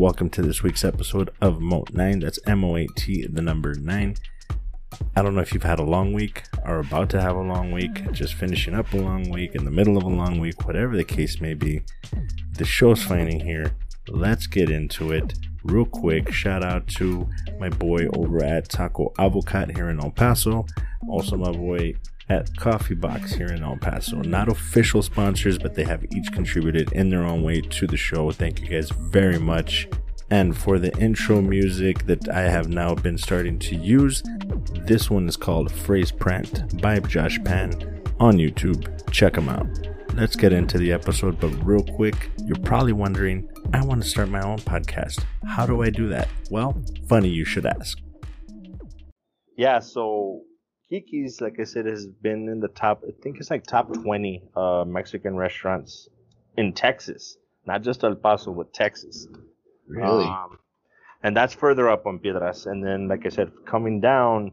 welcome to this week's episode of Moat 9. That's M O A T, the number 9. I don't know if you've had a long week or about to have a long week, just finishing up a long week, in the middle of a long week, whatever the case may be. The show's finding here. Let's get into it real quick. Shout out to my boy over at Taco Avocat here in El Paso. Also, my boy at Coffee Box here in El Paso. Not official sponsors, but they have each contributed in their own way to the show. Thank you guys very much. And for the intro music that I have now been starting to use, this one is called Phrase Print by Josh Pan on YouTube. Check them out. Let's get into the episode, but real quick, you're probably wondering I want to start my own podcast. How do I do that? Well, funny you should ask. Yeah, so Kiki's, like I said, has been in the top. I think it's like top twenty uh, Mexican restaurants in Texas, not just El Paso, but Texas. Really? Um, and that's further up on Piedras. And then, like I said, coming down,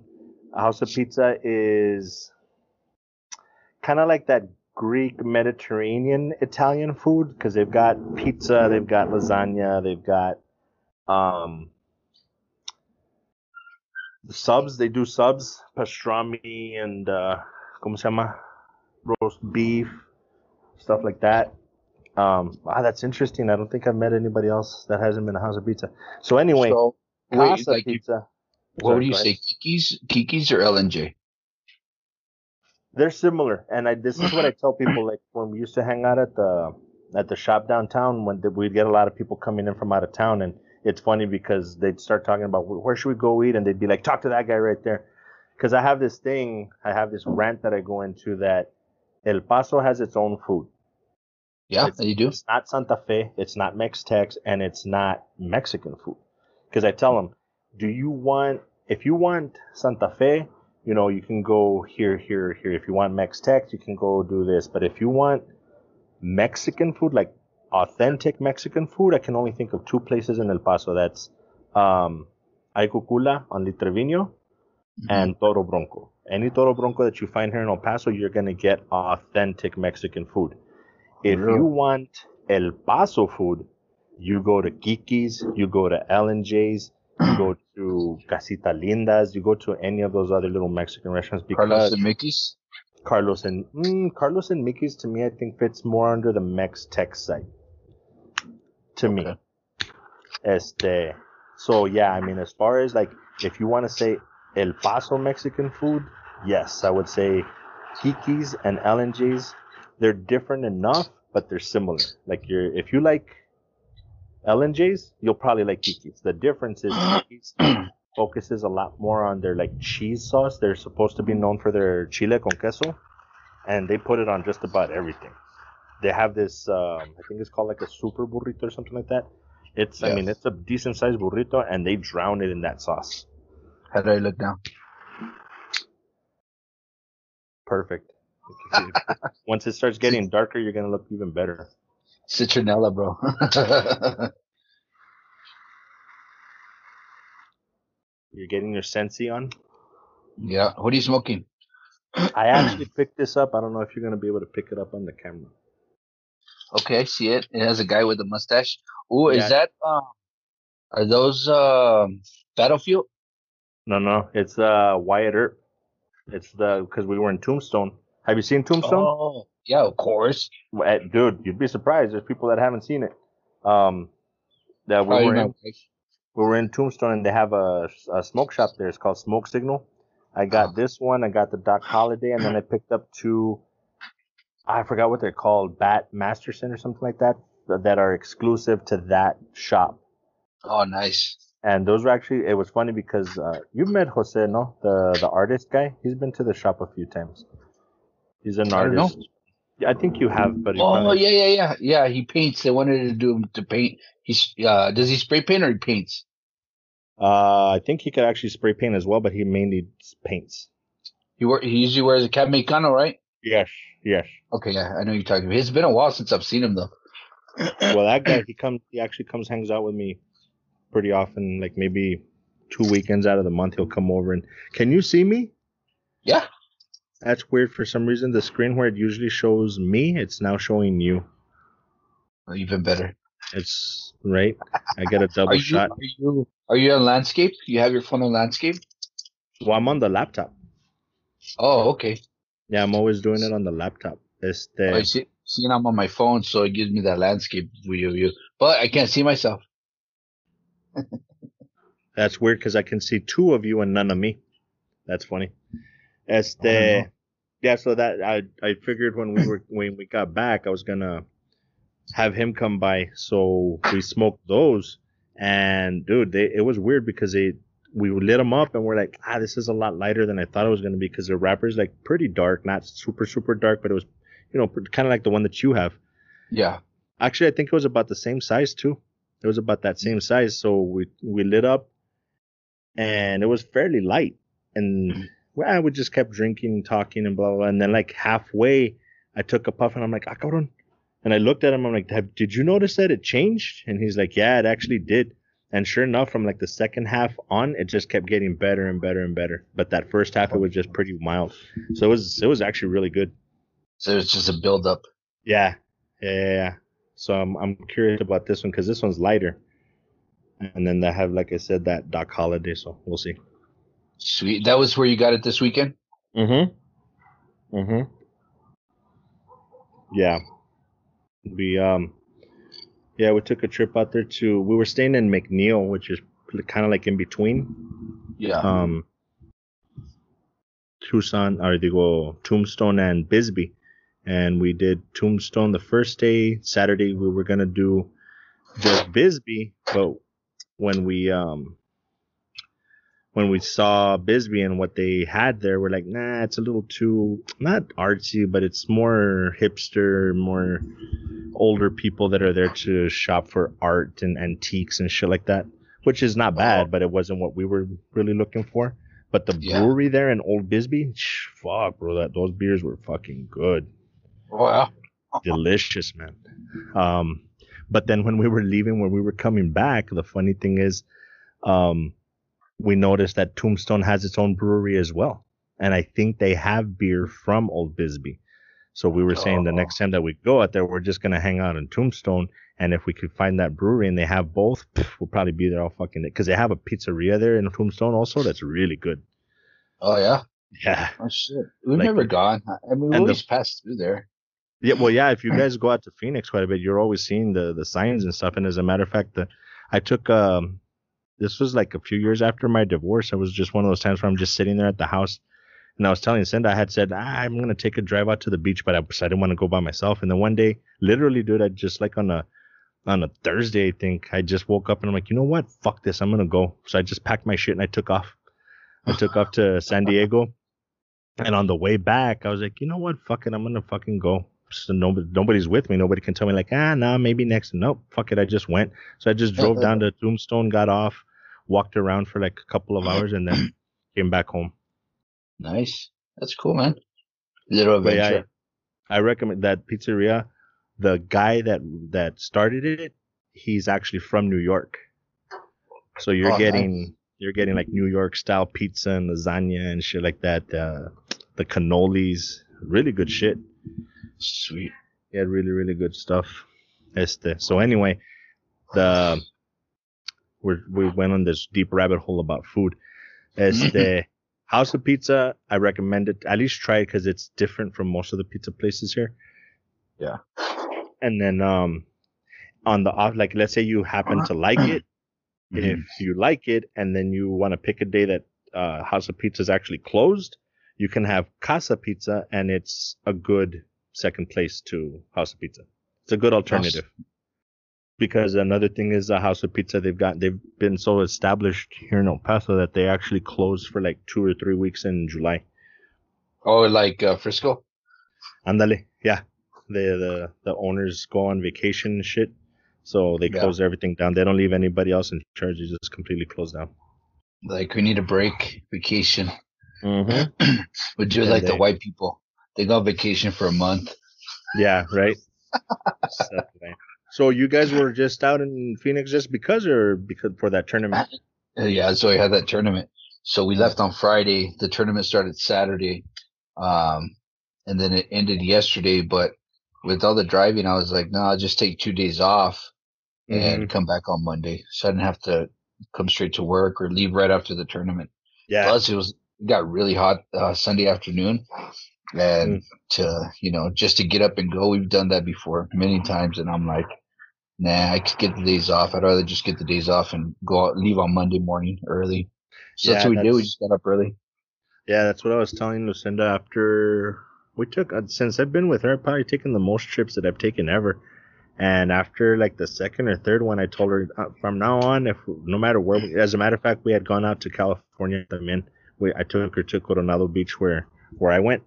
House of Pizza is kind of like that Greek Mediterranean Italian food because they've got pizza, they've got lasagna, they've got um, subs. They do subs, pastrami and uh, ¿cómo se llama? Roast beef, stuff like that. Um, wow, that's interesting. I don't think I've met anybody else that hasn't been a House of Pizza. So anyway, So, wait, like you- Pizza. what Sorry, would you say? Kiki's, Kiki's or LNJ? They're similar, and I, this is what I tell people. Like when we used to hang out at the at the shop downtown, when the, we'd get a lot of people coming in from out of town, and it's funny because they'd start talking about where should we go eat, and they'd be like, talk to that guy right there, because I have this thing, I have this rant that I go into that El Paso has its own food. Yeah, It's, you do. It's not Santa Fe. It's not Mex-Tex, and it's not Mexican food. Because I tell them, do you want if you want Santa Fe, you know, you can go here, here, here. If you want Mex-Tex, you can go do this. But if you want Mexican food, like authentic Mexican food, I can only think of two places in El Paso. That's um, Aycucula on Litrevino Mhm. and Toro Bronco. Any Toro Bronco that you find here in El Paso, you're gonna get authentic Mexican food. If Really? you want El Paso food, you go to Kiki's, you go to L and J's, you go to Casita Lindas, you go to any of those other little Mexican restaurants because Carlos and Mickey's. Carlos and mm, Carlos and Mickey's to me, I think fits more under the Mex Tex side. To me, Okay. este. So yeah, I mean, as far as like, if you want to say El Paso Mexican food, yes, I would say Kiki's and LNJ's. They're different enough, but they're similar. Like you're, if you like LNJ's, you'll probably like Kiki's. The difference is Kiki's focuses a lot more on their like cheese sauce. They're supposed to be known for their chile con queso, and they put it on just about everything. They have this, um, I think it's called like a super burrito or something like that. It's, I mean, it's a decent sized burrito, and they drown it in that sauce. How do I look now? Perfect. Once it starts getting darker, you're gonna look even better. Citronella, bro. You're getting your sensi on. yeah. What are you smoking? I actually picked this up. I don't know if you're gonna be able to pick it up on the camera. Okay, I see it. It has a guy with a mustache. Oh, Yeah. is that? Uh, are those um, Battlefield? No, no, it's uh Wyatt Earp. It's the because we were in Tombstone. Have you seen Tombstone? Oh, yeah, of course. Eh, Dude, you'd be surprised. There's people that haven't seen it. Um, that we Probably were in, wife. we were in Tombstone and they have a, a smoke shop there. It's called Smoke Signal. I got Oh. this one. I got the Doc Holliday, and then I picked up two. I forgot what they're called, Bat Masterson or something like that, that are exclusive to that shop. Oh, nice. And those were actually. It was funny because uh, you've met Jose, no, the the artist guy. He's been to the shop a few times. He's an I don't know. artist. Yeah, I think you have, but he Oh, yeah, yeah, yeah, yeah. He paints. They wanted to do him to paint. He's uh, does he spray paint or he paints? Uh, I think he could actually spray paint as well, but he mainly paints. He wear, he usually wears a Cab Mecano, right? Yes, yes. Okay, yeah, I know you're talking. about. It's been a while since I've seen him though. Well, that guy, he comes, he actually comes, hangs out with me pretty often. Like maybe two weekends out of the month, he'll come over and. Can you see me? Yeah. That's weird. For some reason, the screen where it usually shows me, it's now showing you. Oh, even better. It's right. I get a double Are you, shot. are you are you on landscape? You have your phone on landscape? Well, I'm on the laptop. Oh, okay. Yeah, I'm always doing it on the laptop. Este, I see. Seeing I'm on my phone, so it gives me that landscape view. view. But I can't see myself. That's weird because I can see two of you and none of me. That's funny. Este, Oh, no. yeah. So that I I figured when we were when we got back, I was gonna have him come by. So we smoked those, and dude, they it was weird because they we lit them up and we're like, ah, this is a lot lighter than I thought it was gonna be because the wrapper's like pretty dark, not super super dark, but it was you know kind of like the one that you have. Yeah. Actually, I think it was about the same size too. It was about that same size. So we we lit up, and it was fairly light. And well, we just kept drinking and talking and blah blah. blah. And then like halfway, I took a puff and I'm like, ah, cabrón. And I looked at him. I'm like, did you notice that it changed? And he's like, yeah, it actually did. And sure enough, from like the second half on, it just kept getting better and better and better. But that first half, it was just pretty mild. So it was it was actually really good. So it's just a build up. Yeah, yeah, yeah. yeah. So I'm I'm curious about this one because this one's lighter, and then they have like I said that Doc Holliday. So we'll see. Sweet. That was where you got it this weekend. Mm-hmm. Mm-hmm. Yeah. We um, yeah, we took a trip out there to. We were staying in McNeal, which is kind of like in between. Yeah. um, Tucson, or digo, Tombstone and Bisbee. And we did Tombstone the first day. Saturday we were gonna do just Bisbee, but when we um when we saw Bisbee and what they had there, we're like, nah, it's a little too not artsy, but it's more hipster, more older people that are there to shop for art and antiques and shit like that, which is not bad, but it wasn't what we were really looking for. But the Yeah. brewery there in Old Bisbee, fuck, bro, that those beers were fucking good oh, yeah. delicious, man. Um, but then when we were leaving, when we were coming back, the funny thing is, um, we noticed that Tombstone has its own brewery as well, and I think they have beer from Old Bisbee. So we were saying the Oh. next time that we go out there, we're just gonna hang out in Tombstone, and if we could find that brewery and they have both, pff, we'll probably be there all fucking day because they have a pizzeria there in Tombstone also that's really good. Oh yeah. Yeah. Oh shit. We've Like never gone. I mean, we and the- always pass through there. Yeah, well, yeah. If you guys go out to Phoenix quite a bit, you're always seeing the the signs and stuff. And as a matter of fact, the I took um, this was like a few years after my divorce. It was just one of those times where I'm just sitting there at the house, and I was telling Cinda I had said ah, I'm gonna take a drive out to the beach, but I, decided I didn't want to go by myself. And then one day, literally, dude, I just like on a on a Thursday, I think I just woke up and I'm like, you know what? Fuck this, I'm gonna go. So I just packed my shit and I took off. I took off to San Diego. And on the way back, I was like, you know what? Fuck it. I'm going to fucking go. So nobody, nobody's with me. Nobody can tell me, like, ah, nah, maybe next. Nope. Fuck it. I just went. So I just drove down to Tombstone, got off, walked around for like a couple of hours, and then came back home. Nice. That's cool, man. Little adventure. I recommend that pizzeria. The guy that that started it, he's actually from New York. So you're Oh, getting you're getting like New York style pizza and lasagna and shit like that. Uh, the cannolis, really good shit. Sweet. Yeah, really really good stuff. Este. So anyway, the we we went on this deep rabbit hole about food. Este House of Pizza, I recommend it. At least try it because it's different from most of the pizza places here. Yeah. And then um, on the off, like let's say you happen to like it, if you like it, and then you want to pick a day that uh, House of Pizza is actually closed, you can have Casa Pizza, and it's a good second place to House of Pizza. It's a good alternative. Because another thing is a House of Pizza, they've got they've been so established here in El Paso that they actually close for like two or three weeks in July. Oh, like uh, Frisco. Andale, yeah. The the the owners go on vacation and shit, so they Yeah. close everything down. They don't leave anybody else in charge. They just completely close down. Like we need a break, vacation. Mm-hmm. We do Yeah, like the white people. They go on vacation for a month. Yeah, right. Exactly. So you guys were just out in Phoenix just because, or because for that tournament? Uh, Yeah, so we had that tournament. So we left on Friday. The tournament started Saturday, um, and then it ended yesterday. But with all the driving, I was like, no, I'll just take two days off and come back on Monday, so I didn't have to come straight to work or leave right after the tournament. Yeah. Plus, it was it got really hot uh, Sunday afternoon, and Mm. to you know just to get up and go, we've done that before many times, and I'm like, nah, I could get the days off. I'd rather just get the days off and go out, leave on Monday morning early. So that's what we did. We just got up early. Yeah, that's what I was telling Lucinda after we took uh, since I've been with her, I've probably taken the most trips that I've taken ever. And after like the second or third one, I told her uh, from now on, if no matter where, we, as a matter of fact, we had gone out to California. I mean, we I took her to Coronado Beach where where I went,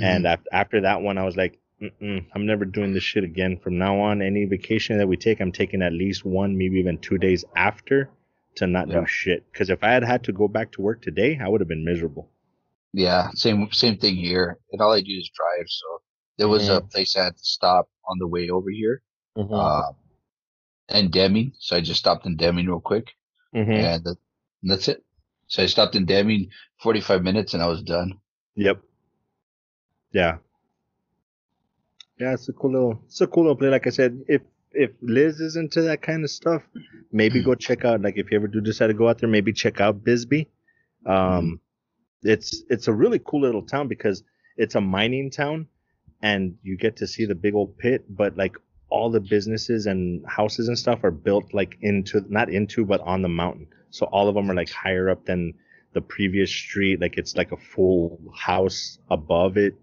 and after that one, I was like, Mm-mm, I'm never doing this shit again. From now on, any vacation that we take, I'm taking at least one, maybe even two days after to not Yeah. do shit. Because if I had had to go back to work today, I would have been miserable. Yeah, same same thing here. And all I do is drive. So there was a place I had to stop on the way over here, Mm-hmm. uh, and Deming. So I just stopped in Deming real quick, Mm-hmm. and, that- and that's it. So I stopped in Deming, forty five minutes, and I was done. Yep. Yeah. Yeah, it's a cool little it's a cool little play. Like I said, if if Liz is into that kind of stuff, maybe go check out like if you ever do decide to go out there, maybe check out Bisbee. Um it's it's a really cool little town because it's a mining town and you get to see the big old pit, but like all the businesses and houses and stuff are built like into not into but on the mountain. So all of them are like higher up than the previous street. Like it's like a full house above it.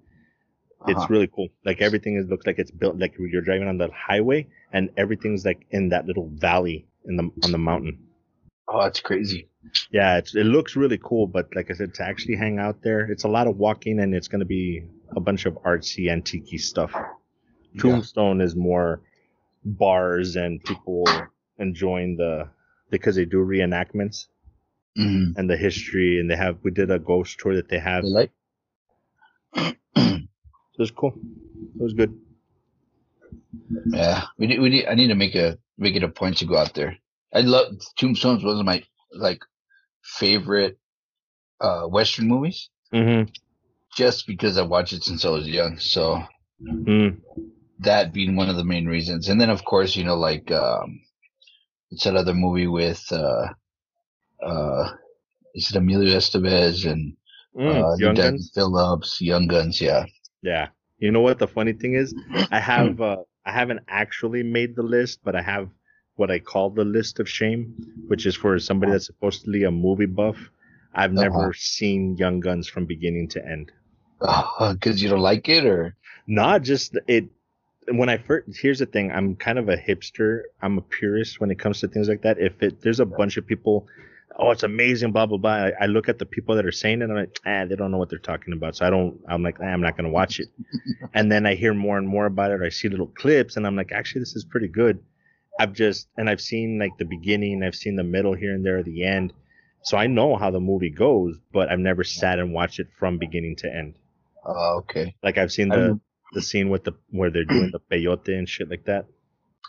It's Uh-huh. really cool. Like everything is looks like it's built like you're driving on the highway and everything's like in that little valley in the on the mountain. Oh, that's crazy. Yeah, it's, it looks really cool, but like I said, to actually hang out there, it's a lot of walking and it's going to be a bunch of artsy, antique stuff. Yeah. Tombstone is more bars and people enjoying the because they do reenactments Mhm. and the history, and they have we did a ghost tour that they have. The light. It was cool. It was good. Yeah, we need, we need. I need to make a make it a point to go out there. I love Tombstone's one of my like favorite uh Western movies, Mm-hmm. just because I watched it since I was young. So Mm. that being one of the main reasons, and then of course you know like um, it's that other movie with uh uh is it Emilio Estevez and Mm. uh, Young Guns. Phillips, Young Guns, yeah. Yeah. You know what the funny thing is? I have uh, I haven't actually made the list, but I have what I call the list of shame, which is for somebody that's supposedly a movie buff. I've never Uh-huh. seen Young Guns from beginning to end. Because you don't like it, or Not just it. When I first, here's the thing. I'm kind of a hipster. I'm a purist when it comes to things like that. If it, there's a bunch of people, oh, it's amazing, blah blah blah. I, I look at the people that are saying it, and I'm like, ah, they don't know what they're talking about. So I don't. I'm like, ah, I'm not gonna watch it. and then I hear more and more about it. I see little clips, and I'm like, actually, this is pretty good. I've just and I've seen like the beginning. I've seen the middle here and there, the end. So I know how the movie goes, but I've never sat and watched it from beginning to end. oh, okay. Like I've seen the the scene with the where they're doing the peyote and shit like that.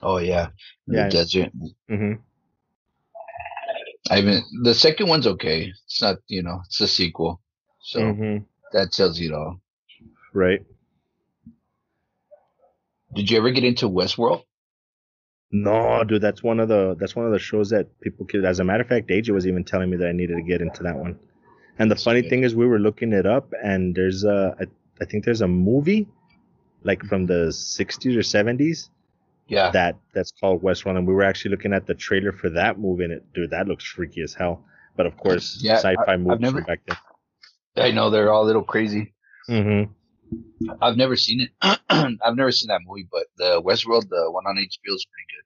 Oh yeah, Yeah. the desert. hmm I haven't. The second one's okay. It's not, you know, it's a sequel, so hmm that tells you it all. Right. Did you ever get into Westworld? No, dude, that's one of the that's one of the shows that people could. As a matter of fact, AJ was even telling me that I needed to get into that one. And the funny Sweet. thing is, we were looking it up, and there's a I, I think there's a movie, like from the 60s or 70s, Yeah, that that's called Westworld, and we were actually looking at the trailer for that movie, and it, dude, that looks freaky as hell. But of course, Yeah, sci-fi I've movies never- back then. I know they're all a little crazy. Mm-hmm. I've never seen it. I've never seen that movie, but the Westworld, the one on HBO, is pretty good.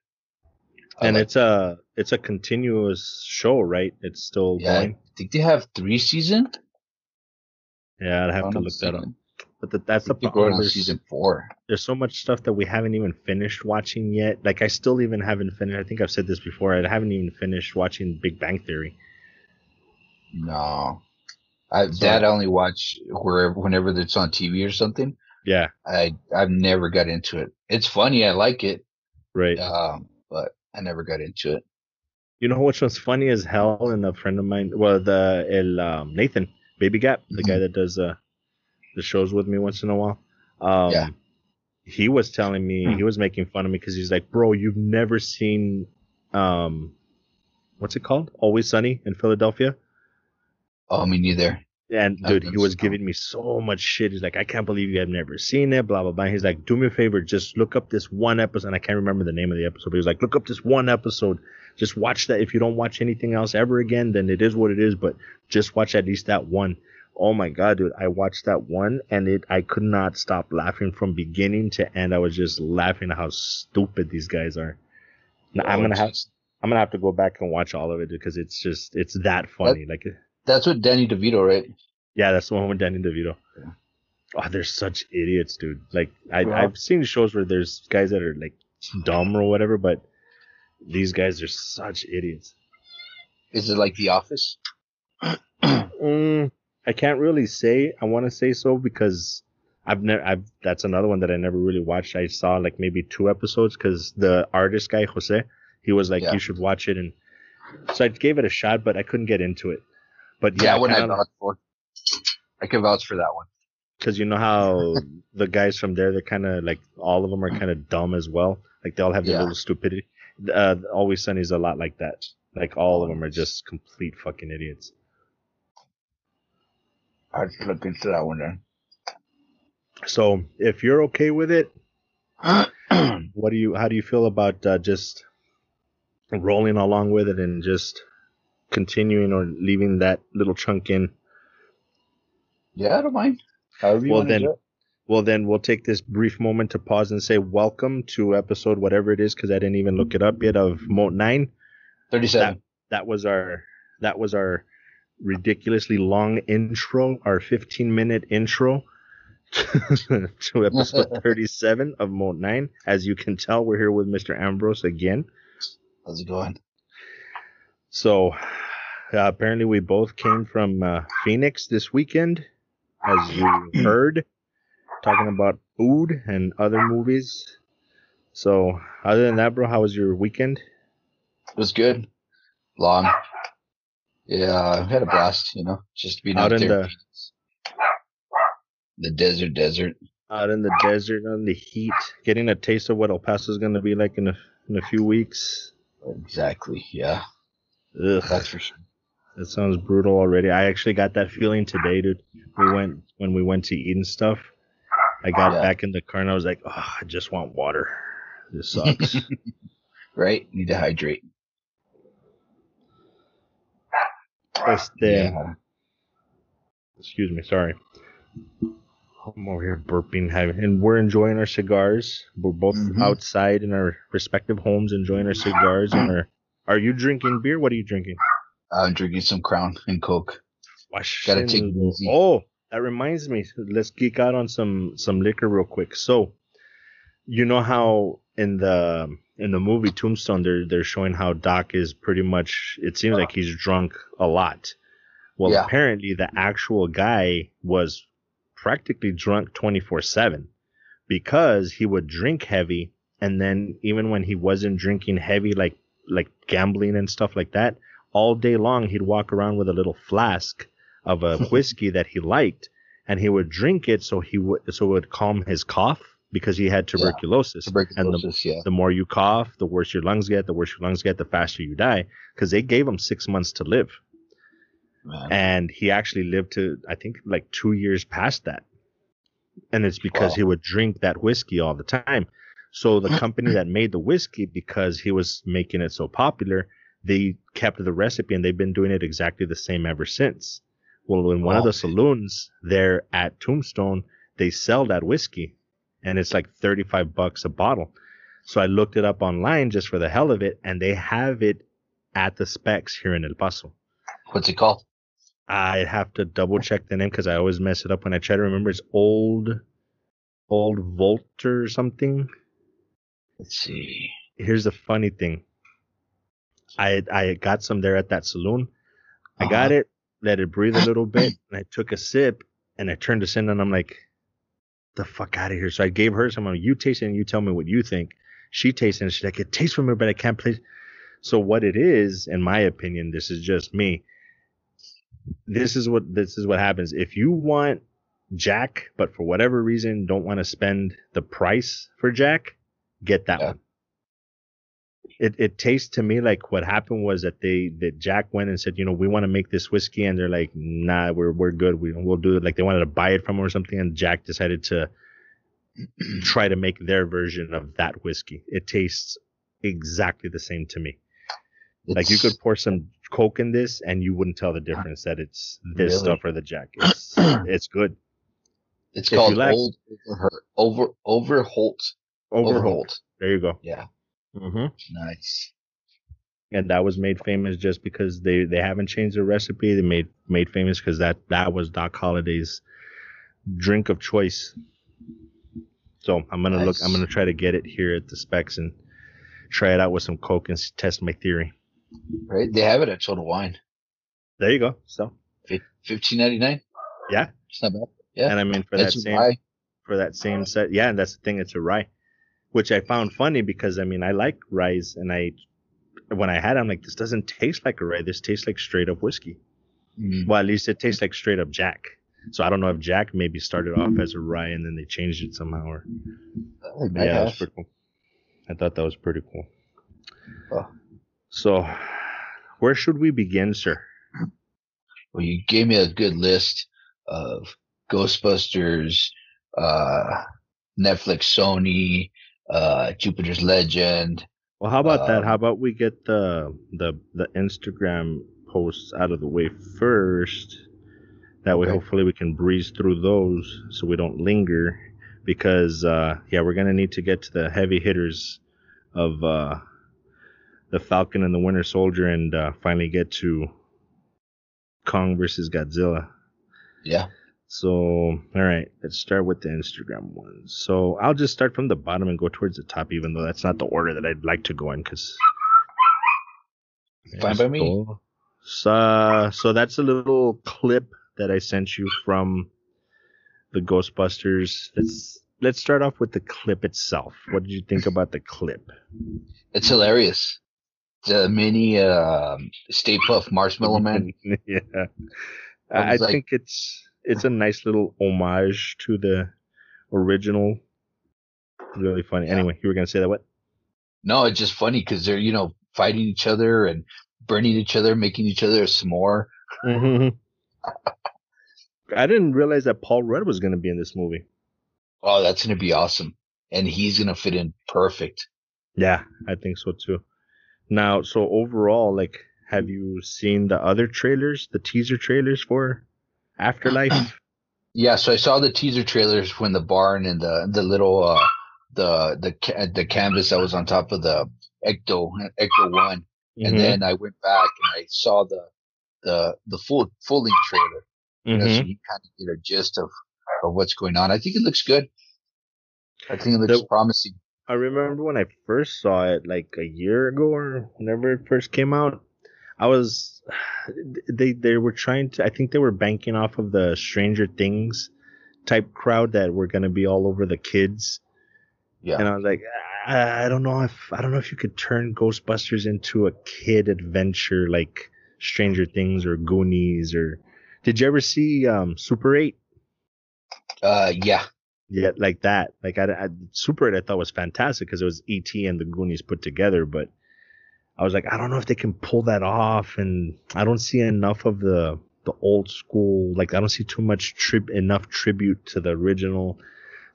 I And like- it's a it's a continuous show, right? It's still yeah, going. I think they have three seasons. Yeah, I'd have to look that up. But the, that's the problem. There's, season four. there's so much stuff that we haven't even finished watching yet. Like I still even haven't finished. I think I've said this before. I haven't even finished watching Big Bang Theory. No, I, So- that I only watch wherever whenever it's on TV or something. Yeah, I I've never got into it. It's funny. I like it, right. um, but I never got into it. You know which one's funny as hell? And a friend of mine, well, the el um, Nathan Baby Gap, the Mm-hmm. guy that does uh, the shows with me once in a while. Um, Yeah. he was telling me he was making fun of me because he's like, bro, you've never seen um, what's it called? Always Sunny in Philadelphia. Oh, me neither. And dude, he was giving me so much shit. He's like, I can't believe you have never seen it, blah blah blah. He's like, do me a favor, just look up this one episode. And I can't remember the name of the episode, but he was like, look up this one episode. Just watch that. If you don't watch anything else ever again, then it is what it is. But just watch at least that one. Oh my god, dude! I watched that one, and it I could not stop laughing from beginning to end. I was just laughing at how stupid these guys are. Now, I'm gonna have I'm gonna have to go back and watch all of it because it's just it's that funny. That, like that's what Danny DeVito, right? Yeah, that's the one with Danny DeVito. Yeah. Oh, they're such idiots, dude. Like I, well, I've seen shows where there's guys that are like dumb or whatever, but these guys are such idiots. Is it like The Office? mm, I can't really say. I want to say so because I've never. I've that's another one that I never really watched. I saw like maybe two episodes because the artist guy Jose, he was like, yeah. you should watch it, and so I gave it a shot, but I couldn't get into it. But yeah, yeah what I vouch for. I can vouch for that one. Because you know how the guys from there, they're kind of like all of them are kind of dumb as well. Like they all have their yeah. little stupidity. Uh, Always Sunny's a lot like that. Like all of them are just complete fucking idiots. I'd look into that one then. So if you're okay with it, what do you? How do you feel about uh, just rolling along with it and just continuing or leaving that little chunk in? Yeah, I don't mind. However well then, well then we'll take this brief moment to pause and say welcome to episode whatever it is because I didn't even look it up yet of Moat Nine. Thirty-seven. That, that was our that was our ridiculously long intro, our 15 minute intro to episode 37 of Moat 9. As you can tell, we're here with Mr. Ambrose again. How's it going? So, uh, apparently, we both came from uh, Phoenix this weekend, as you heard, talking about food and other movies. So, other than that, bro, how was your weekend? It was good. Long. Yeah, I had a blast, you know, just being out, out in there. The, the desert, desert. Out in the desert, on the heat, getting a taste of what El Paso is going to be like in a in a few weeks. Exactly. Yeah. Ugh. That's for sure. That sounds brutal already. I actually got that feeling today, dude. We went when we went to eat and stuff. I got yeah. back in the car and I was like, oh, I just want water. This sucks. right? Need to hydrate. Este, yeah. Excuse me, sorry. I'm over here burping, and we're enjoying our cigars. We're both mm-hmm. outside in our respective homes, enjoying our cigars. and our, are you drinking beer? What are you drinking? I'm drinking some Crown and Coke. Gotta take it easy. Oh, that reminds me. Let's geek out on some some liquor real quick. So, you know how in the in the movie Tombstone, they're they're showing how Doc is pretty much. It seems like he's drunk a lot. Well, yeah. apparently the actual guy was practically drunk 24 7 because he would drink heavy and then even when he wasn't drinking heavy like like gambling and stuff like that all day long he'd walk around with a little flask of a whiskey that he liked and he would drink it so he would so it would calm his cough because he had tuberculosis. Yeah, tuberculosis and the, yeah. the more you cough, the worse your lungs get. The worse your lungs get, the faster you die. Because they gave him six months to live. Man. And he actually lived to, I think, like two years past that. And it's because wow. he would drink that whiskey all the time. So the company that made the whiskey, because he was making it so popular, they kept the recipe and they've been doing it exactly the same ever since. Well, in one of the saloons there at Tombstone, they sell that whiskey and it's like 35 bucks a bottle. So I looked it up online just for the hell of it and they have it at the specs here in El Paso. What's it called? I have to double check the name because I always mess it up when I try to remember. It's old, old Volter or something. Let's see. Here's the funny thing. I I got some there at that saloon. I uh-huh. got it, let it breathe a little bit, and I took a sip, and I turned this in, and I'm like, the fuck out of here. So I gave her some. You taste it, and you tell me what you think. She tastes it, and she's like, it tastes familiar, but I can't place. So what it is, in my opinion, this is just me this is what this is what happens. If you want Jack, but for whatever reason don't want to spend the price for Jack, get that Yeah. one. It it tastes to me like what happened was that they that Jack went and said, you know, we want to make this whiskey, and they're like, nah, we're we're good. We we'll do it. Like they wanted to buy it from him or something, and Jack decided to try to make their version of that whiskey. It tastes exactly the same to me. Like you could pour some Coke in this, and you wouldn't tell the difference that it's this Really? stuff or the Jack. It's it's good. It's if called like- Old Over Over Overholt. Overholt. Overholt. There you go. Yeah, hmm nice. And that was made famous just because they they haven't changed the recipe. They made made famous because that that was Doc Holliday's drink of choice. So I'm gonna look. I'm gonna try to get it here at the specs and try it out with some Coke and test my theory. Right? They have it at Total Wine. There you go. So Fifteen ninety nine. Yeah. it's not bad. Yeah, and I mean for that's that same why. for that same set. Yeah, and that's the thing. It's a rye, which I found funny because I mean I like rye, and I when I had, it, I'm like, this doesn't taste like a rye. This tastes like straight up whiskey. Mm, Well, at least it tastes like straight up Jack. So I don't know if Jack maybe started off as a rye and then they changed it somehow. Or might yeah, that was pretty cool. I thought that was pretty cool. Oh. So, where should we begin, sir? Well, you gave me a good list of Ghostbusters, uh, Netflix, Sony, uh, Jupiter's Legend. Well, how about that? Um, How about we get the the the Instagram posts out of the way first? That way, Okay. hopefully, we can breeze through those so we don't linger. Because uh, yeah, we're gonna need to get to the heavy hitters of uh, the Falcon and the Winter Soldier, and uh, finally get to Kong versus Godzilla. Yeah. So, all right, let's start with the Instagram ones. So, I'll just start from the bottom and go towards the top, even though that's not the order that I'd like to go in, because. Fine by me. So, so that's a little clip that I sent you from the Ghostbusters. Let's let's start off with the clip itself. What did you think about the clip? It's hilarious. The mini um Stay Puft Marshmallow Man. yeah, I I, I like- think it's it's a nice little homage to the original. Really funny. Yeah. Anyway, you were gonna say that what? No, it's just funny because they're you know fighting each other and burning each other, making each other a s'more. Mm-hmm. I didn't realize that Paul Rudd was gonna be in this movie. Oh, that's gonna be awesome, and he's gonna fit in perfect. Yeah, I think so too. Now, so overall, like, have you seen the other trailers, the teaser trailers for Afterlife? Yeah, so I saw the teaser trailers when the barn and the the little uh the the the canvas that was on top of the Ecto Ecto One, and Mhm, then I went back and I saw the the the full full length trailer. You know, so you kind of get a gist of of what's going on. I think it looks good. I think it looks The- promising. I remember when I first saw it, like a year ago or whenever it first came out. I was, they they were trying to. I think they were banking off of the Stranger Things type crowd that were gonna be all over the kids. Yeah, And I was like, I, I don't know if I don't know if you could turn Ghostbusters into a kid adventure like Stranger Things or Goonies or. Did you ever see um, Super Eight? uh, yeah, Yeah, like that. Like I, I Super 8 I thought was fantastic because it was ET and the Goonies put together, but I was like, I don't know if they can pull that off, and I don't see enough of the the old school. Like I don't see too much trib enough tribute to the original.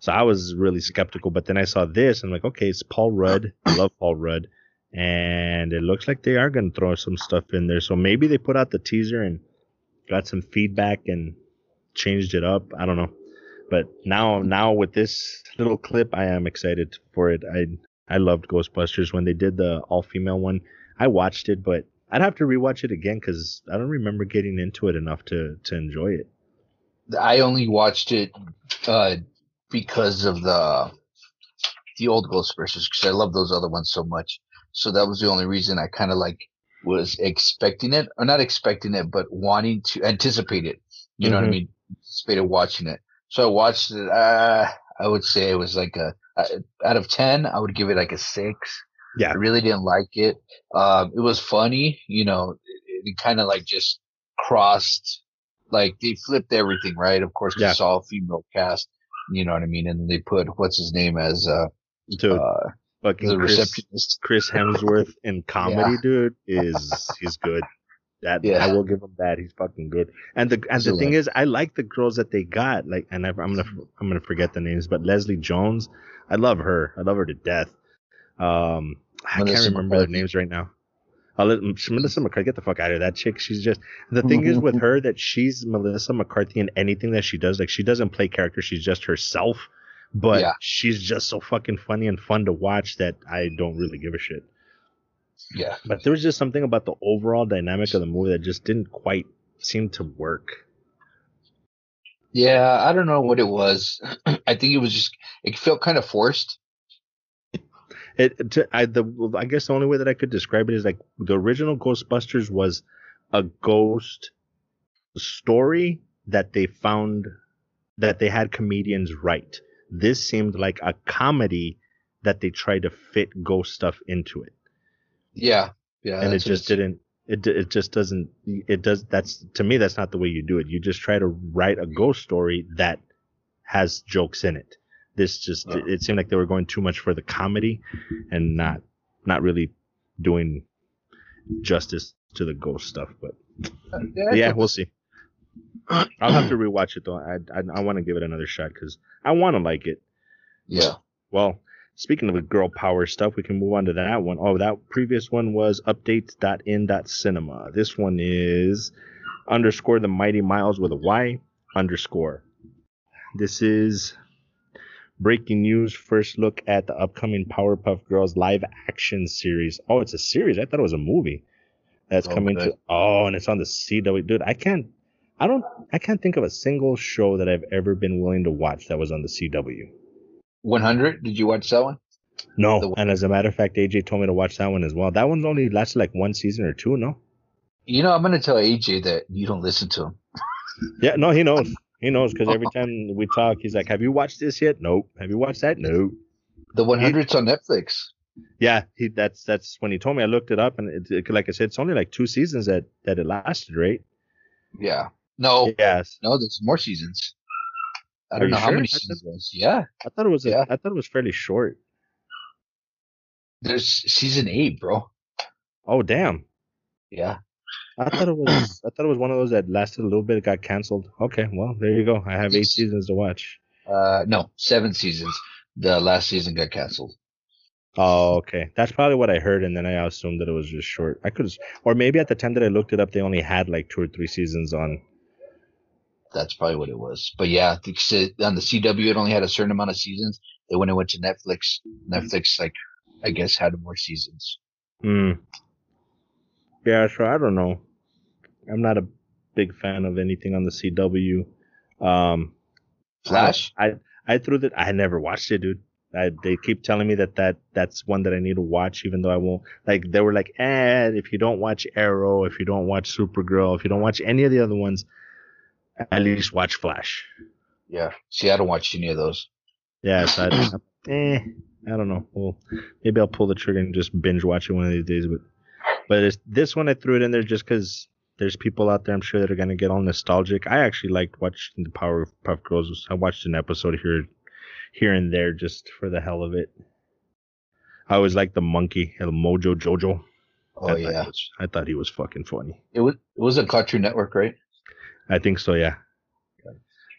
So I was really skeptical, but then I saw this and I'm like, okay, it's Paul Rudd. I love Paul Rudd, and it looks like they are gonna throw some stuff in there. So maybe they put out the teaser and got some feedback and changed it up. I don't know. But now, now with this little clip, I am excited for it. I I loved Ghostbusters when they did the all female one. I watched it, but I'd have to rewatch it again because I don't remember getting into it enough to to enjoy it. I only watched it uh because of the the old Ghostbusters because I love those other ones so much. So that was the only reason I kind of like was expecting it, or not expecting it, but wanting to anticipate it. You know what I Mhm. mean? Anticipated watching it. So I watched it. Uh, I would say it was like a out of ten. I would give it like a six. Yeah. I really didn't like it. Um, it was funny, you know. It, it kind of like just crossed like they flipped everything, right? Of course, Yeah. it's all female cast. You know what I mean? And they put what's his name as uh, Dude, uh fucking the Chris, receptionist. Chris Hemsworth in comedy, dude, is he's good. That Yeah. I will give him that. He's fucking good. And the and the thing is, I like the girls that they got. Like, and I, I'm gonna I'm gonna forget the names, but Leslie Jones, I love her. I love her to death. Um, I Melissa can't remember their names right now. I'll let Melissa McCarthy get the fuck out of here. That chick, she's just the thing is with her that she's Melissa McCarthy in anything that she does. Like she doesn't play character, she's just herself. But Yeah. she's just so fucking funny and fun to watch that I don't really give a shit. Yeah. But there was just something about the overall dynamic of the movie that just didn't quite seem to work. Yeah, I don't know what it was. I think it was just it felt kind of forced. It, to, I, the, I guess the only way that I could describe it is like the original Ghostbusters was a ghost story that they found that they had comedians write. This seemed like a comedy that they tried to fit ghost stuff into it, Yeah. Yeah. and it just didn't. It it just doesn't. It does. That's to me. That's not the way you do it. You just try to write a ghost story that has jokes in it. This just Oh. it seemed like they were going too much for the comedy, and not not really doing justice to the ghost stuff. But Yeah, yeah, we'll see. I'll have to rewatch it though. I I, I want to give it another shot because I want to like it. yeah. Well, speaking of the girl power stuff, we can move on to that one. Oh, that previous one was updates.in.cinema. This one is underscore the mighty miles with a Y underscore. This is breaking news. First look at the upcoming Powerpuff Girls live action series. Oh, it's a series. I thought it was a movie that's Oh, coming good. to. Oh, and it's on the CW. Dude, I can't. I don't. I can't think of a single show that I've ever been willing to watch that was on the CW. 100. Did you watch that one? No, The- and as a matter of fact, AJ told me to watch that one as well. That one's only lasted like one season or two, no? You know, I'm gonna tell AJ that you don't listen to him. Yeah, no, he knows. He knows because every time we talk, he's like, "Have you watched this yet? Nope. Have you watched that? Nope." The 100's on Netflix. Yeah, he that's that's when he told me. I looked it up, and it, it- like I said, it's only like two seasons that that it lasted, right? Yeah. No, Yes, no, there's more seasons. I don't know how sure? many I thought- seasons was. Yeah. I thought it was. A, Yeah. I thought it was fairly short. There's season eight, bro. Oh damn! Yeah. I thought it was. I thought it was one of those that lasted a little bit, got canceled. Okay, well there you go. I have eight seasons to watch. Uh, no, seven seasons. The last season got canceled. Oh, okay. That's probably what I heard, and then I assumed that it was just short. I could, or maybe at the time that I looked it up, they only had like two or three seasons on. That's probably what it was. But yeah, I on the CW, it only had a certain amount of seasons. Then when it went to Netflix, Netflix, like, I guess had more seasons. Hmm. Yeah, sure. I don't know. I'm not a big fan of anything on the CW. Um, Flash? I I threw that. I never watched it, dude. I, they keep telling me that, that that's one that I need to watch, even though I won't. Like they were like, eh, if you don't watch Arrow, if you don't watch Supergirl, if you don't watch any of the other ones, at least watch Flash. Yeah. See, I don't watch any of those. Yeah, so I, eh, I don't know. Well, maybe I'll pull the trigger and just binge watch it one of these days. But but it's, this one I threw it in there just because there's people out there I'm sure that are gonna get all nostalgic. I actually liked watching the Powerpuff Girls. I watched an episode here here and there just for the hell of it. I always liked the monkey, El Mojo Jojo. Oh I yeah. was, I thought he was fucking funny. It was it was a Cartoon Network, right? I think so, yeah.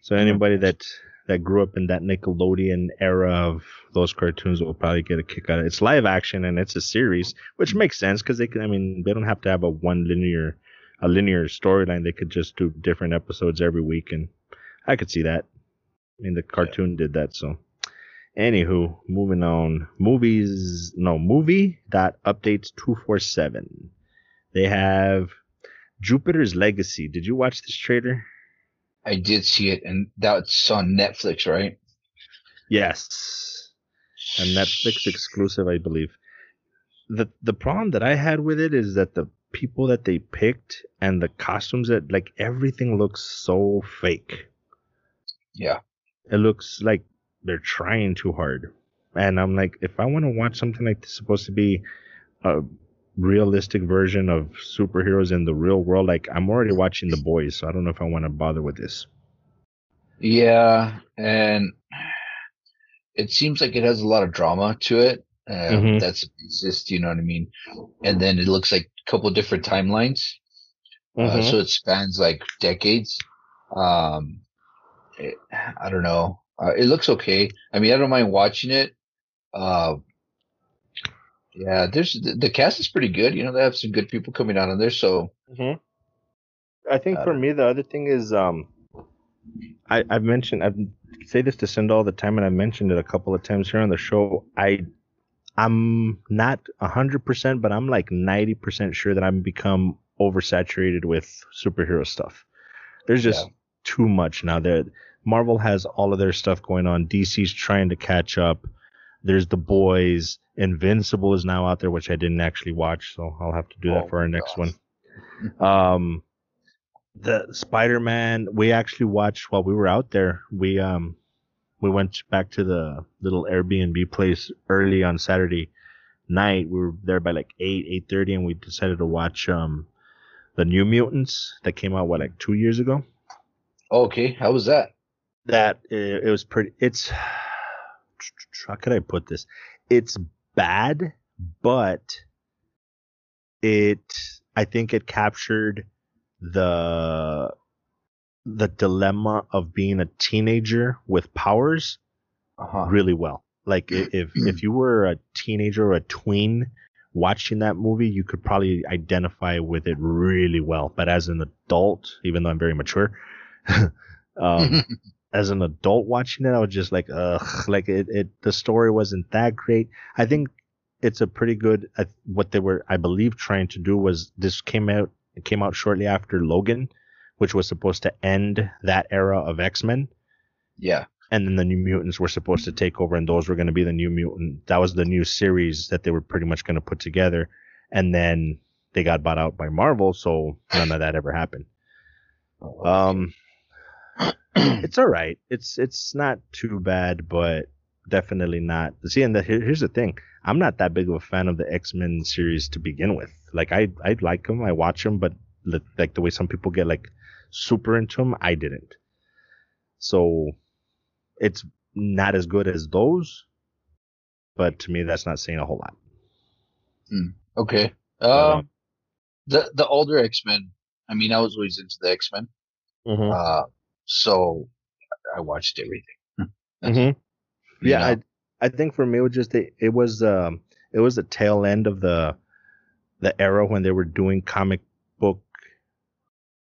So anybody that that grew up in that Nickelodeon era of those cartoons will probably get a kick out of it. It's live action and it's a series, which makes sense because they can. I mean, they don't have to have a one linear a linear storyline. They could just do different episodes every week, and I could see that. I mean, the cartoon did that, so. Anywho, moving on. Movies, no, movie dot updates 247. They have Jupiter's Legacy. Did you watch this trailer? I did see it, and that's on Netflix, right? Yes. A Netflix exclusive, I believe. The the problem that I had with it is that the people that they picked and the costumes that like everything looks so fake. Yeah. It looks like they're trying too hard. And I'm like, if I want to watch something like this supposed to be uh realistic version of superheroes in the real world. Like I'm already watching The Boys, so I don't know if I want to bother with this. Yeah, and it seems like it has a lot of drama to it. Um, Mhm. That's basis, you know what I mean? And then it looks like a couple different timelines. Uh, Mhm. so it spans like decades. Um, it, I don't know. Uh, it looks okay. I mean, I don't mind watching it. Uh, yeah, there's the, the cast is pretty good. You know, they have some good people coming out on there. So hmm I think Uh, for me, the other thing is, um, I, I've mentioned I say this to Cinda all the time, and I've mentioned it a couple of times here on the show. I I'm not hundred percent, but I'm like ninety percent sure that I'm become oversaturated with superhero stuff. There's just too much now. That Marvel has all of their stuff going on. DC's trying to catch up. There's the boys. Invincible is now out there, which I didn't actually watch, so I'll have to do that Oh for our next gosh. one. Um, the Spider-Man we actually watched while we were out there. We um we went back to the little Airbnb place early on Saturday night. We were there by like eight eight thirty, and we decided to watch um the New Mutants that came out what like two years ago. okay, how was that? That it, it was pretty. It's how could I put this? It's bad, but it I think it captured the the dilemma of being a teenager with powers Uh-huh. really well. Like if if you were a teenager or a tween watching that movie, you could probably identify with it really well. But as an adult, even though I'm very mature, um, as an adult watching it, I was just like, ugh, like it, it, the story wasn't that great. I think it's a pretty good, uh, what they were, I believe, trying to do was this came out, it came out shortly after Logan, which was supposed to end that era of X-Men. yeah. And then the New Mutants were supposed to take over, and those were going to be the New Mutant. That was the new series that they were pretty much going to put together. And then they got bought out by Marvel, so none of that ever happened. Um, it's all right. It's it's not too bad, but definitely not. See, and the, here, here's the thing: I'm not that big of a fan of the X Men series to begin with. Like I I like them, I watch them, but li- like the way some people get like super into them, I didn't. So it's not as good as those, but to me, that's not saying a whole lot. Okay. Um, um, the the older X Men. I mean, I was always into the X Men. Mhm. Uh, so I watched everything. Mhm. Yeah, know? I I think for me it was just the, it was um it was the tail end of the the era when they were doing comic book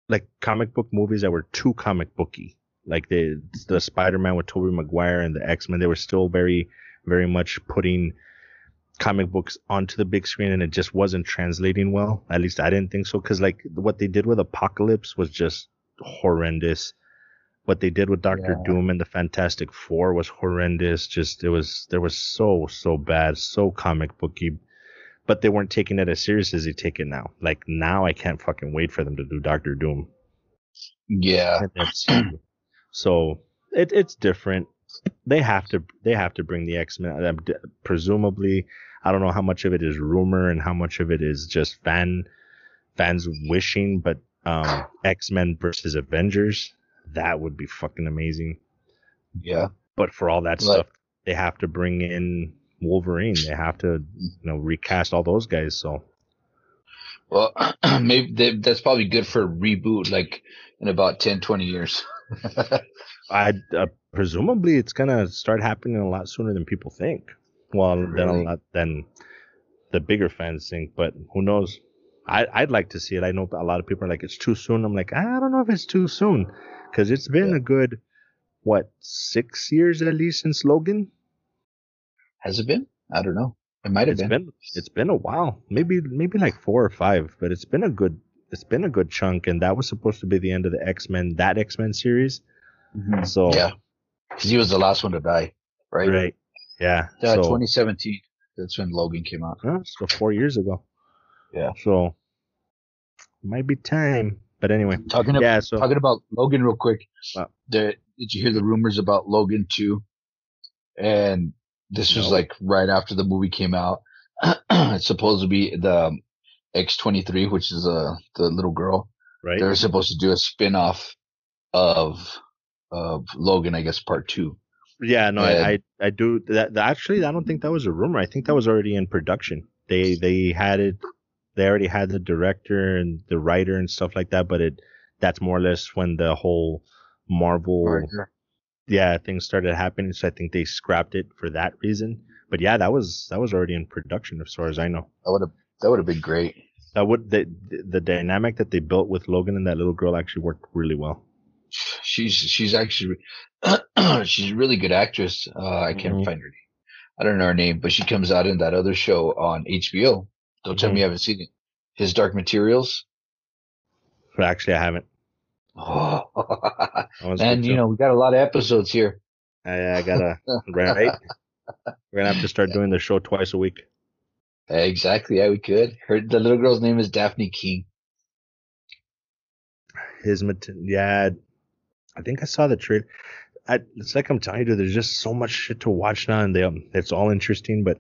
like comic book movies that were too comic booky. Like the the Spider Man with Tobey Maguire and the X Men, they were still very very much putting comic books onto the big screen and it just wasn't translating well. At least I didn't think so because like what they did with Apocalypse was just horrendous. What they did with Doctor Yeah. Doom and the Fantastic Four was horrendous. Just it was there was so so bad, so comic booky. But they weren't taking it as serious as they take it now. Like now, I can't fucking wait for them to do Doctor Doom. yeah. So it, it's different. They have to they have to bring the X Men. Presumably, I don't know how much of it is rumor and how much of it is just fan fans wishing. But um, X Men versus Avengers, that would be fucking amazing. Yeah. But for all that Like- stuff, they have to bring in Wolverine. They have to you know recast all those guys. So Well, maybe they, that's probably good for a reboot, like in about 10, 20 years. I uh, presumably it's gonna start happening a lot sooner than people think. Well, than a lot than the bigger fans think, but who knows? I I'd like to see it. I know a lot of people are like it's too soon. I'm like I don't know if it's too soon because it's been Yeah. a good what six years at least since Logan. Has it been? I don't know. It might have It's been. been it's been a while, maybe maybe like four or five, but it's been a good it's been a good chunk, and that was supposed to be the end of the X Men that X Men series. Mhm. So Yeah. Because he was the last one to die, right? right, yeah. Yeah, so, 2017. That's when Logan came out. Huh? So four years ago. Yeah. So might be time. But anyway, Talking about yeah. So talking about Logan real quick. Wow. The, did you hear the rumors about Logan 2? And this was like right after the movie came out. it's supposed to be the X23, which is uh the little girl. right? They were supposed to do a spin-off of of Logan, I guess, part two. Yeah, no, Yeah. I, I, I do that. Actually, I don't think that was a rumor. I think that was already in production. They, they had it. They already had the director and the writer and stuff like that. But it, that's more or less when the whole Marvel, yeah, things started happening. So I think they scrapped it for that reason. But yeah, that was that was already in production as far as I know. That would have that would have been great. That would the the dynamic that they built with Logan and that little girl actually worked really well. She's she's actually she's a really good actress. Uh, I can't Mhm. find her name. I don't know her name, but she comes out in that other show on HBO. Don't tell Mhm. me you haven't seen it. His Dark Materials. But actually, I haven't. Oh, and you know we got a lot of episodes here. I, I gotta right. We're gonna have to start doing the show twice a week. Exactly. Yeah, we could. Her the little girl's name is Dafne Keen. His yeah, I think I saw the trailer. I, it's like I'm telling you, there's just so much shit to watch now, and they, um, it's all interesting. But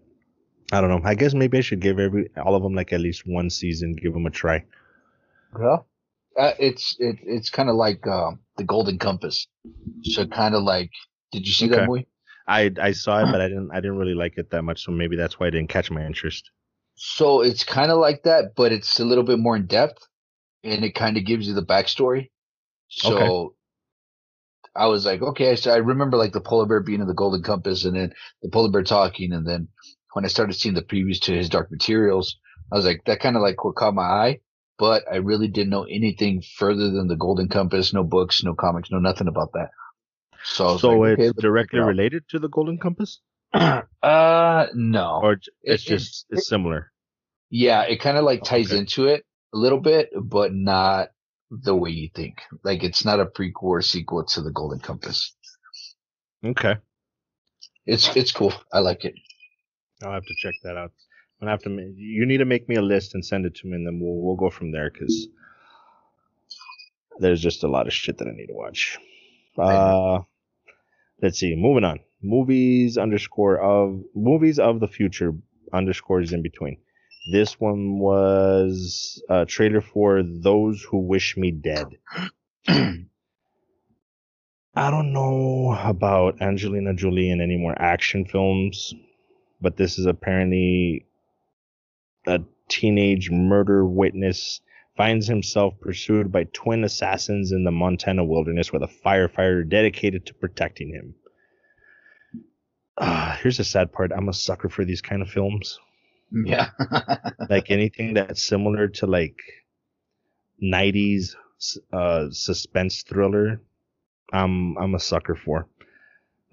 I don't know. I guess maybe I should give every all of them like at least one season, give them a try. Yeah, uh, it's it, it's kind of like um, the Golden Compass. So kind of like, did you see Okay. that movie? I I saw it, but I didn't I didn't really like it that much, so maybe that's why it didn't catch my interest. So it's kind of like that, but it's a little bit more in depth, and it kind of gives you the backstory. So Okay. I was like, okay. So I remember like the polar bear being in the Golden Compass, and then the polar bear talking, and then when I started seeing the previews to his Dark Materials, I was like, that kind of like what caught my eye. But I really didn't know anything further than the Golden Compass. No books, no comics, no nothing about that. So, So like, it's let's directly it related to the Golden Compass, uh, no. or j- It- it's just it- it's similar. Yeah, it kind of like ties Okay. into it a little bit, but not the way you think. Like it's not a prequel or sequel to the Golden Compass. Okay, It's it's cool. I like it. I'll have to check that out. I'm gonna have to. You need to make me a list and send it to me, and then we'll we'll go from there because there's just a lot of shit that I need to watch. Uh, let's see. Moving on. Movies underscore of movies of the future underscores in between. This one was a trailer for Those Who Wish Me Dead. I don't know about Angelina Jolie in any more action films, but this is apparently a teenage murder witness finds himself pursued by twin assassins in the Montana wilderness with a firefighter dedicated to protecting him. Ah, here's the sad part. I'm a sucker for these kind of films. yeah. Like anything that's similar to like 90s uh suspense thriller. I'm I'm a sucker for.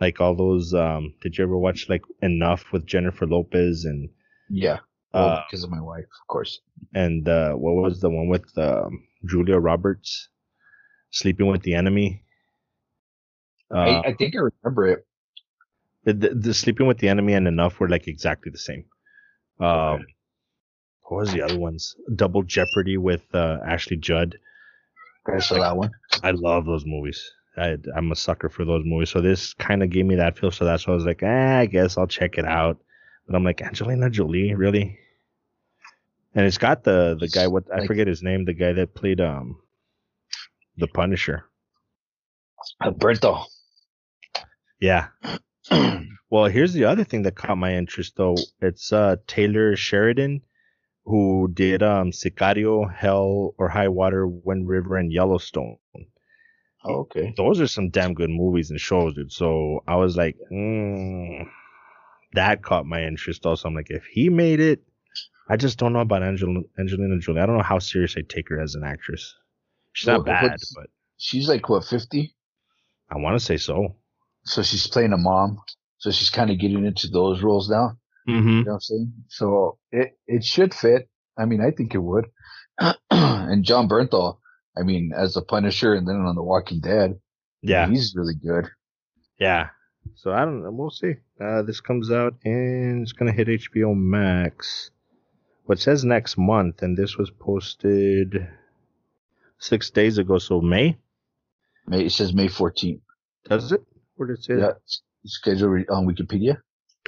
Like all those um did you ever watch like Enough with Jennifer Lopez and yeah. Well, uh because of my wife, of course. and uh what was the one with um Julia Roberts sleeping with the enemy? Uh, I, I think I remember it. the, the, sleeping with the enemy and enough were like exactly the same. Um, what was the other ones? Double Jeopardy with uh, Ashley Judd. I saw that one. I love those movies. I, I'm a sucker for those movies. So this kind of gave me that feel. So that's why I was like, eh, I guess I'll check it out. But I'm like, Angelina Jolie, really? And it's got the the guy. What I forget his name. The guy that played um the Punisher. Alberto. Yeah. Well, here's the other thing that caught my interest though. It's uh Taylor Sheridan who did um Sicario, Hell or High Water, Wind River, and Yellowstone. Oh, okay. Those are some damn good movies and shows, dude. So I was like, mm, that caught my interest also. I'm like, if he made it, I just don't know about Angel- Angelina Jolie. I don't know how serious I take her as an actress. She's not bad, but She's like what fifty, I want to say so. so she's playing a mom. So she's kind of getting into those roles now. Mm-hmm. You know what I'm saying? So it it should fit. I mean, I think it would. and Jon Bernthal, I mean, as the Punisher and then on The Walking Dead, Yeah. he's really good. Yeah. So I don't know. We'll see. Uh, this comes out and it's gonna hit HBO Max. What says next month, and this was posted six days ago. So May May, it says May 14th. does it? Where did it say? Yeah, that? it's scheduled on Wikipedia.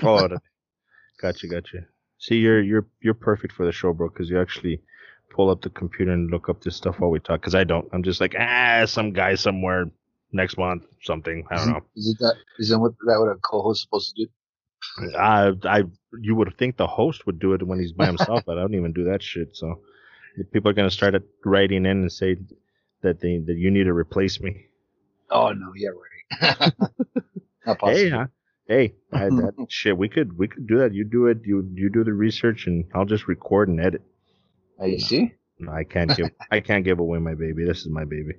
Oh, gotcha, gotcha. See, you're you're you're perfect for the show, bro, because you actually pull up the computer and look up this stuff while we talk because I don't. I'm just like ah, some guy somewhere next month, something. I don't know. Is it that? Is that what that what a co-host is supposed to do? I, I, you would think the host would do it when he's by himself, but I don't even do that shit. So people are gonna start writing in and say that they that you need to replace me. Oh no, yeah, right. Not possible. Hey, huh? hey, I, that shit. We could we could do that. You do it. You you do the research, and I'll just record and edit. Oh, you see? No, I can't give I can't give away my baby. This is my baby.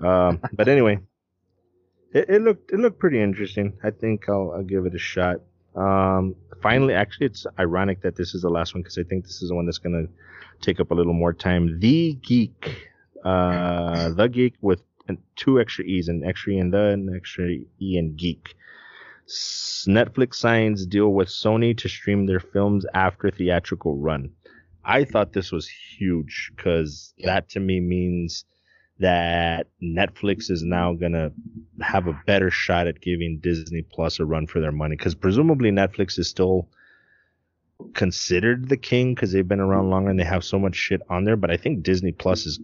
Um, but anyway, it, it looked it looked pretty interesting. I think I'll I'll give it a shot. Um, finally, actually, it's ironic that this is the last one because I think this is the one that's gonna take up a little more time. The Geek, uh, the Geek with two extra e's, an extra e and the, an extra e and geek. Netflix signs deal with Sony to stream their films after theatrical run. I thought this was huge because yeah. that to me means that Netflix is now gonna have a better shot at giving Disney Plus a run for their money because presumably Netflix is still considered the king because they've been around longer and they have so much shit on there. But I think Disney Plus is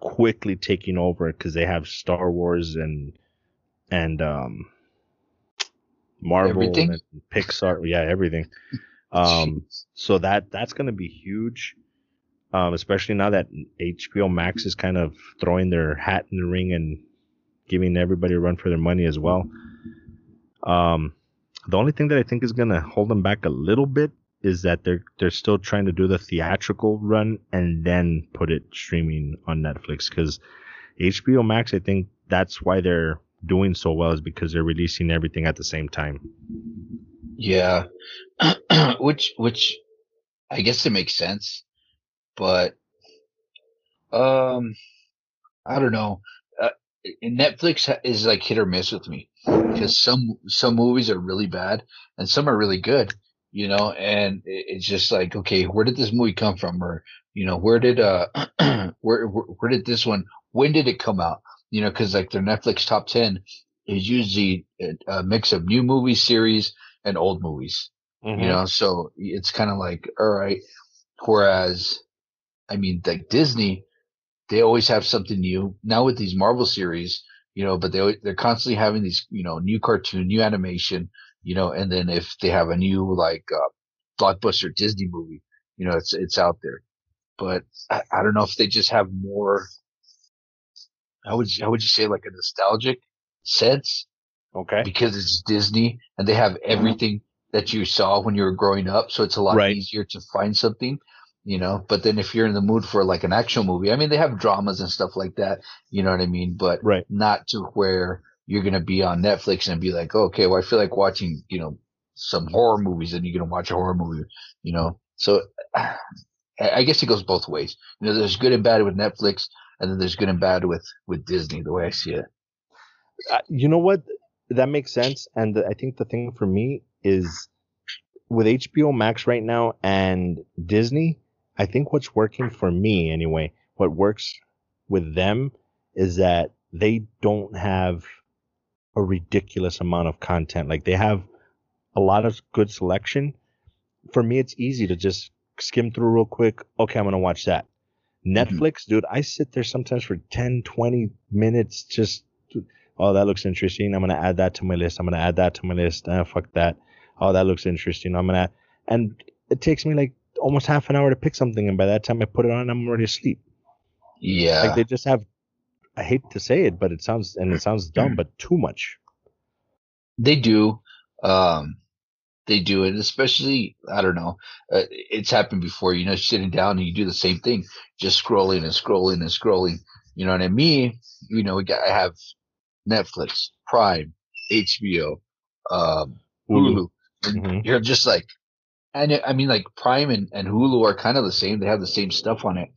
quickly taking over because they have Star Wars and and um Marvel everything? and Pixar. Yeah, everything. Um, so that that's gonna be huge um, especially now that HBO Max is kind of throwing their hat in the ring and giving everybody a run for their money as well. Um, the only thing that I think is gonna hold them back a little bit is that they're they're still trying to do the theatrical run and then put it streaming on Netflix because HBO Max I think that's why they're doing so well is because they're releasing everything at the same time. Yeah, which which I guess it makes sense but um, I don't know. Uh, Netflix is like hit or miss with me because some some movies are really bad and some are really good, you know. And it's just like, okay, where did this movie come from, or you know, where did uh, where, where where did this one? When did it come out? You know, because like their Netflix top ten is usually a mix of new movie series and old movies. Mm-hmm. You know, so it's kind of like, all right. Whereas I mean, like Disney, they always have something new. Now with these Marvel series, you know, but they they're constantly having these, you know, new cartoon, new animation, you know, and then if they have a new like uh, blockbuster Disney movie, you know, it's it's out there. But I, I don't know if they just have more. How would you, how would you say like a nostalgic sense? Okay. Because it's Disney and they have everything that you saw when you were growing up, so it's a lot right. easier to find something you know? But then if you're in the mood for like an action movie i mean they have dramas and stuff like that you know what i mean? But right. not to where you're going to be on netflix and be like okay well i feel like watching you know some horror movies and you're going to watch a horror movie you know? So i guess it goes both ways. You know there's good and bad with netflix and then there's good and bad with with disney the way i see it. Uh, you know what that makes sense and i think the thing for me is with hbo max right now and disney I think what's working for me anyway, what works with them is that they don't have a ridiculous amount of content. Like they have a lot of good selection. For me, it's easy to just skim through real quick. Okay, I'm going to watch that. Mm-hmm. Netflix, mm-hmm. dude, I sit there sometimes for 10, 20 minutes just, oh, that looks interesting. I'm going to add that to my list. I'm going to add that to my list. Ah, fuck that. Oh, that looks interesting. I'm going to, and it takes me like almost half an hour to pick something, and by that time I put it on, I'm already asleep. Yeah, like they just have. I hate to say it, but it sounds and it sounds dumb, but too much. They do. Um, they do it, especially I don't know. Uh, it's happened before, you know, sitting down and you do the same thing, just scrolling and scrolling and scrolling. You know, and at me, you know, I have Netflix, Prime, HBO, um, Hulu. Mm-hmm. You're just like, and I mean, like Prime and, and Hulu are kind of the same. They have the same stuff on it,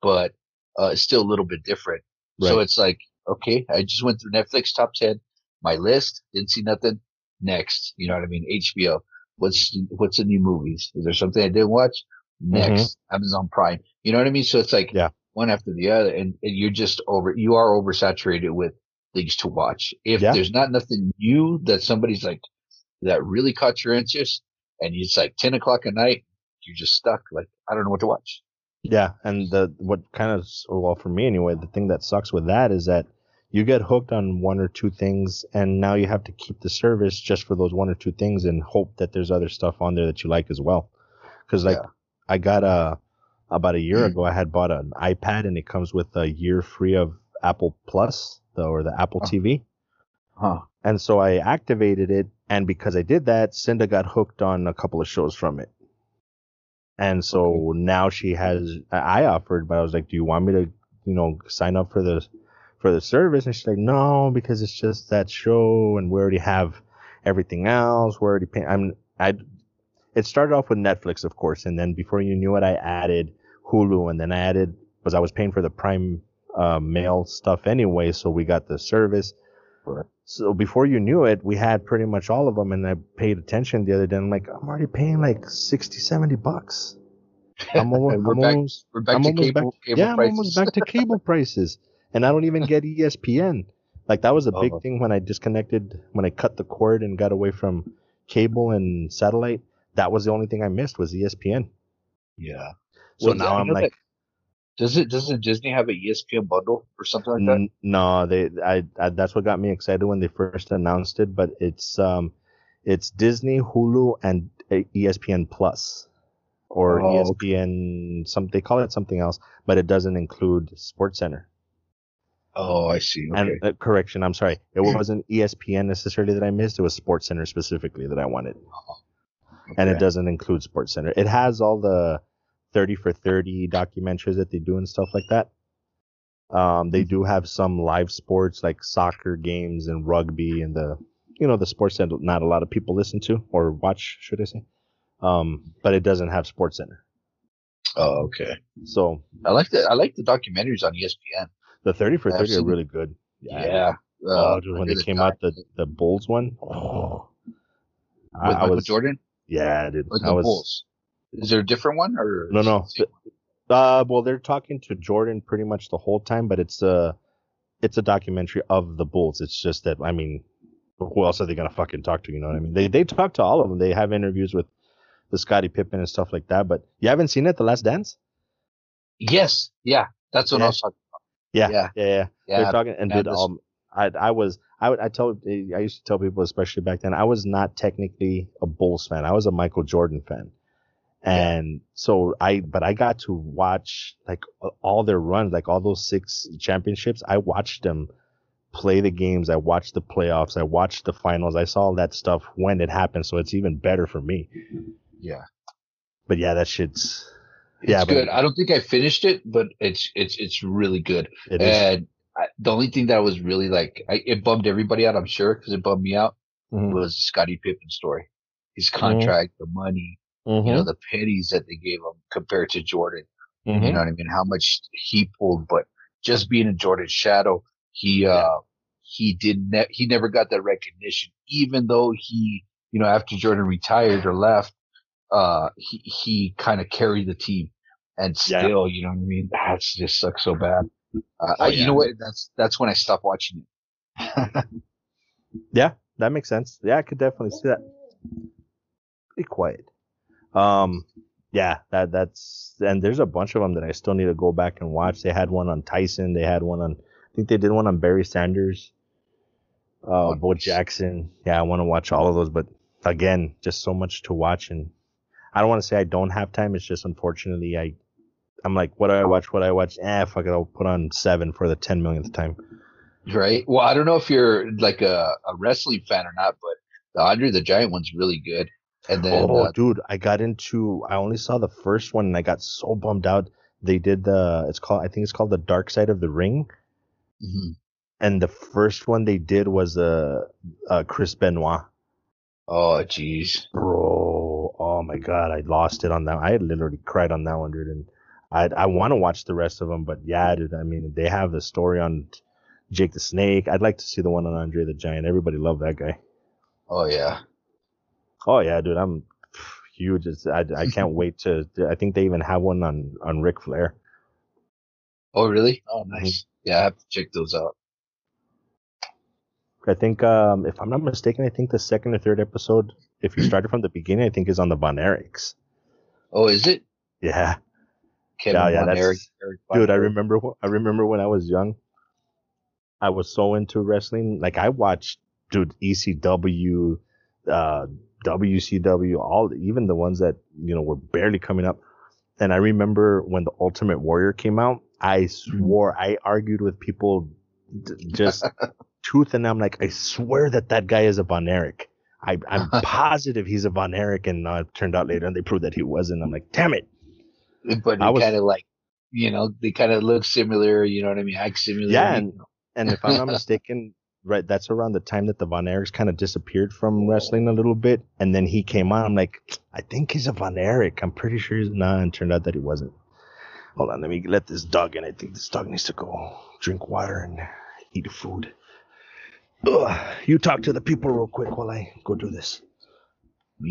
but uh, it's still a little bit different. Right. So it's like, okay, I just went through Netflix top 10, my list, didn't see nothing. Next, you know what I mean? HBO. What's, what's the new movies? Is there something I didn't watch? Next, mm-hmm. Amazon Prime. You know what I mean? So it's like yeah. one after the other and, and you're just over, you are oversaturated with things to watch. If yeah. there's not nothing new that somebody's like, that really caught your interest, and it's like 10 o'clock at night, you're just stuck. Like, I don't know what to watch. Yeah, and the what kind of well for me anyway, the thing that sucks with that is that you get hooked on one or two things, and now you have to keep the service just for those one or two things, and hope that there's other stuff on there that you like as well. Because like Yeah. I got a about a year Mm. ago, I had bought an iPad, and it comes with a year free of Apple Plus, the, or the Apple. TV. Huh. And so I activated it, and because I did that, Cinda got hooked on a couple of shows from it. And so now she has. I I offered, but I was like, "Do you want me to, you know, sign up for the for the service?" And she's like, "No, because it's just that show, and we already have everything else. We're already paying." I'm. I. It started off with Netflix, of course, and then before you knew it, I added Hulu, and then I added because I was paying for the Prime uh, mail stuff anyway, so we got the service. So before you knew it, we had pretty much all of them, and I paid attention the other day. I'm like, I'm already paying like 60, 70 bucks. I'm almost, we're I'm back- almost, We're back I'm to cable, back, cable yeah, I'm prices. almost back to cable prices, and I don't even get ESPN. Like that was a big Oh. thing when I disconnected, when I cut the cord and got away from cable and satellite. That was the only thing I missed was ESPN. yeah. So Well, now I'm like, Does it? Doesn't Disney have a E ESPN bundle or something like that? No, they I, I that's what got me excited when they first announced it. But it's um, it's Disney, Hulu, and uh, ESPN Plus, or Oh, ESPN. Some they call it something else, but it doesn't include Sports Center. Oh, I see. Okay. And uh, correction, I'm sorry, it wasn't E ESPN necessarily that I missed. It was Sports Center specifically that I wanted, and it doesn't include Sports Center. It has all the 30 for 30 documentaries that they do and stuff like that. Um, they do have some live sports like soccer games and rugby and the, you know, the sports that not a lot of people listen to or watch, should I say? Um, but it doesn't have Sports Center. Oh, okay. So I like the I like the documentaries on ESPN. the 30 for I've 30 are really good. Yeah. Oh, Uh, dude, when they came out, the, the Bulls one. Oh, with I, Michael was, Jordan yeah, dude. or I the was, Bulls. Is there a different one or No, no. is it the same Uh, well, they're talking to Jordan pretty much the whole time, but it's a, it's a documentary of the Bulls. It's just that I mean, who else are they gonna fucking talk to? You know what I mean? They they talk to all of them. They have interviews with the Scottie Pippen and stuff like that. But you haven't seen it, The Last Dance? Yes. Yeah. That's what Yeah. I was talking. Yeah, Yeah. yeah, yeah. Yeah. They're talking and yeah, did this- um. I I was I would I tell I used to tell people especially back then I was not technically a Bulls fan. I was a Michael Jordan fan. Yeah. And so I, but I got to watch like all their runs, like all those six championships. I watched them play the games. I watched the playoffs. I watched the finals. I saw all that stuff when it happened. So it's even better for me. Yeah. But yeah, that shit's, It's Yeah, but- good. I don't think I finished it, but it's it's it's really good. it. And I, the only thing that was really like I, it bummed everybody out. I'm sure because it bummed me out Mhm. was Scottie Pippen story. His contract, the money, you know, Mhm. the pennies that they gave him compared to Jordan. Mhm. You know what I mean? How much he pulled, but just being in Jordan's shadow, he uh he did ne- he never got that recognition, even though he you know after Jordan retired or left, uh he he kind of carried the team, and Yeah. still you know what I mean? That's just sucks so bad. Uh, Oh, I, yeah. You know what? That's that's when I stopped watching it. Yeah, that makes sense. Yeah, I could definitely see that. Be quiet. Um, yeah, that that's and there's a bunch of them that I still need to go back and watch. They had one on Tyson. They had one on. I think they did one on Barry Sanders. Uh, Oh, Bo. Jackson. Yeah, I want to watch all of those, but again, just so much to watch, and I don't want to say I don't have time. It's just unfortunately I. I'm like, what do I watch? What do I watch? Eh, fuck it. I'll put on seven for the ten millionth time. Right. Well, I don't know if you're like a, a wrestling fan or not, but the Andre the Giant one's really good. And then oh, uh, dude, I got into. I only saw the first one, and I got so bummed out. They did the. It's called. I think it's called the Dark Side of the Ring. mhm. And the first one they did was uh, uh Chris Benoit. oh jeez. Bro, oh my god, I lost it on that. I literally cried on that one, dude. And I I want to watch the rest of them, but yeah, dude. I mean, they have the story on Jake the Snake. I'd like to see the one on Andre the Giant. Everybody loved that guy. Oh yeah. Oh yeah, dude. I'm huge. It's, I I can't wait to. I think they even have one on on Ric Flair. Oh really? Oh nice. Yeah, I have to check those out. I think, um, if I'm not mistaken, I think the second or third episode, if you started from the beginning, I think is on the Von Erichs. Oh, is it? Yeah, Kevin Yeah, yeah, that's- Eric Von Dude, I remember. I remember when I was young. I was so into wrestling. Like I watched, dude, ECW, uh, WCW, all even the ones that you know were barely coming up. And I remember when the Ultimate Warrior came out, I swore I argued with people, d- just tooth and I'm like, I swear that that guy is a Von Erich. I, I'm positive he's a Von Erich, and uh, it turned out later, and they proved that he wasn't. I'm like, damn it. but I was- kind of like, you know, they kind of look similar. You know what I mean? Act similar. Yeah, and- And if I'm not mistaken, right, that's around the time that the Von Erichs kind of disappeared from wrestling a little bit. And then he came on. I'm like, I think he's a Von Erich. I'm pretty sure he's not. And turned out that he wasn't. Hold on, let me let this dog in. I think this dog needs to go drink water and eat food. Ugh. You talk to the people real quick while I go do this.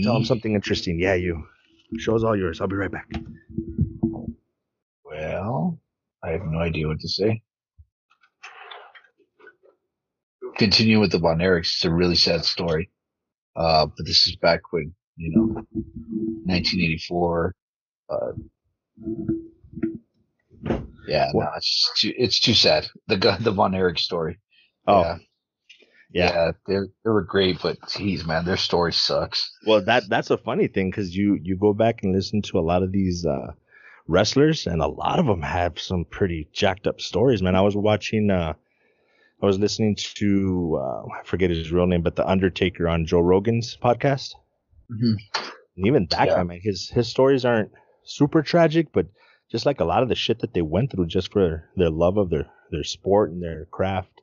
Tell them something interesting. Yeah, you. Show's all yours. I'll be right back. Well, I have no idea what to say. Continue with the Von Erichs. It's a really sad story. Uh, but this is back when, you know, 1984. Uh, yeah, no, it's too, it's too sad. The the Von Erich story. Oh, yeah, yeah. yeah, they they were great, but geez, man, their story sucks. Well, that that's a funny thing because you you go back and listen to a lot of these uh, wrestlers, and a lot of them have some pretty jacked up stories. Man, I was watching, uh, I was listening to uh, I forget his real name, but the Undertaker on Joe Rogan's podcast, Mhm. and even that Yeah. guy, man, his his stories aren't super tragic, but just like a lot of the shit that they went through just for their love of their their sport and their craft.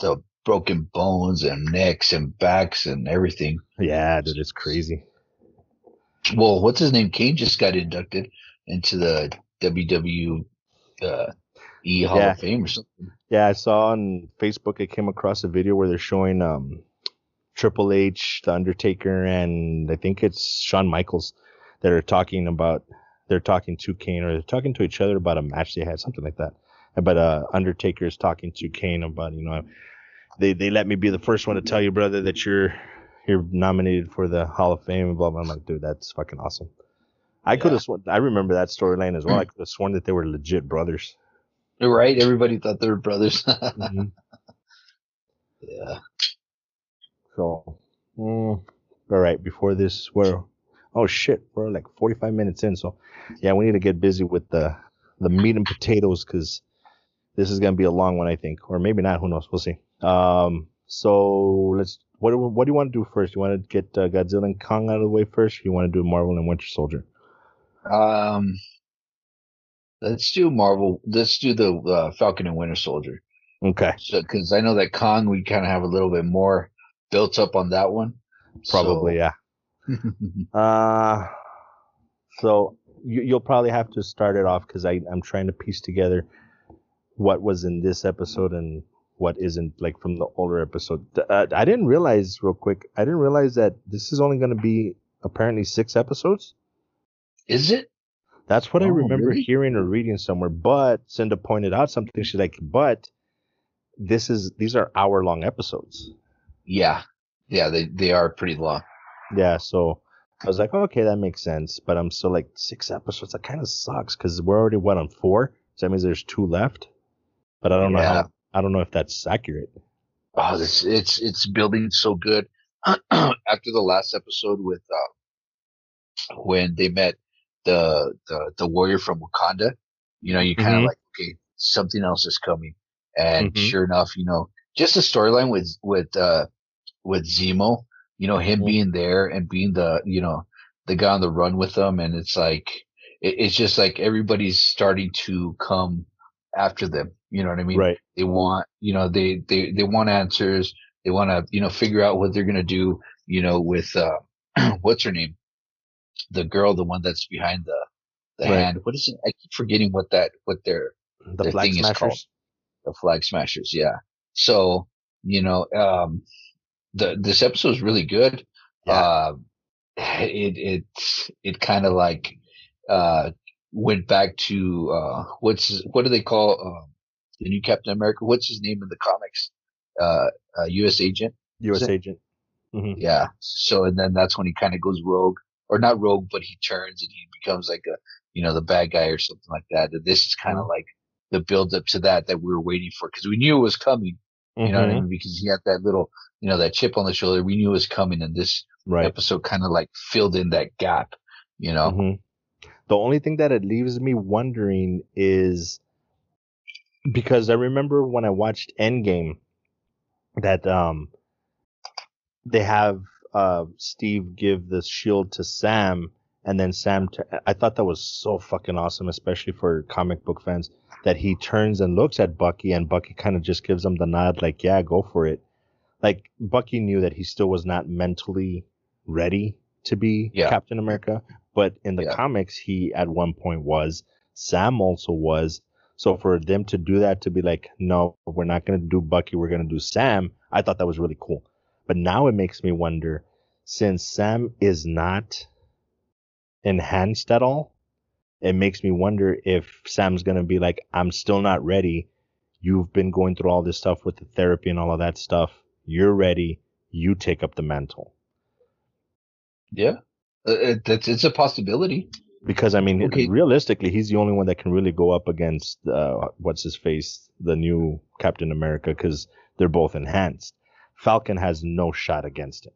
The broken bones and necks and backs and everything. Yeah, dude, it's crazy. Well, what's his name? Kane just got inducted into the WW uh, E Hall Yeah. of Fame or something. Yeah, I saw on Facebook. I came across a video where they're showing um, Triple H, The Undertaker, and I think it's Shawn Michaels that are talking about. They're talking to Kane, or they're talking to each other about a match they had, something like that. But uh, Undertaker is talking to Kane about, you know, they they let me be the first one to tell you, brother, that you're you're nominated for the Hall of Fame and blah blah. I'm like, dude, that's fucking awesome. I could have sworn. I remember that storyline as well. I could have sworn that they were legit brothers. Right? Everybody thought they were brothers. Mhm. yeah. So, mm, all right. Before this, we're oh shit, we're like 45 minutes in. So, yeah, we need to get busy with the the meat and potatoes because this is gonna be a long one, I think, or maybe not. Who knows? We'll see. Um, so let's. What do what do you want to do first? You want to get uh, Godzilla and Kong out of the way first? Or you want to do Marvel and Winter Soldier? Um, let's do Marvel. Let's do the uh, Falcon and Winter Soldier. Okay, So, because I know that Kong, we kind of have a little bit more built up on that one. probably yeah. yeah. Uh, so you, you'll probably have to start it off because I'm trying to piece together what was in this episode and what isn't, like from the older episode. Uh, I didn't realize, real quick, I didn't realize that this is only going to be apparently six episodes. Is it? That's what I Oh, remember really? hearing or reading somewhere. But Cinda pointed out something. She's like, but this is these are hour long episodes. Yeah. Yeah, they, they are pretty long. Yeah, so I was like, oh, okay, that makes sense. But I'm still like six episodes. That kind of sucks because we're already what on four. So that means there's two left. But I don't know Yeah. how. I don't know if that's accurate. Oh, this it's it's building so good. After the last episode with uh, when they met the the the warrior from Wakanda, you know, you kind of Mhm. like okay, something else is coming, and Mhm. sure enough, you know, just the storyline with with uh with Zemo, you know, him Mhm. being there and being the you know the guy on the run with them, and it's like it, it's just like everybody's starting to come after them. You know what I mean? right. they want you know they they they want answers they want to you know figure out what they're going to do you know with uh what's her name the girl the one that's behind the the Right. hand what is it i keep forgetting what that what their The the Flag thing is called. Smashers. the flag smashers yeah so you know um the this episode is really good Yeah. uh it it it kind of like uh went back to uh what's what do they call um the new captain america what's his name in the comics uh, uh U.S. Agent U.S. Agent. hmm yeah so and then that's when he kind of goes rogue or not rogue but he turns and he becomes like a you know, the bad guy or something like that. That this is kind of like the build up to that that we were waiting for because we knew it was coming. You know what I Mhm. mean? Because he had that little, you know, that chip on the shoulder. We knew it was coming, and this Right. episode kind of like filled in that gap. You know? Mhm. The only thing that it leaves me wondering is because I remember when I watched Endgame that um they have uh Steve give the shield to Sam and then Sam t- I thought that was so fucking awesome especially for comic book fans that he turns and looks at Bucky and Bucky kind of just gives him the nod like yeah go for it like Bucky knew that he still was not mentally ready to be Yeah. Captain America but in the Yeah. comics he at one point was Sam also was so for them to do that to be like no we're not going to do Bucky we're going to do Sam I thought that was really cool but now it makes me wonder since Sam is not enhanced at all it makes me wonder if Sam's going to be like I'm still not ready you've been going through all this stuff with the therapy and all of that stuff you're ready you take up the mantle Yeah. Uh, it, that's it's a possibility. because I mean, Okay. realistically, he's the only one that can really go up against uh, what's his face, the new Captain America, because they're both enhanced. Falcon has no shot against him.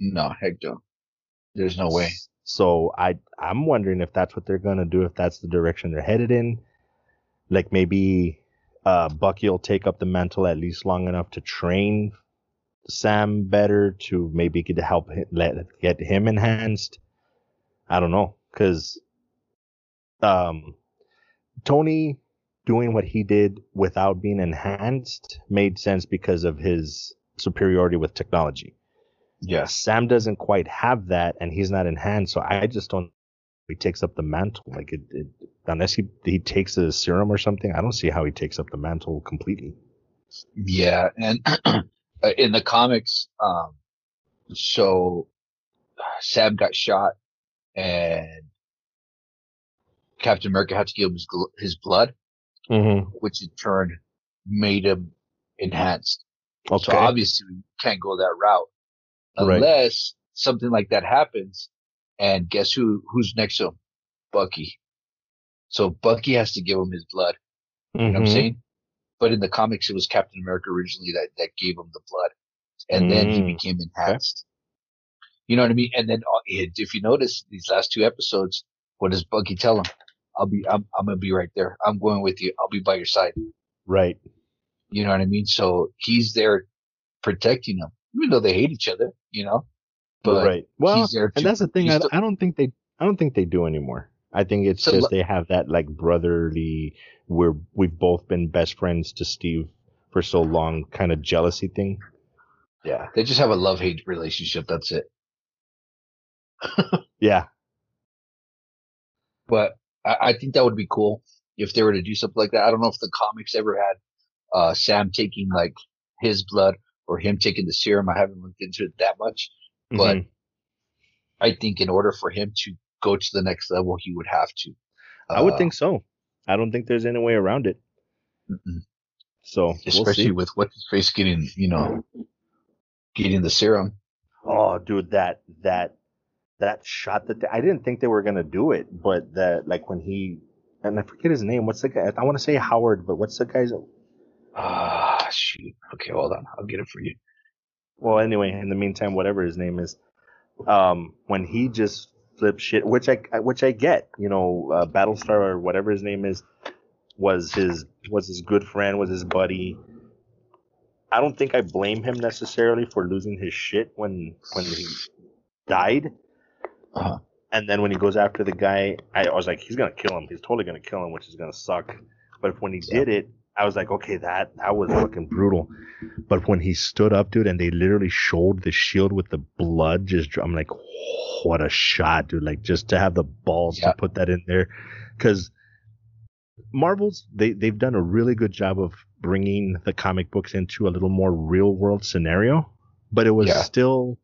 No, heck no. There's no way. So I I'm wondering if that's what they're gonna do, if that's the direction they're headed in. Like maybe uh, Bucky will take up the mantle at least long enough to train Sam better to maybe get to help hi- let get him enhanced. I don't know, because um, Tony doing what he did without being enhanced made sense because of his superiority with technology. Yes. Sam doesn't quite have that, and he's not enhanced. So I just don't. He takes up the mantle, like it, it unless he he takes a serum or something. I don't see how he takes up the mantle completely. Yeah, and uh, in the comics, um, so Sam got shot, and Captain America had to give him his, his blood, Mm-hmm. which in turn made him enhanced. Okay. So obviously, we can't go that route Right. unless something like that happens. And guess who? Who's next to him? Bucky. So Bucky has to give him his blood. You know what I'm Mhm. saying? But in the comics, it was Captain America originally that, that gave him the blood. And then he Mm. became enhanced. You know what I mean? And then uh, if you notice these last two episodes, what does Bucky tell him? I'll be, I'm, I'm going to be right there. I'm going with you. I'll be by your side. Right. You know what I mean? So he's there protecting them, even though they hate each other, you know? But right. Well, he's there and that's the thing. I, still- I don't think they. I don't think they do anymore. I think it's So just they have that like brotherly. We're we've both been best friends to Steve for so long, kind of jealousy thing. yeah, they just have a love hate relationship. That's it. Yeah. but I, I think that would be cool if they were to do something like that. I don't know if the comics ever had uh, Sam taking like his blood or him taking the serum. I haven't looked into it that much, but Mhm. I think in order for him to go to the next level, he would have to. I would Uh, think so. I don't think there's any way around it. mm-mm. So we'll especially see. with what's his face getting, you know, getting the serum. Oh, dude, that that that shot that they, I didn't think they were gonna do it, but that like when he and I forget his name. What's the guy? I want to say Howard, but what's the guy's? Ah, shoot. Okay, hold on. I'll get it for you. Well, anyway, in the meantime, whatever his name is, um, when he just flips shit, which I which I get, you know, uh, Battlestar or whatever his name is, was his was his good friend, was his buddy. I don't think I blame him necessarily for losing his shit when when he died. Uh-huh. And then when he goes after the guy, I, I was like, he's gonna kill him. He's totally gonna kill him, which is gonna suck. But when he Yeah. did it, I was like, okay, that that was fucking brutal. But when he stood up, dude, and they literally showed the shield with the blood, just I'm like, what a shot, dude! Like just to have the balls Yeah. to put that in there, because Marvel's they they've done a really good job of bringing the comic books into a little more real world scenario, but it was Yeah. still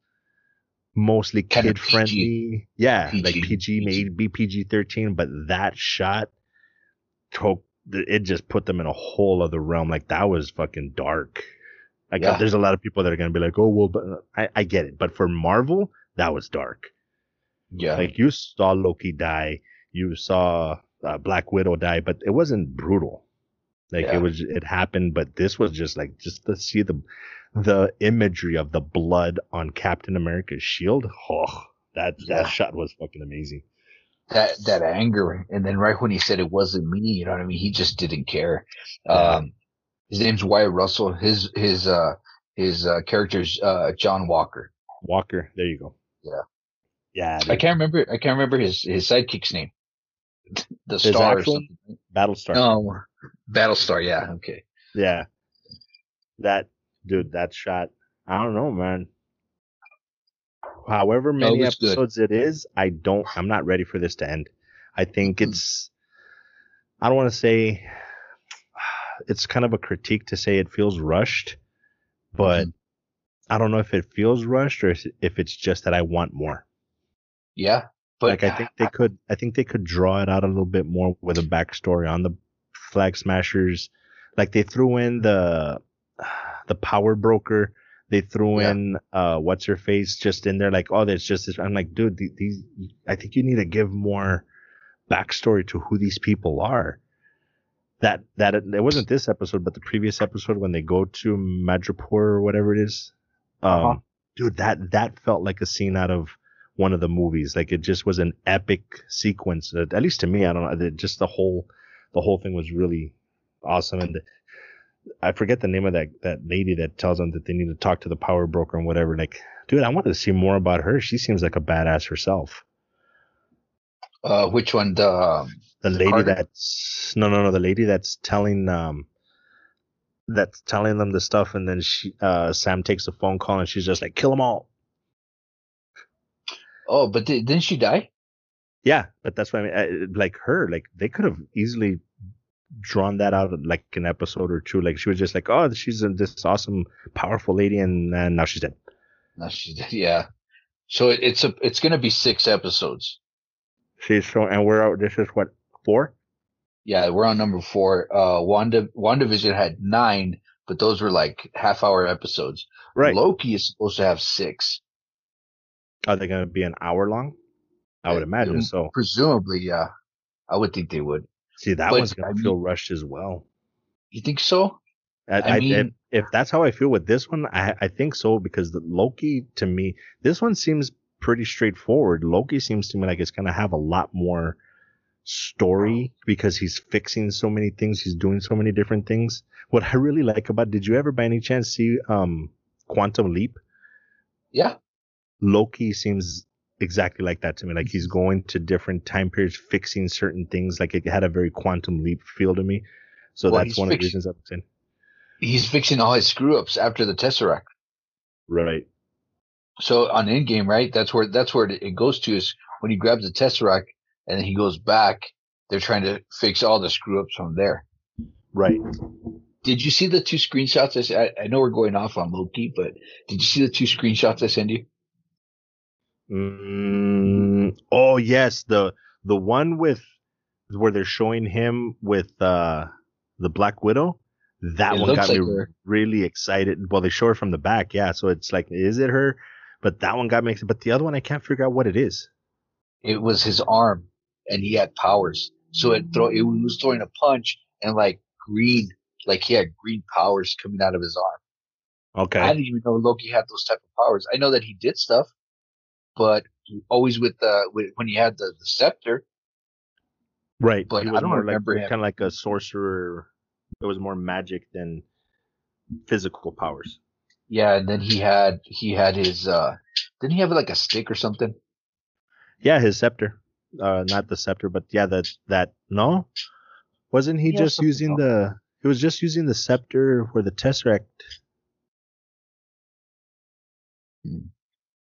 mostly Kinda kid friendly. Yeah, like PG, PG, made BPG thirteen, but that shot took it just put them in a whole other realm. Like that was fucking dark. Like Yeah. there's a lot of people that are gonna be like, oh well, but I, I get it. But for Marvel, that was dark. Yeah. Like you saw Loki die, you saw uh, Black Widow die, but it wasn't brutal. Like Yeah. it was, it happened, but this was just like just to see the the imagery of the blood on Captain America's shield. Oh, that Yeah. that shot was fucking amazing. That that anger and then right when he said it wasn't me you know what i mean he just didn't care um his name's wyatt russell his his uh his uh character's uh john walker Walker, there you go. Yeah. yeah. i can't remember i can't remember his his sidekick's name the His star or actual- something Battlestar. no battlestar yeah okay Yeah. That dude, that shot. I don't know, man. However it many good. episodes it is, I don't I'm not ready for this to end. I think Mm-hmm. it's I don't want to say it's kind of a critique to say it feels rushed, but Mhm. I don't know if it feels rushed or if if it's just that I want more. yeah but like I think they could I think they could draw it out a little bit more with a backstory on the flag smashers. Like they threw in the the power broker. They threw Yeah. in uh what's her face just in there like oh there's just this I'm like dude these I think you need to give more backstory to who these people are. That that it, it wasn't this episode but the previous episode when they go to Madripoor or whatever it is. Um Uh-huh. dude that that felt like a scene out of one of the movies. Like it just was an epic sequence. At at least to me, I don't know. Just the whole, the whole thing was really awesome. And the, I forget the name of that that lady that tells them that they need to talk to the power broker and whatever. Like, dude, I wanted to see more about her. She seems like a badass herself. uh which one the um, The lady Carter? that's no, no, no. The lady that's telling um. That's telling them the stuff, and then she, uh, Sam takes a phone call, and she's just like, "Kill them all." oh but di- didn't she die Yeah, but that's what I mean. I, like her, like they could have easily drawn that out like an episode or two. Like she was just like, oh, she's this awesome, powerful lady, and, and now she's dead. no she did yeah so it, it's a it's gonna be six episodes She's so, and we're out. This is what four? Yeah, we're on number four. Uh, Wanda WandaVision had nine, but those were like half hour episodes. Right. Loki is supposed to have six. Are they going to be an hour long? I would imagine so. Presumably, yeah. I would think they would. See, that but, one's going I to mean- feel rushed as well. You think so? I, I I, mean- if, if that's how I feel with this one, I, I think so because the Loki to me, this one seems pretty straightforward. Loki seems to me like it's going to have a lot more story because he's fixing so many things. He's doing so many different things. What I really like about, did you ever by any chance see, um, Quantum Leap? Yeah. Loki seems exactly like that to me. Like he's going to different time periods, fixing certain things. Like it had a very Quantum Leap feel to me. So Well, that's one of the reasons I'm saying. He's fixing all his screw ups after the Tesseract. Right. So on Endgame, right? That's where that's where it goes to is when he grabs the Tesseract and then he goes back. They're trying to fix all the screw ups from there. Right. Did you see the two screenshots? I, I know we're going off on Loki, but did you see the two screenshots I sent you? Mm, oh yes, the the one with where they're showing him with uh the Black Widow. That It one got me her. really excited. Well, they show her from the back, yeah. So it's like, is it her? But that one got me. excited. But the other one, I can't figure out what it is. It was his arm, and he had powers. So it throw it was throwing a punch and like green, like he had green powers coming out of his arm. Okay. I didn't even know Loki had those type of powers. I know that he did stuff, but always with the with, when he had the, the scepter. right. but He I was don't more remember like him. kind of like a sorcerer. It was more magic than physical powers. Yeah, and then he had he had his uh didn't he have like a stick or something? Yeah, his scepter. Uh, not the scepter, but yeah, that that no, wasn't he Yeah, just using else. the? He was just using the scepter for the tesseract. Hmm.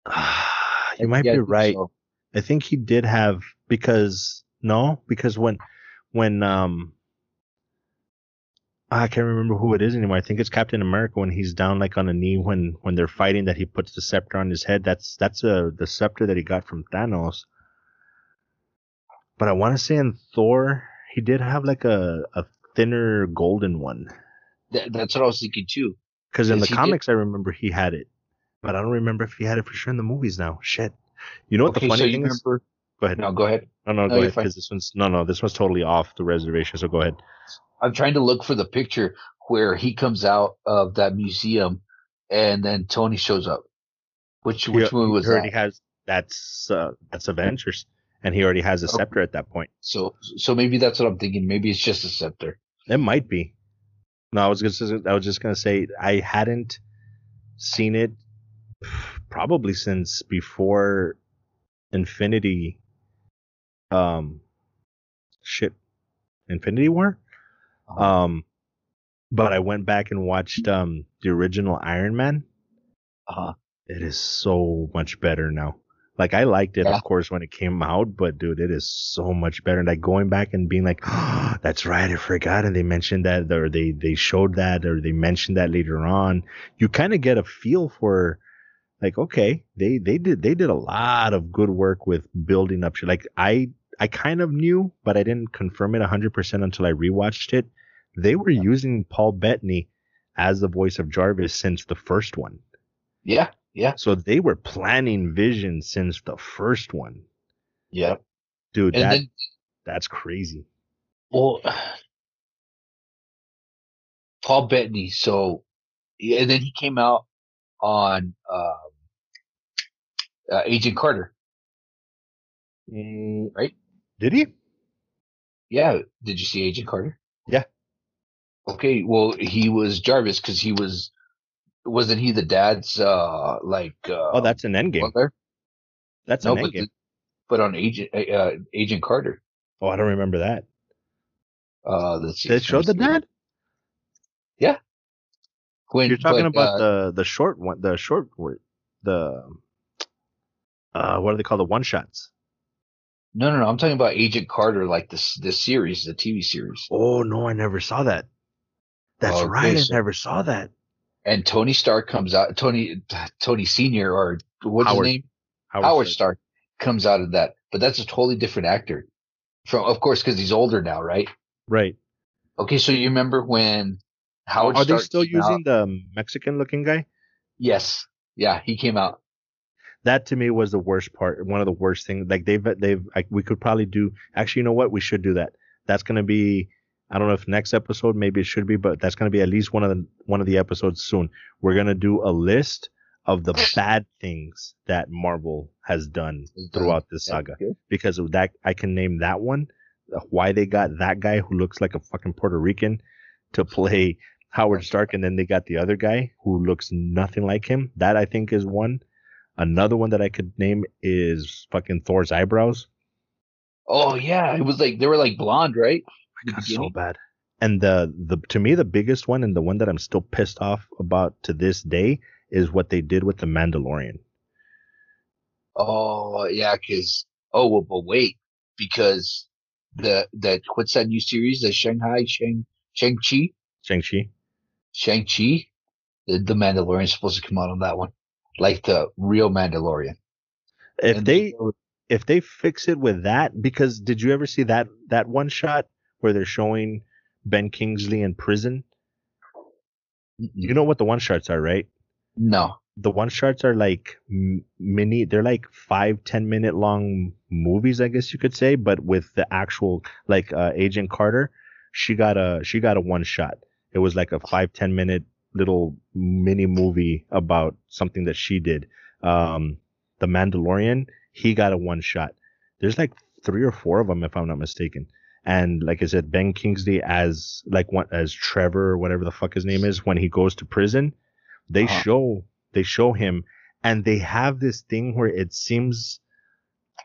you might Yeah, be right. so. I think he did have because no, because when when um I can't remember who it is anymore. I think it's Captain America when he's down like on a knee when when they're fighting that he puts the scepter on his head. That's that's uh, the scepter that he got from Thanos. But I want to say in Thor he did have like a a thinner golden one. That, that's what I was thinking too. Because in the he did. comics I remember he had it, but I don't remember if he had it for sure in the movies now. Shit. You know what okay, the funny so you thing is? remember Go ahead. No, go ahead. No, no, No, go ahead. Because this one's no, no. This one's totally off the reservation. So go ahead. I'm trying to look for the picture where he comes out of that museum, and then Tony shows up. Which which he, movie was he already that? has that's uh, that's Avengers, and he already has a Oh. scepter at that point. So so maybe that's what I'm thinking. Maybe it's just a scepter. It might be. No, I was just I was just gonna say I hadn't seen it probably since before Infinity. Um, shit, Infinity War. Uh-huh. Um, but I went back and watched um the original Iron Man. Uh-huh. It is so much better now. Like I liked it, Yeah. of course, when it came out, but dude, it is so much better. Like going back and being like, oh, "That's right, I forgot," and they mentioned that, or they they showed that, or they mentioned that later on. You kind of get a feel for, like, okay, they they did they did a lot of good work with building up shit. Like I I kind of knew, but I didn't confirm it 100% until I rewatched it. They were using Paul Bettany as the voice of Jarvis since the first one. Yeah, yeah, So they were planning Vision since the first one. yeah. Dude, And that then that's crazy. well Paul Bettany, so and then he came out on um uh, Agent Carter. Right? Did he? Yeah. Did you see Agent Carter? Yeah. Okay. Well, he was Jarvis because he was, wasn't he the dad's, uh, like, uh, Oh, that's an endgame. brother? That's No, an but, endgame. but on Agent, uh, Agent Carter. Oh, I don't remember that. Uh, let's see. Did it show the dad? When You're talking but, about uh, the the short one, the short word, the uh, what do they call the one shots? no, no, no. I'm talking about Agent Carter, like this, this series, the TV series. Oh no, I never saw that. That's Oh, right, I never saw that. And Tony Stark comes out, Tony, Tony Senior, or what's Howard. his name? Howard, Howard Stark. Stark comes out of that, but that's a totally different actor. From, of course, because he's older now, right? Right. Okay, so you remember when Howard Are Stark they still using out? the Mexican looking guy? Yes, yeah, he came out. That to me was the worst part one of the worst things like they've they've like we could probably do actually you know what? We should do that. That's going to be i don't know if next episode maybe it should be but that's going to be at least one of the one of the episodes soon. We're going to do a list of the bad things that marvel has done throughout this saga. because of that i can name that one uh, why they got that guy who looks like a fucking puerto rican to play howard stark and then they got the other guy who looks nothing like him. That i think is one Another one that I could name is fucking Thor's eyebrows. Oh yeah, it was like they were like blonde, right? God, so bad. And the the to me the biggest one and the one that I'm still pissed off about to this day is what they did with the Mandalorian. Oh yeah, because oh well, but wait, because the that what's that new series? The Shanghai Shang Shang Chi Shang Chi. Shang Chi. The, the Mandalorian is supposed to come out on that one, like the real Mandalorian. If And they if they fix it with that, because did you ever see that that one shot where they're showing Ben Kingsley in prison? You know what the one shots are, right? no, the one shots are like mini they're like five ten minute long movies i guess you could say but with the actual like uh, agent carter she got a she got a one shot it was like a five ten minute little mini movie about something that she did. Um the mandalorian he got a one shot. There's like three or four of them if i'm not mistaken. And like i said ben kingsley as like one as trevor or whatever the fuck his name is when he goes to prison they Uh-huh. show they show him and they have this thing where it seems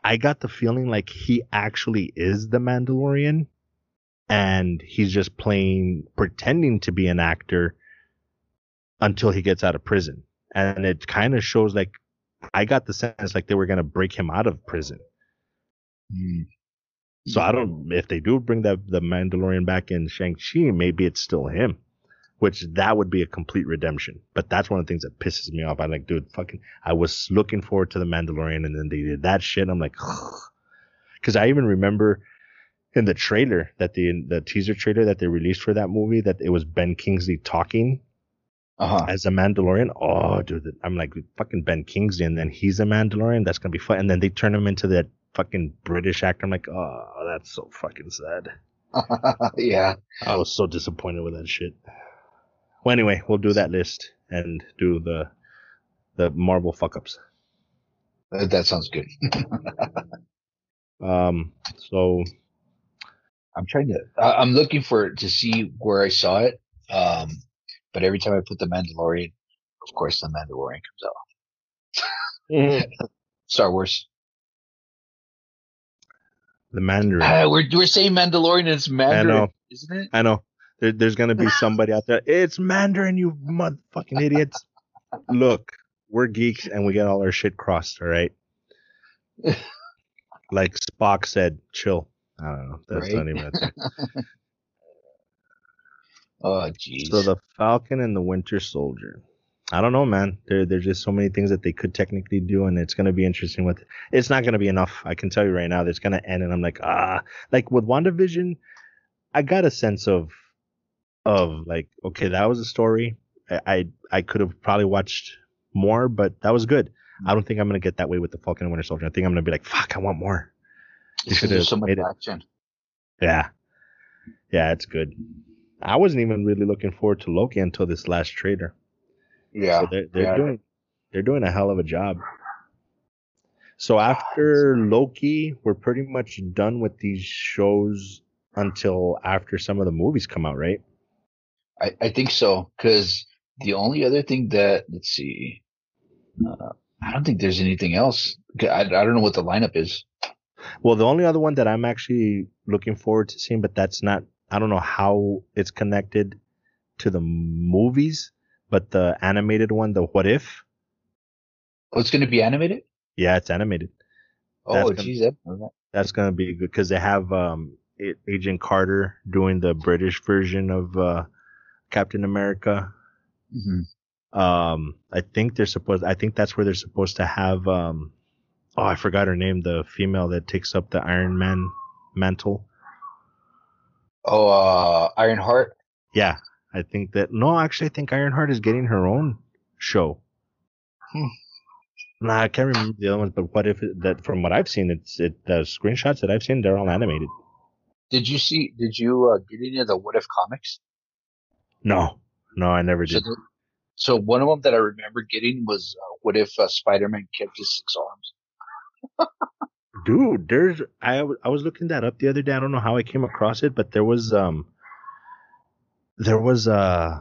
I got the feeling like he actually is the Mandalorian and he's just playing pretending to be an actor until he gets out of prison. And it kind of shows like I got the sense like they were going to break him out of prison. Mm. So I don't if they do bring the the Mandalorian back in Shang-Chi, maybe it's still him. Which that would be a complete redemption. But that's one of the things that pisses me off. I'm like, dude, fucking I was looking forward to the Mandalorian and then they did that shit. I'm like because I even remember in the trailer that the the teaser trailer that they released for that movie that it was Ben Kingsley talking Uh huh. as a Mandalorian. Oh, dude, I'm like fucking Ben Kingsley, and then he's a Mandalorian. That's gonna be fun. And then they turn him into that fucking British actor. I'm like, oh, that's so fucking sad. yeah. I was so disappointed with that shit. Well, anyway, we'll do that list and do the the Marvel fuck ups. Uh, That sounds good. Um, so I'm trying to. I'm looking for to see where I saw it. Um, but every time I put the Mandalorian, of course, the Mandalorian comes out. Star Wars. the Mandarin. Ah, we're we're saying Mandalorian. and It's Mandarin, know. isn't it? I know. There, there's gonna be somebody out there. It's Mandarin, you motherfucking idiots. Look, we're geeks and we get all our shit crossed. All right. like Spock said, chill. I don't know. That's Right? not even. Oh, jeez. So the Falcon and the Winter Soldier. I don't know, man. There, there's just so many things that they could technically do, and it's gonna be interesting. With it's not gonna be enough. I can tell you right now. It's gonna end, and I'm like, ah, like with WandaVision, I got a sense of, of like, okay, that was a story. I, I, I could have probably watched more, but that was good. I don't think I'm gonna get that way with the Falcon and Winter Soldier. I think I'm gonna be like, fuck, I want more. You should have so much action. Yeah. Yeah, it's good. I wasn't even really looking forward to Loki until this last trailer. Yeah. So they're, they're yeah. doing they're doing a hell of a job. So after Loki, we're pretty much done with these shows until after some of the movies come out, right? I, I think so. Because the only other thing that let's see, uh, I don't think there's anything else. I, I don't know what the lineup is. Well, the only other one that I'm actually looking forward to seeing, but that's not I don't know how it's connected to the movies, but the animated one, the What If, Oh, it's going to be animated. yeah, it's animated. Oh, That's gonna- geez, that, that- That's gonna be good because they have um Agent Carter doing the British version of uh, Captain America. mhm. Um, I think they're supposed. I think that's where they're supposed to have. Um, oh, I forgot her name. The female that takes up the Iron Man mantle. Oh, uh, Ironheart. Yeah, I think that. No, actually, I think Ironheart is getting her own show. Hmm. Nah, I can't remember the other ones, but what if it, that? From what I've seen, it's it the screenshots that I've seen, they're all animated. Did you see? Did you uh, get any of the What If comics? No, no, I never So, did. the, so one of them that I remember getting was uh, What If uh, Spider-Man kept his six arms? dude there's I, I was looking that up the other day. I don't know how i came across it but there was um there was uh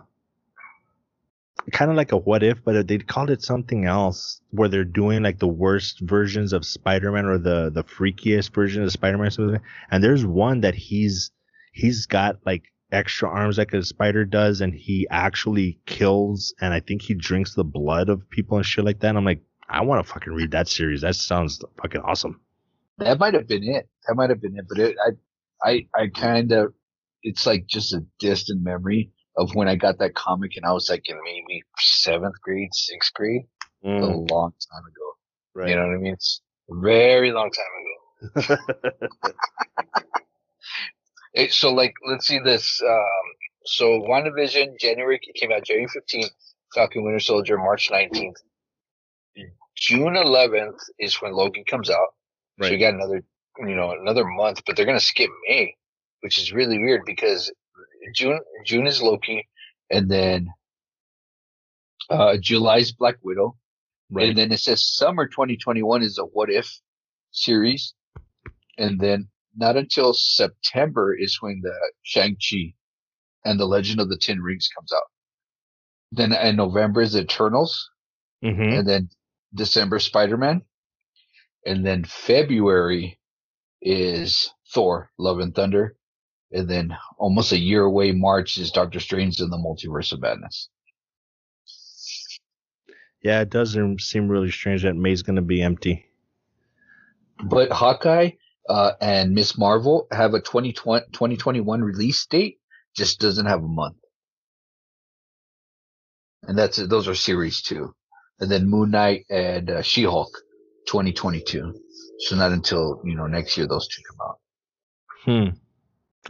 kind of like a what if but they called it something else where they're doing like the worst versions of spider-man or the the freakiest version of spider-man something. and there's one that he's he's got like extra arms like a spider does and he actually kills and i think he drinks the blood of people and shit like that. And i'm like i want to fucking read that series. That sounds fucking awesome That might have been it. That might have been it. But it, I, I, I kind of, it's like just a distant memory of when I got that comic, and I was like in maybe seventh grade, sixth grade, a long time ago. right. You know what I mean? It's a very long time ago. It, so like, let's see this. Um, so WandaVision, January it came out January 15th. Falcon Winter Soldier, March 19th. June 11th is when Logan comes out. So you got another, you know, another month, but they're gonna skip May, which is really weird because June June is Loki, and then uh July's Black Widow, right. and then it says summer 2021 is a What If series, and then not until September is when the Shang Chi and the Legend of the Ten Rings comes out. Then in November is Eternals, hmm and then December Spider Man, and then February is Thor: Love and Thunder, and then almost a year away March is Doctor Strange and the Multiverse of Madness. Yeah, it does seem- really strange that May's gonna be empty. But Hawkeye uh, and Miss Marvel have a 2020, 2021 release date, just doesn't have a month, and that's those are series too, and then Moon Knight and uh, She Hulk 2022. So not until you know next year those two come out. Hmm.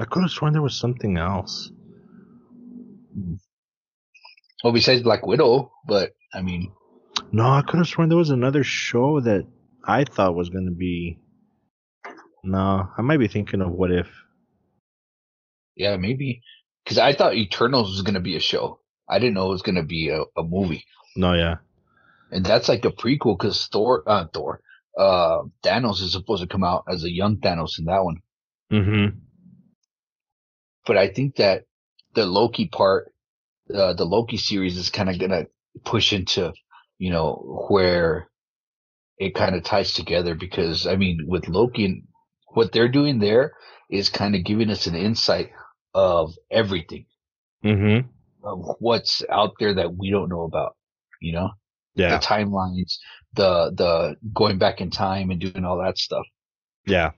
I could have sworn there was something else. Well, besides Black Widow, but I mean, No, I could have sworn there was another show that I thought was gonna be No, I might be thinking of what if. Yeah, maybe. Because I thought Eternals was gonna be a show. I didn't know it was gonna be a, a movie, No, yeah. And that's like a prequel because Thor, uh, Thor, uh, Thanos is supposed to come out as a young Thanos in that one. Mm-hmm. But I think that the Loki part, uh, the Loki series is kind of gonna push into, you know, where it kind of ties together because I mean, with Loki and what they're doing there is kind of giving us an insight of everything Mm-hmm. of what's out there that we don't know about, you know, Yeah. the timelines, the, the going back in time and doing all that stuff. Yeah.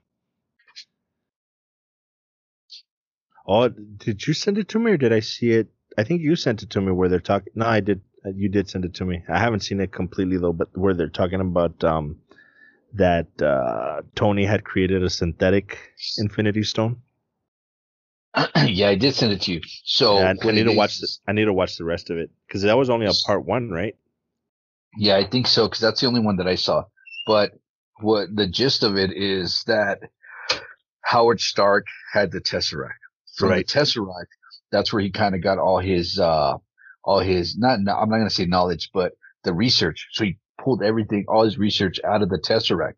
Oh, did you send it to me or did I see it? I think you sent it to me where they're talking. No, I did. uh, You did send it to me. I haven't seen it completely though, but where they're talking about um that uh Tony had created a synthetic Infinity Stone. yeah, I did send it to you. So Yeah, I, need to watch. The, I need to watch the rest of it because that was only a part one, right? Yeah, I think so because that's the only one that I saw. But what the gist of it is that Howard Stark had the Tesseract. From Right. the Tesseract, that's where he kind of got all his, uh, all his not. no- I'm not going to say knowledge, but the research. So he pulled everything, all his research out of the Tesseract.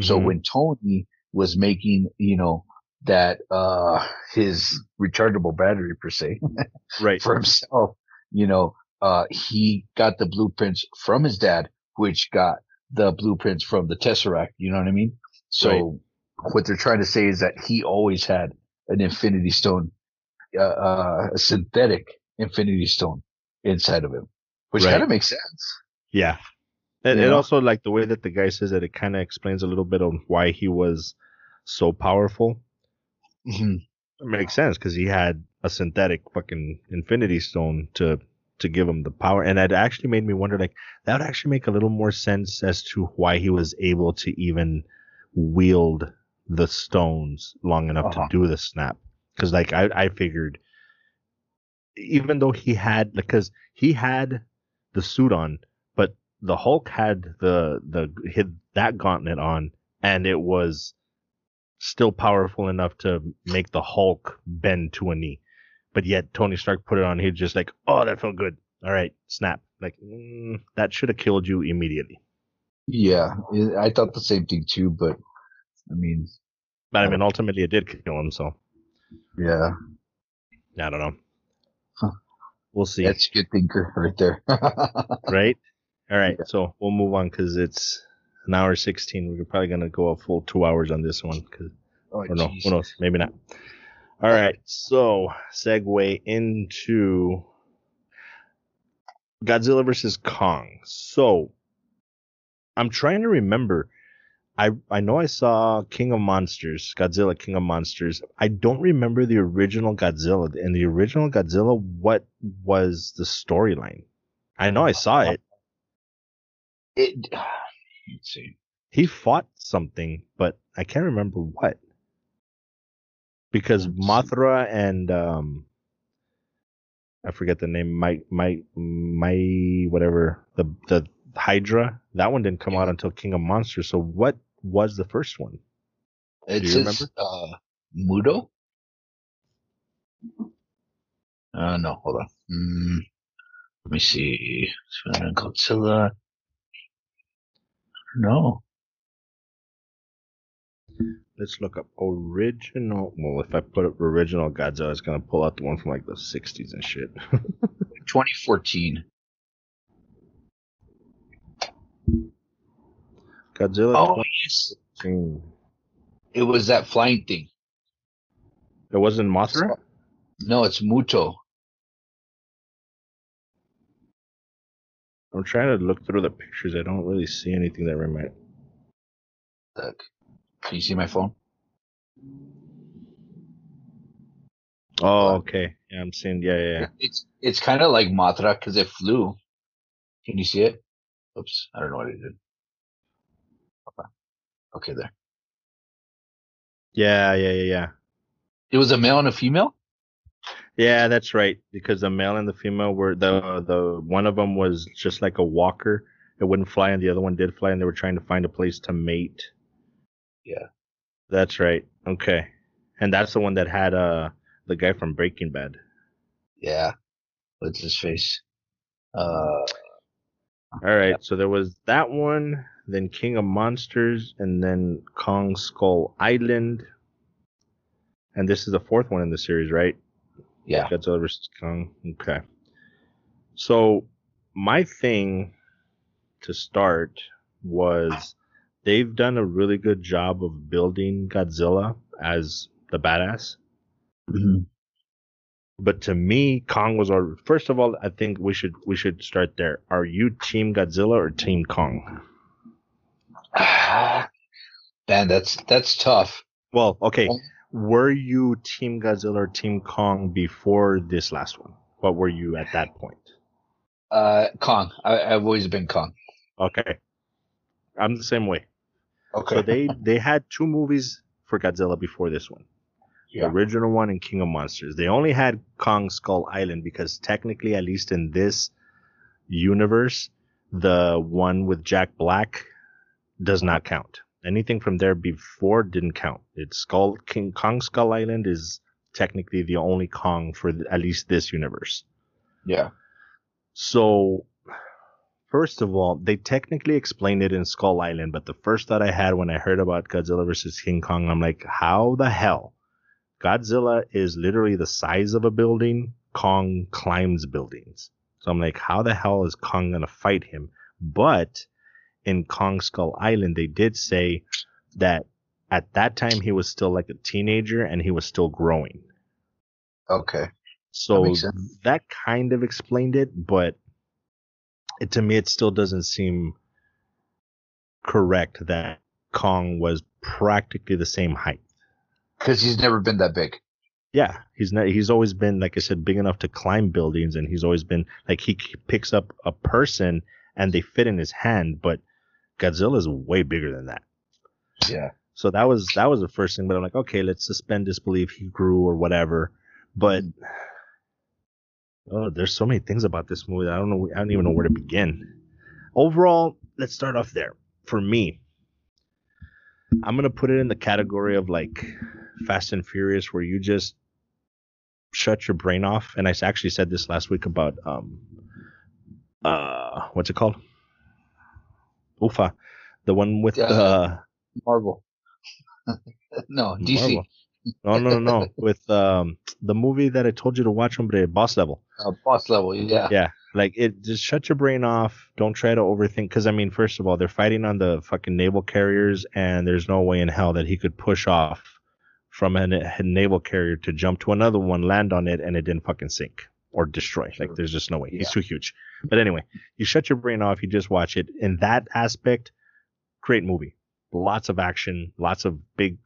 So Mhm. when Tony was making, you know, that uh his rechargeable battery per se right, for himself, you know, uh he got the blueprints from his dad, which got the blueprints from the Tesseract, you know what I mean? So Right. what they're trying to say is that he always had an infinity stone uh, uh a synthetic infinity stone inside of him, which Right. kind of makes sense. yeah. And it also like the way that the guy says that it kind of explains a little bit on why he was so powerful. Mhm. It makes sense because he had a synthetic fucking Infinity Stone to to give him the power, and it actually made me wonder like that would actually make a little more sense as to why he was able to even wield the stones long enough Uh-huh. to do the snap. Because like I I figured, even though he had because he had the suit on, but the Hulk had the the hit that gauntlet on, and it was still powerful enough to make the Hulk bend to a knee. But yet Tony Stark put it on. He's just like, oh, that felt good. All right, snap. Like mm, that should have killed you immediately. Yeah, I thought the same thing too, but I mean, But I mean, ultimately, it did kill him. So yeah, I don't know. Huh. We'll see. that's a good thinker right there. right. All right. So we'll move on because it's an hour sixteen. We're probably gonna go a full two hours on this one. Cause oh, or no, who knows? Maybe not. All right, so segue into Godzilla versus Kong. So I'm trying to remember. I I know I saw King of Monsters, Godzilla King of Monsters. I don't remember the original Godzilla. In the original Godzilla, what was the storyline? I know I saw it. It, let's see. He fought something, but I can't remember what. Because. Mothra and um I forget the name, my my my whatever, the the Hydra, that one didn't come out until King of Monsters. So what was the first one? It you says remember? uh, Muto. Uh, no, hold on. Mm, let me see. Godzilla. No. Let's look up original. Well, if I put up original Godzilla, it's gonna pull out the one from like the '60s and shit. 2014. Godzilla Oh, yes. It was that flying thing. It wasn't Mothra. No, it's Muto. I'm trying to look through the pictures. I don't really see anything that reminds. Look. Can you see my phone? Oh, okay. Yeah, I'm seeing. Yeah, yeah, yeah. It's it's kind of like Mothra because it flew. Can you see it? Oops, I don't know what it did. Okay, okay, there. Yeah, yeah, yeah, yeah. It was a male and a female. Yeah, that's right. Because the male and the female were the the one of them was just like a walker. It wouldn't fly, and the other one did fly, and they were trying to find a place to mate. Yeah. That's right. Okay. And that's the one that had uh the guy from Breaking Bad. Yeah. What's his face? Uh, All right. So there was that one, then King of Monsters, and then Kong Skull Island. And this is the fourth one in the series, right? yeah. Godzilla vs. Kong. Okay. So my thing to start was they've done a really good job of building Godzilla as the badass. Mhm. But to me, Kong was our first of all. I think we should we should start there. Are you Team Godzilla or Team Kong? Man, that's that's tough. Well, okay. Um, Were you Team Godzilla or Team Kong before this last one? What were you at that point? Uh, Kong. I, I've always been Kong. Okay. I'm the same way. Okay. So they they had two movies for Godzilla before this one. yeah. The original one and King of Monsters. They only had Kong Skull Island because technically, at least in this universe, the one with Jack Black does not count. Anything from there before didn't count. It's Skull King Kong Skull Island is technically the only Kong for th- at least this universe. Yeah. So, first of all, they technically explained it in Skull Island, but the first thought I had when I heard about Godzilla versus King Kong, I'm like, how the hell? Godzilla is literally the size of a building. Kong climbs buildings. So I'm like, how the hell is Kong gonna fight him? But in Kong Skull Island, they did say that at that time he was still like a teenager and he was still growing. Okay. So sense. that kind of explained it, but it, to me, it still doesn't seem correct that Kong was practically the same height. Because he's never been that big. Yeah, he's not. He's always been, like I said, big enough to climb buildings, and he's always been like he picks up a person and they fit in his hand. But Godzilla is way bigger than that. Yeah. So that was that was the first thing. But I'm like, okay, let's suspend disbelief. He grew or whatever. But mm. Oh, there's so many things about this movie. That I don't know. I don't even know where to begin. Overall, let's start off there. For me, I'm gonna put it in the category of like Fast and Furious, where you just shut your brain off. And I actually said this last week about um uh what's it called? Ufa, the one with Yeah. uh Marvel. no, DC. Marvel. No, no, no, no. With um the movie that I told you to watch, hombre, Boss Level. Uh, boss level. Yeah. Yeah, like it. Just shut your brain off. Don't try to overthink. Because I mean, first of all, they're fighting on the fucking naval carriers, and there's no way in hell that he could push off from a, a naval carrier to jump to another one, land on it, and it didn't fucking sink or destroy. Like, there's just no way. He's too huge. But anyway, you shut your brain off. You just watch it. In that aspect, great movie. Lots of action. Lots of big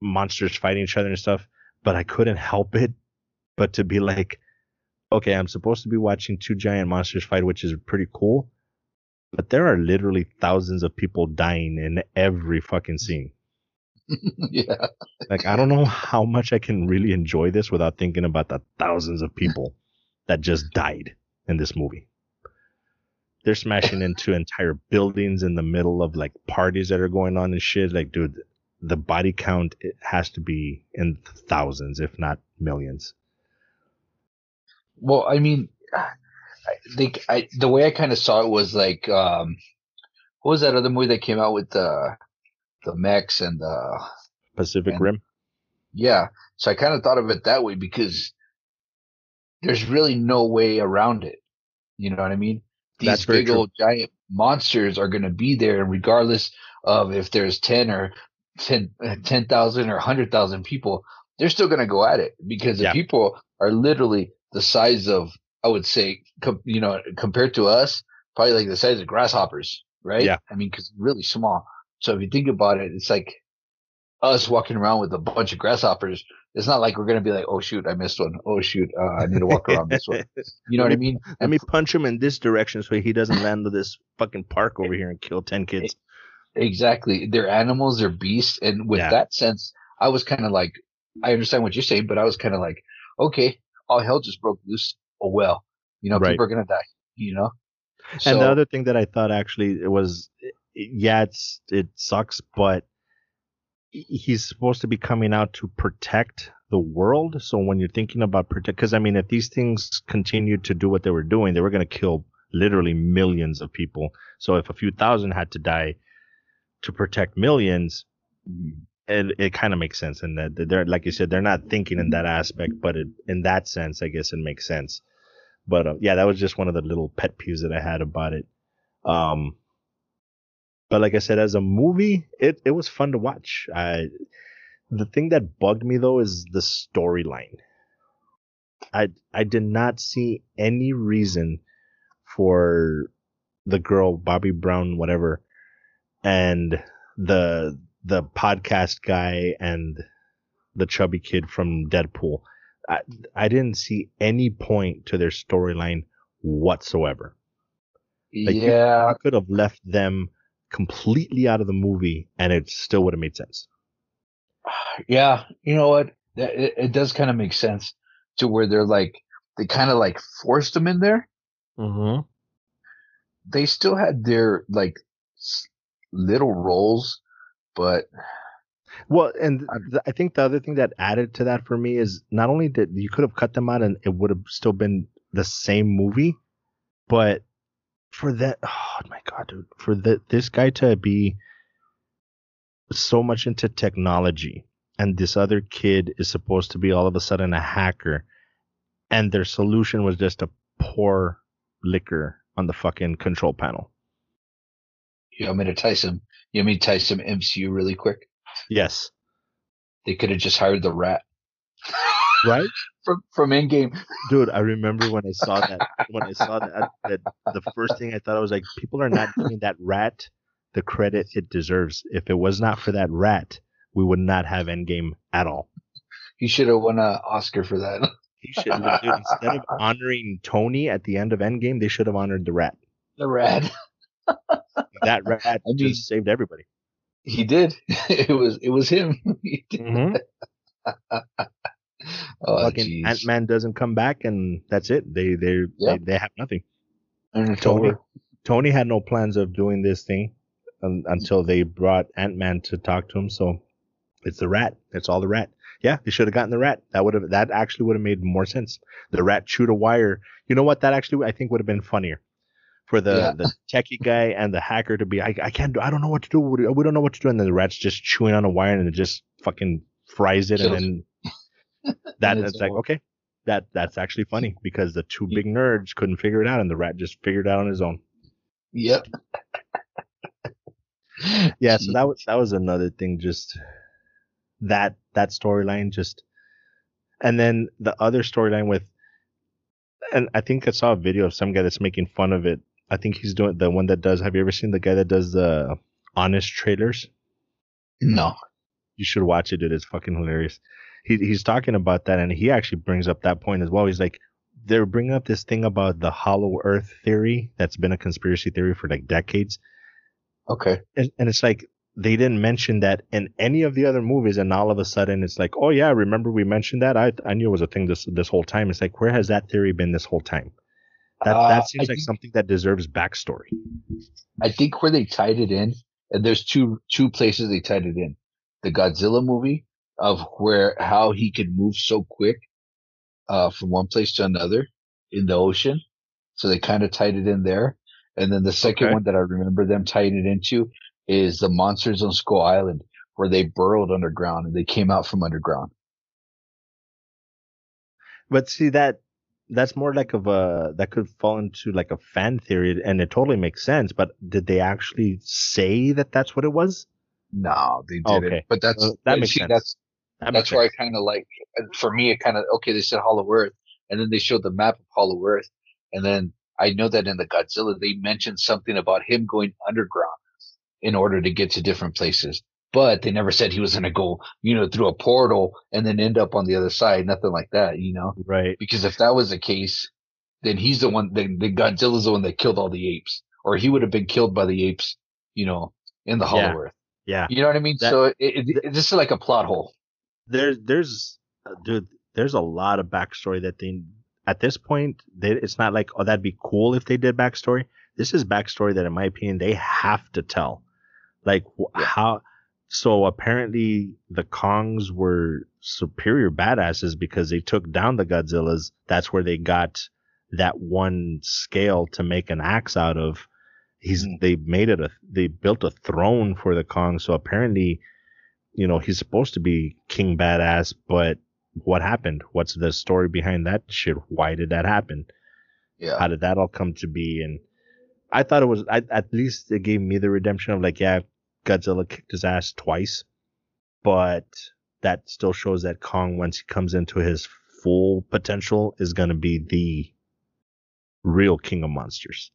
monsters fighting each other and stuff. But I couldn't help it but to be like, okay, I'm supposed to be watching two giant monsters fight, which is pretty cool. But there are literally thousands of people dying in every fucking scene. yeah. Like, I don't know how much I can really enjoy this without thinking about the thousands of people that just died in this movie. They're smashing into entire buildings in the middle of like parties that are going on and shit. Like, dude, the body count it has to be in thousands, if not millions. Well, I mean, I think I the way I kind of saw it was like, um, what was that other movie that came out with the the mechs and the Pacific And- Rim. yeah? So I kind of thought of it that way because there's really no way around it. You know what I mean? These That's big old giant monsters are going to be there, regardless of if there's ten or 10 uh, 10,000 or 100,000 people. They're still going to go at it because Yeah. the people are literally the size of, I would say, com- you know, compared to us, probably like the size of grasshoppers, right? Yeah. I mean, because really small. So if you think about it, it's like us walking around with a bunch of grasshoppers. It's not like we're going to be like, oh shoot, I missed one. Oh shoot, uh, I need to walk around this one. You know Let what I mean? Let me punch him in this direction so he doesn't land to this fucking park over here and kill 10 kids. Exactly. They're animals, they're beasts. And with Yeah. that sense, I was kind of like, I understand what you're saying, but I was kind of like, okay, all hell just broke loose. Oh, well, you know, Right. people are going to die, you know? and the other thing that I thought actually was, yeah, it's it sucks, but he's supposed to be coming out to protect the world. So when you're thinking about protect, because I mean, if these things continued to do what they were doing, they were going to kill literally millions of people. So if a few thousand had to die to protect millions, it, it kind of makes sense. And that they're, like you said, they're not thinking in that aspect, but it, in that sense, I guess it makes sense. But uh, yeah, that was just one of the little pet peeves that I had about it. Um, but like I said, as a movie, it, it was fun to watch. I, the thing that bugged me though is the storyline. I I did not see any reason for the girl Bobby Brown, whatever, and the the podcast guy and the chubby kid from Deadpool. I I didn't see any point to their storyline whatsoever. Like yeah, I could have left them completely out of the movie and it still would have made sense. yeah. You know what? That- It, it does kind of make sense to where they're like they kind of like forced them in there. Mm-hmm. They still had their like s- little roles, but Well, and th- I think the other thing that added to that for me is not only that you could have cut them out and it would have still been the same movie, but for that, oh my god, dude, for the, this guy to be so much into technology and this other kid is supposed to be all of a sudden a hacker and their solution was just to pour liquor on the fucking control panel. You want me to tie some? You want me to tie some MCU really quick? Yes. They could have just hired the rat Right? from from Endgame. dude i remember when i saw that when i saw that, that the first thing i thought i was like people are not giving that rat the credit it deserves if it was not for that rat we would not have endgame at all He should have won an Oscar for that. he should dude, instead of honoring tony at the end of endgame they should have honored the rat The rat. That rat mean- just saved everybody He did. It was it was him. Mm-hmm. Oh, fucking ant-man doesn't come back and that's it they they Yeah. they, they have nothing And Tony. over. Tony had no plans of doing this thing un- until they brought Ant Man to talk to him. So it's the rat. It's all the rat. Yeah, they should have gotten the rat. That would have that actually would have made more sense. The rat chewed a wire. You know what? That actually I think would have been funnier for the Yeah. the techie guy and the hacker to be. I, I can't do. I don't know what to do. We don't know what to do. And then the rat's just chewing on a wire and it just fucking fries it. And then that And it's like okay. That that's actually funny because the two big nerds couldn't figure it out and the rat just figured it out on his own. Yep. yeah so that was that was another thing just that that storyline just and then the other storyline with and i think i saw a video of some guy that's making fun of it i think he's doing the one that does have you ever seen the guy that does the honest trailers? No. you should watch it dude. It's fucking hilarious. He, he's talking about that and he actually brings up that point as well. He's like they're bringing up this thing about the hollow earth theory that's been a conspiracy theory for like decades. Okay. and, and it's like they didn't mention that in any of the other movies and all of a sudden it's like oh yeah remember we mentioned that? I i knew it was a thing this this whole time. It's like where has that theory been this whole time that Uh, that seems I like think- something that deserves backstory I think where they tied it in, and there's two two places they tied it in. The Godzilla movie of where how he could move so quick uh from one place to another in the ocean. So they kind of tied it in there. And then the second Okay. one that I remember them tying it into is the monsters on Skull Island where they burrowed underground and they came out from underground. but see that that's more like of a that could fall into like a fan theory and it totally makes sense but did they actually say that that's what it was No, they didn't. Okay. But that's Uh, that makes see, sense. that's that that's where I kind of like, for me, it kind of, okay, they said Hollow Earth, and then they showed the map of Hollow Earth, and then I know that in the Godzilla, they mentioned something about him going underground in order to get to different places. But they never said he was going to go, you know, through a portal and then end up on the other side. Nothing like that, you know, right because if that was the case, then he's the one, then the Godzilla's the one that killed all the apes, or he would have been killed by the apes, you know, in the Hollow Yeah. Earth. yeah You know what I mean? That- so it, it, it, this is like a plot hole. there's there's uh, dude there's a lot of backstory that they at this point they, it's not like oh that'd be cool if they did backstory this is backstory that in my opinion they have to tell like Yeah. how so apparently the Kongs were superior badasses because they took down the Godzillas. That's where they got that one scale to make an axe out of. He's Mm. they made it a they built a throne for the Kong. So apparently, you know, he's supposed to be king badass, but what happened? What's the story behind that shit? Why did that happen? Yeah. How did that all come to be? And I thought it was I, at least it gave me the redemption of like, yeah, Godzilla kicked his ass twice, but that still shows that Kong, once he comes into his full potential, is going to be the real king of monsters.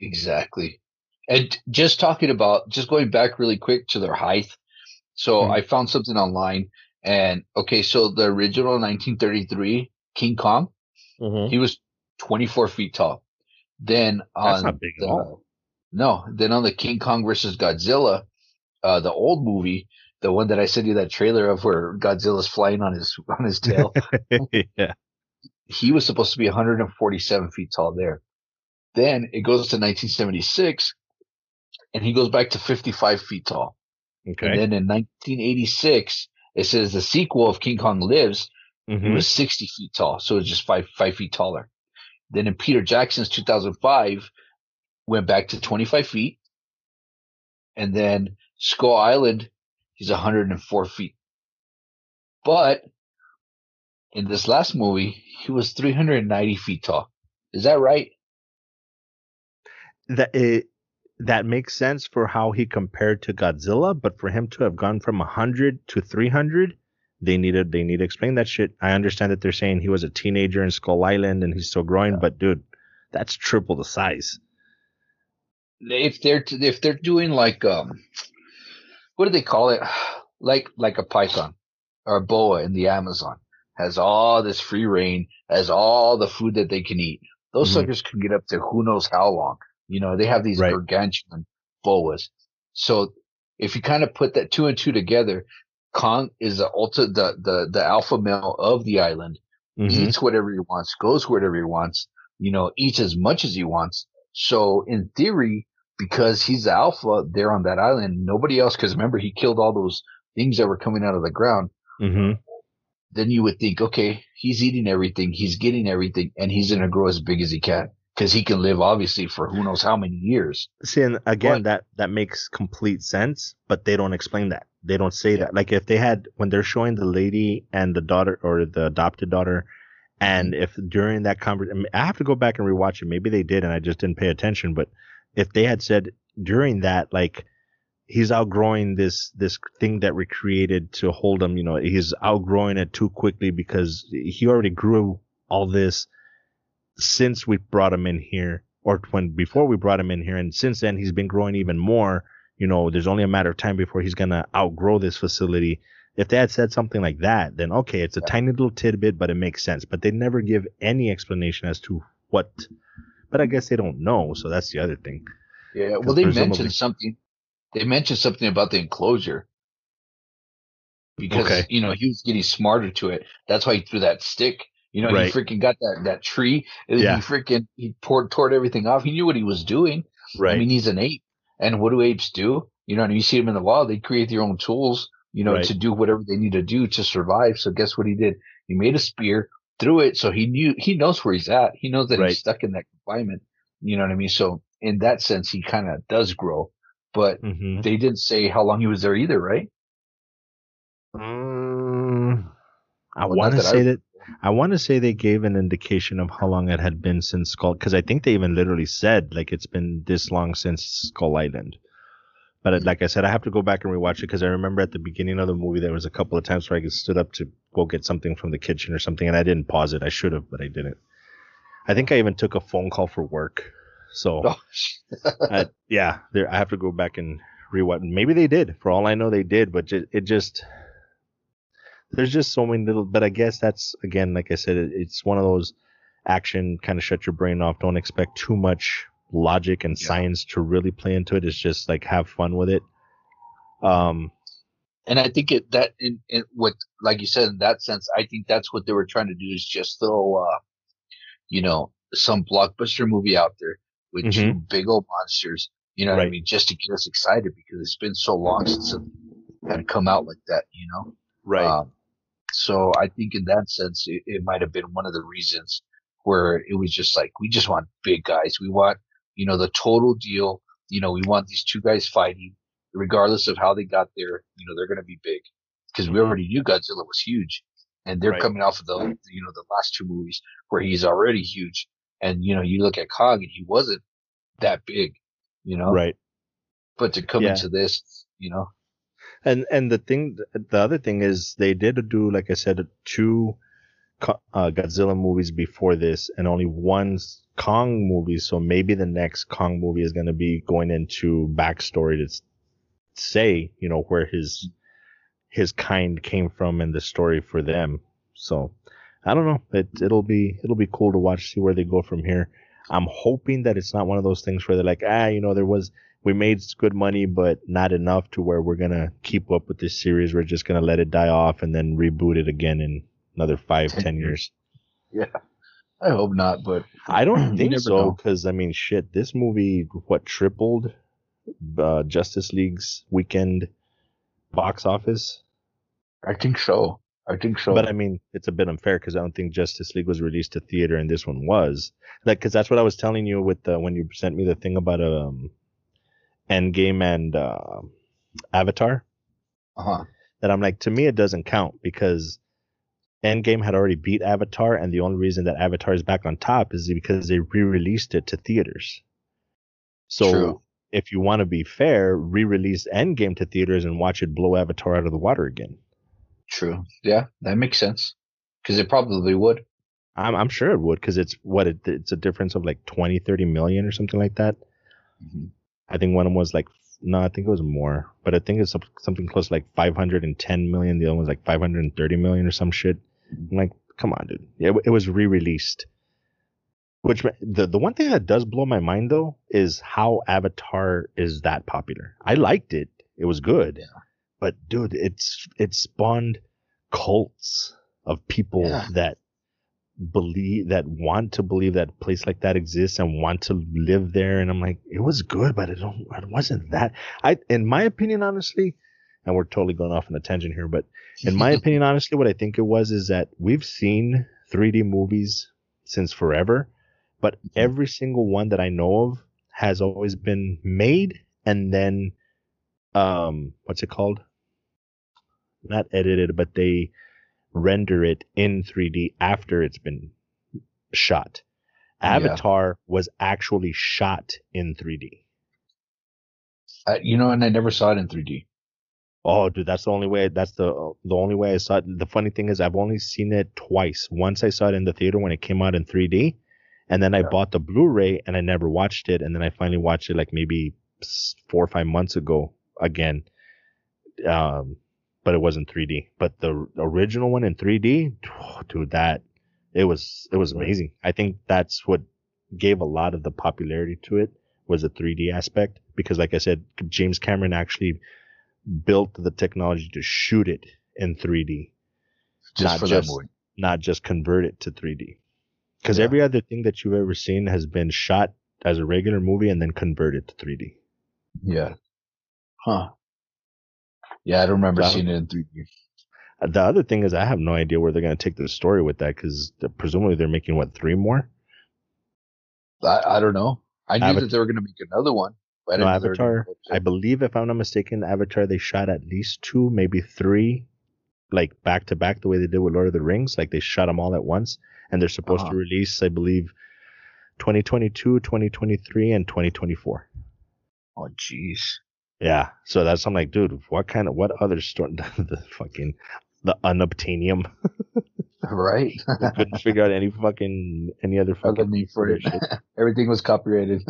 Exactly. And just talking about, just going back really quick to their height. So Hmm. I found something online and okay, so the original 1933 King Kong, Mm-hmm. he was 24 feet tall. Then That's on not big at the- all. No, then on the King Kong versus Godzilla, uh, the old movie, the one that I sent you that trailer of where Godzilla's flying on his on his tail, yeah. he was supposed to be 147 feet tall there. Then it goes to 1976, and he goes back to 55 feet tall. Okay. And then in 1986, it says the sequel of King Kong Lives, he Mhm. was 60 feet tall, so it's just five five feet taller. Then in Peter Jackson's 2005, went back to 25 feet, and then Skull Island, he's 104 feet. But in this last movie, he was 390 feet tall. Is that right? that it that makes sense for how he compared to Godzilla, but for him to have gone from 100 to 300, they needed they need to explain that shit. I understand that they're saying he was a teenager in Skull Island and he's still growing, but dude, that's triple the size. If they're if they're doing like um, what do they call it? Like like a python or a boa in the Amazon has all this free reign, has all the food that they can eat. Those Mhm. suckers can get up to who knows how long. You know, they have these Right. gargantuan boas. So if you kind of put that two and two together, Kong is the ultra the the the alpha male of the island. Mhm. eats whatever he wants, goes wherever he wants, you know, eats as much as he wants. So in theory, because he's the alpha there on that island, nobody else, because remember he killed all those things that were coming out of the ground. Mhm. Then you would think, okay, he's eating everything, he's getting everything, and he's going to grow as big as he can because he can live obviously for who knows how many years. See, and again, But- that that makes complete sense, but they don't explain that. They don't say Yeah. that. Like if they had when they're showing the lady and the daughter or the adopted daughter, and Mm-hmm. if during that conversation, I have to go back and rewatch it. Maybe they did, and I just didn't pay attention. But if they had said during that, like he's outgrowing this this thing that we created to hold him, you know, he's outgrowing it too quickly because he already grew all this since we brought him in here or when before we brought him in here and since then he's been growing even more. You know there's only a matter of time before he's gonna outgrow this facility. If they had said something like that then okay it's a tiny little tidbit but it makes sense. But they never give any explanation as to what but i guess they don't know so that's the other thing Yeah. well, they presumably- mentioned something. They mentioned something about the enclosure because Okay. you know he was getting smarter to it. That's why he threw that stick. You know, Right. he freaking got that that tree. And Yeah. He freaking he poured tore everything off. He knew what he was doing. right I mean, he's an ape, and what do apes do? You know, and you see them in the wild, they create their own tools. You know, Right. to do whatever they need to do to survive. So guess what he did? He made a spear, threw it, so he knew he knows where he's at. He knows that Right. he's stuck in that confinement. You know what I mean? So in that sense, he kind of does grow, but mm-hmm. they didn't say how long he was there either, right? Mm, I Well, want to that I- say that I want to say they gave an indication of how long it had been since Skull, because I think they even literally said like it's been this long since Skull Island. But like I said, I have to go back and rewatch it because I remember at the beginning of the movie there was a couple of times where I stood up to go get something from the kitchen or something, and I didn't pause it. I should have, but I didn't. I think I even took a phone call for work. So Oh, uh, yeah, there I have to go back and rewatch. Maybe they did. For all I know, they did. But ju- it just there's just so many little. But I guess that's again, like I said, it, it's one of those action kind of shut your brain off. Don't expect too much logic and Yeah. science to really play into it. It's just like have fun with it. Um, and I think it that in, in what like you said in that sense, I think that's what they were trying to do is just throw uh you know some blockbuster movie out there with two big old monsters. You know what I mean? Just to get us excited because it's been so long since it had come out like that, you know. Right. Um, so I think in that sense, it, it might have been one of the reasons where it was just like we just want big guys. We want you know the total deal. You know, we want these two guys fighting, regardless of how they got there. You know, they're going to be big because we already knew Godzilla was huge, and they're Right. coming off of the you know the last two movies where he's already huge. And you know, you look at Kong and he wasn't that big, you know. right. But to come Yeah. into this, you know, And and the thing, the other thing is they did do, like I said, two uh, Godzilla movies before this, and only one Kong movie. So maybe the next Kong movie is going to be going into backstory to say, you know, where his his kind came from and the story for them. So I don't know. It it'll be it'll be cool to watch, see where they go from here. I'm hoping that it's not one of those things where they're like, ah, you know, there was we made good money, but not enough to where we're gonna keep up with this series. We're just gonna let it die off and then reboot it again in another five, Ten ten years. Yeah. I hope not. But I don't think so, because I mean, shit, this movie what tripled uh, Justice League's weekend box office. I think so. I think so. But I mean, it's a bit unfair because I don't think Justice League was released to theater and this one was. Like, because that's what I was telling you with the, when you sent me the thing about um, Endgame and uh, Avatar. uh-huh. That I'm like, to me, it doesn't count because Endgame had already beat Avatar, and the only reason that Avatar is back on top is because they re-released it to theaters. So True. if you want to be fair, re-release Endgame to theaters and watch it blow Avatar out of the water again. True. Yeah, that makes sense. Because it probably would. I'm I'm sure it would because it's what it, it's a difference of like 20, 30 million or something like that. Mhm. I think one of them was like no, I think it was more, but I think it's something close to like 510 million. The other one's like 530 million or some shit. I'm like, come on, dude. Yeah, it, it was re-released. Which the the one thing that does blow my mind though is how Avatar is that popular. I liked it. It was good. Yeah. But dude, it's it spawned cults of people Yeah. that believe that want to believe that a place like that exists and want to live there and I'm like it was good but it don't it wasn't that I in my opinion honestly and we're totally going off on a tangent here but in my opinion honestly what I think it was is that we've seen 3D movies since forever but every single one that I know of has always been made and then um what's it called not edited but they render it in 3D after it's been shot. Yeah. Avatar was actually shot in 3D. I, you know, and I never saw it in 3D. Oh, dude, that's the only way. That's the the only way I saw it. The funny thing is, I've only seen it twice. Once I saw it in the theater when it came out in 3D, and then I Yeah. bought the Blu-ray and I never watched it. And then I finally watched it like maybe four or five months ago again. Um, but it wasn't 3D. But the original one in 3D, dude, that it was it was amazing. I think that's what gave a lot of the popularity to it was the 3D aspect because, like I said, James Cameron actually built the technology to shoot it in 3D, Just Not for just- that movie. not just convert it to 3D. Because Yeah. every other thing that you've ever seen has been shot as a regular movie and then converted to 3D. Yeah. Huh. Yeah, I don't remember Wow. seeing it in 3D. Uh, The other thing is, I have no idea where they're going to take the story with that because presumably they're making what three more. I, I don't know. I knew Avatar- that they were going to make another one. No, didn't know they were gonna Avatar. I believe, if I'm not mistaken, Avatar they shot at least two, maybe three, like back to back, the way they did with Lord of the Rings. Like they shot them all at once, and they're supposed Uh-huh. to release, I believe, 2022, 2023, and 2024. Oh, jeez. Yeah, so that's I'm like, dude, what kind of what other story? the fucking the unobtainium. Right? Couldn't figure out any fucking any other Other fucking for it. shit. Everything was copyrighted.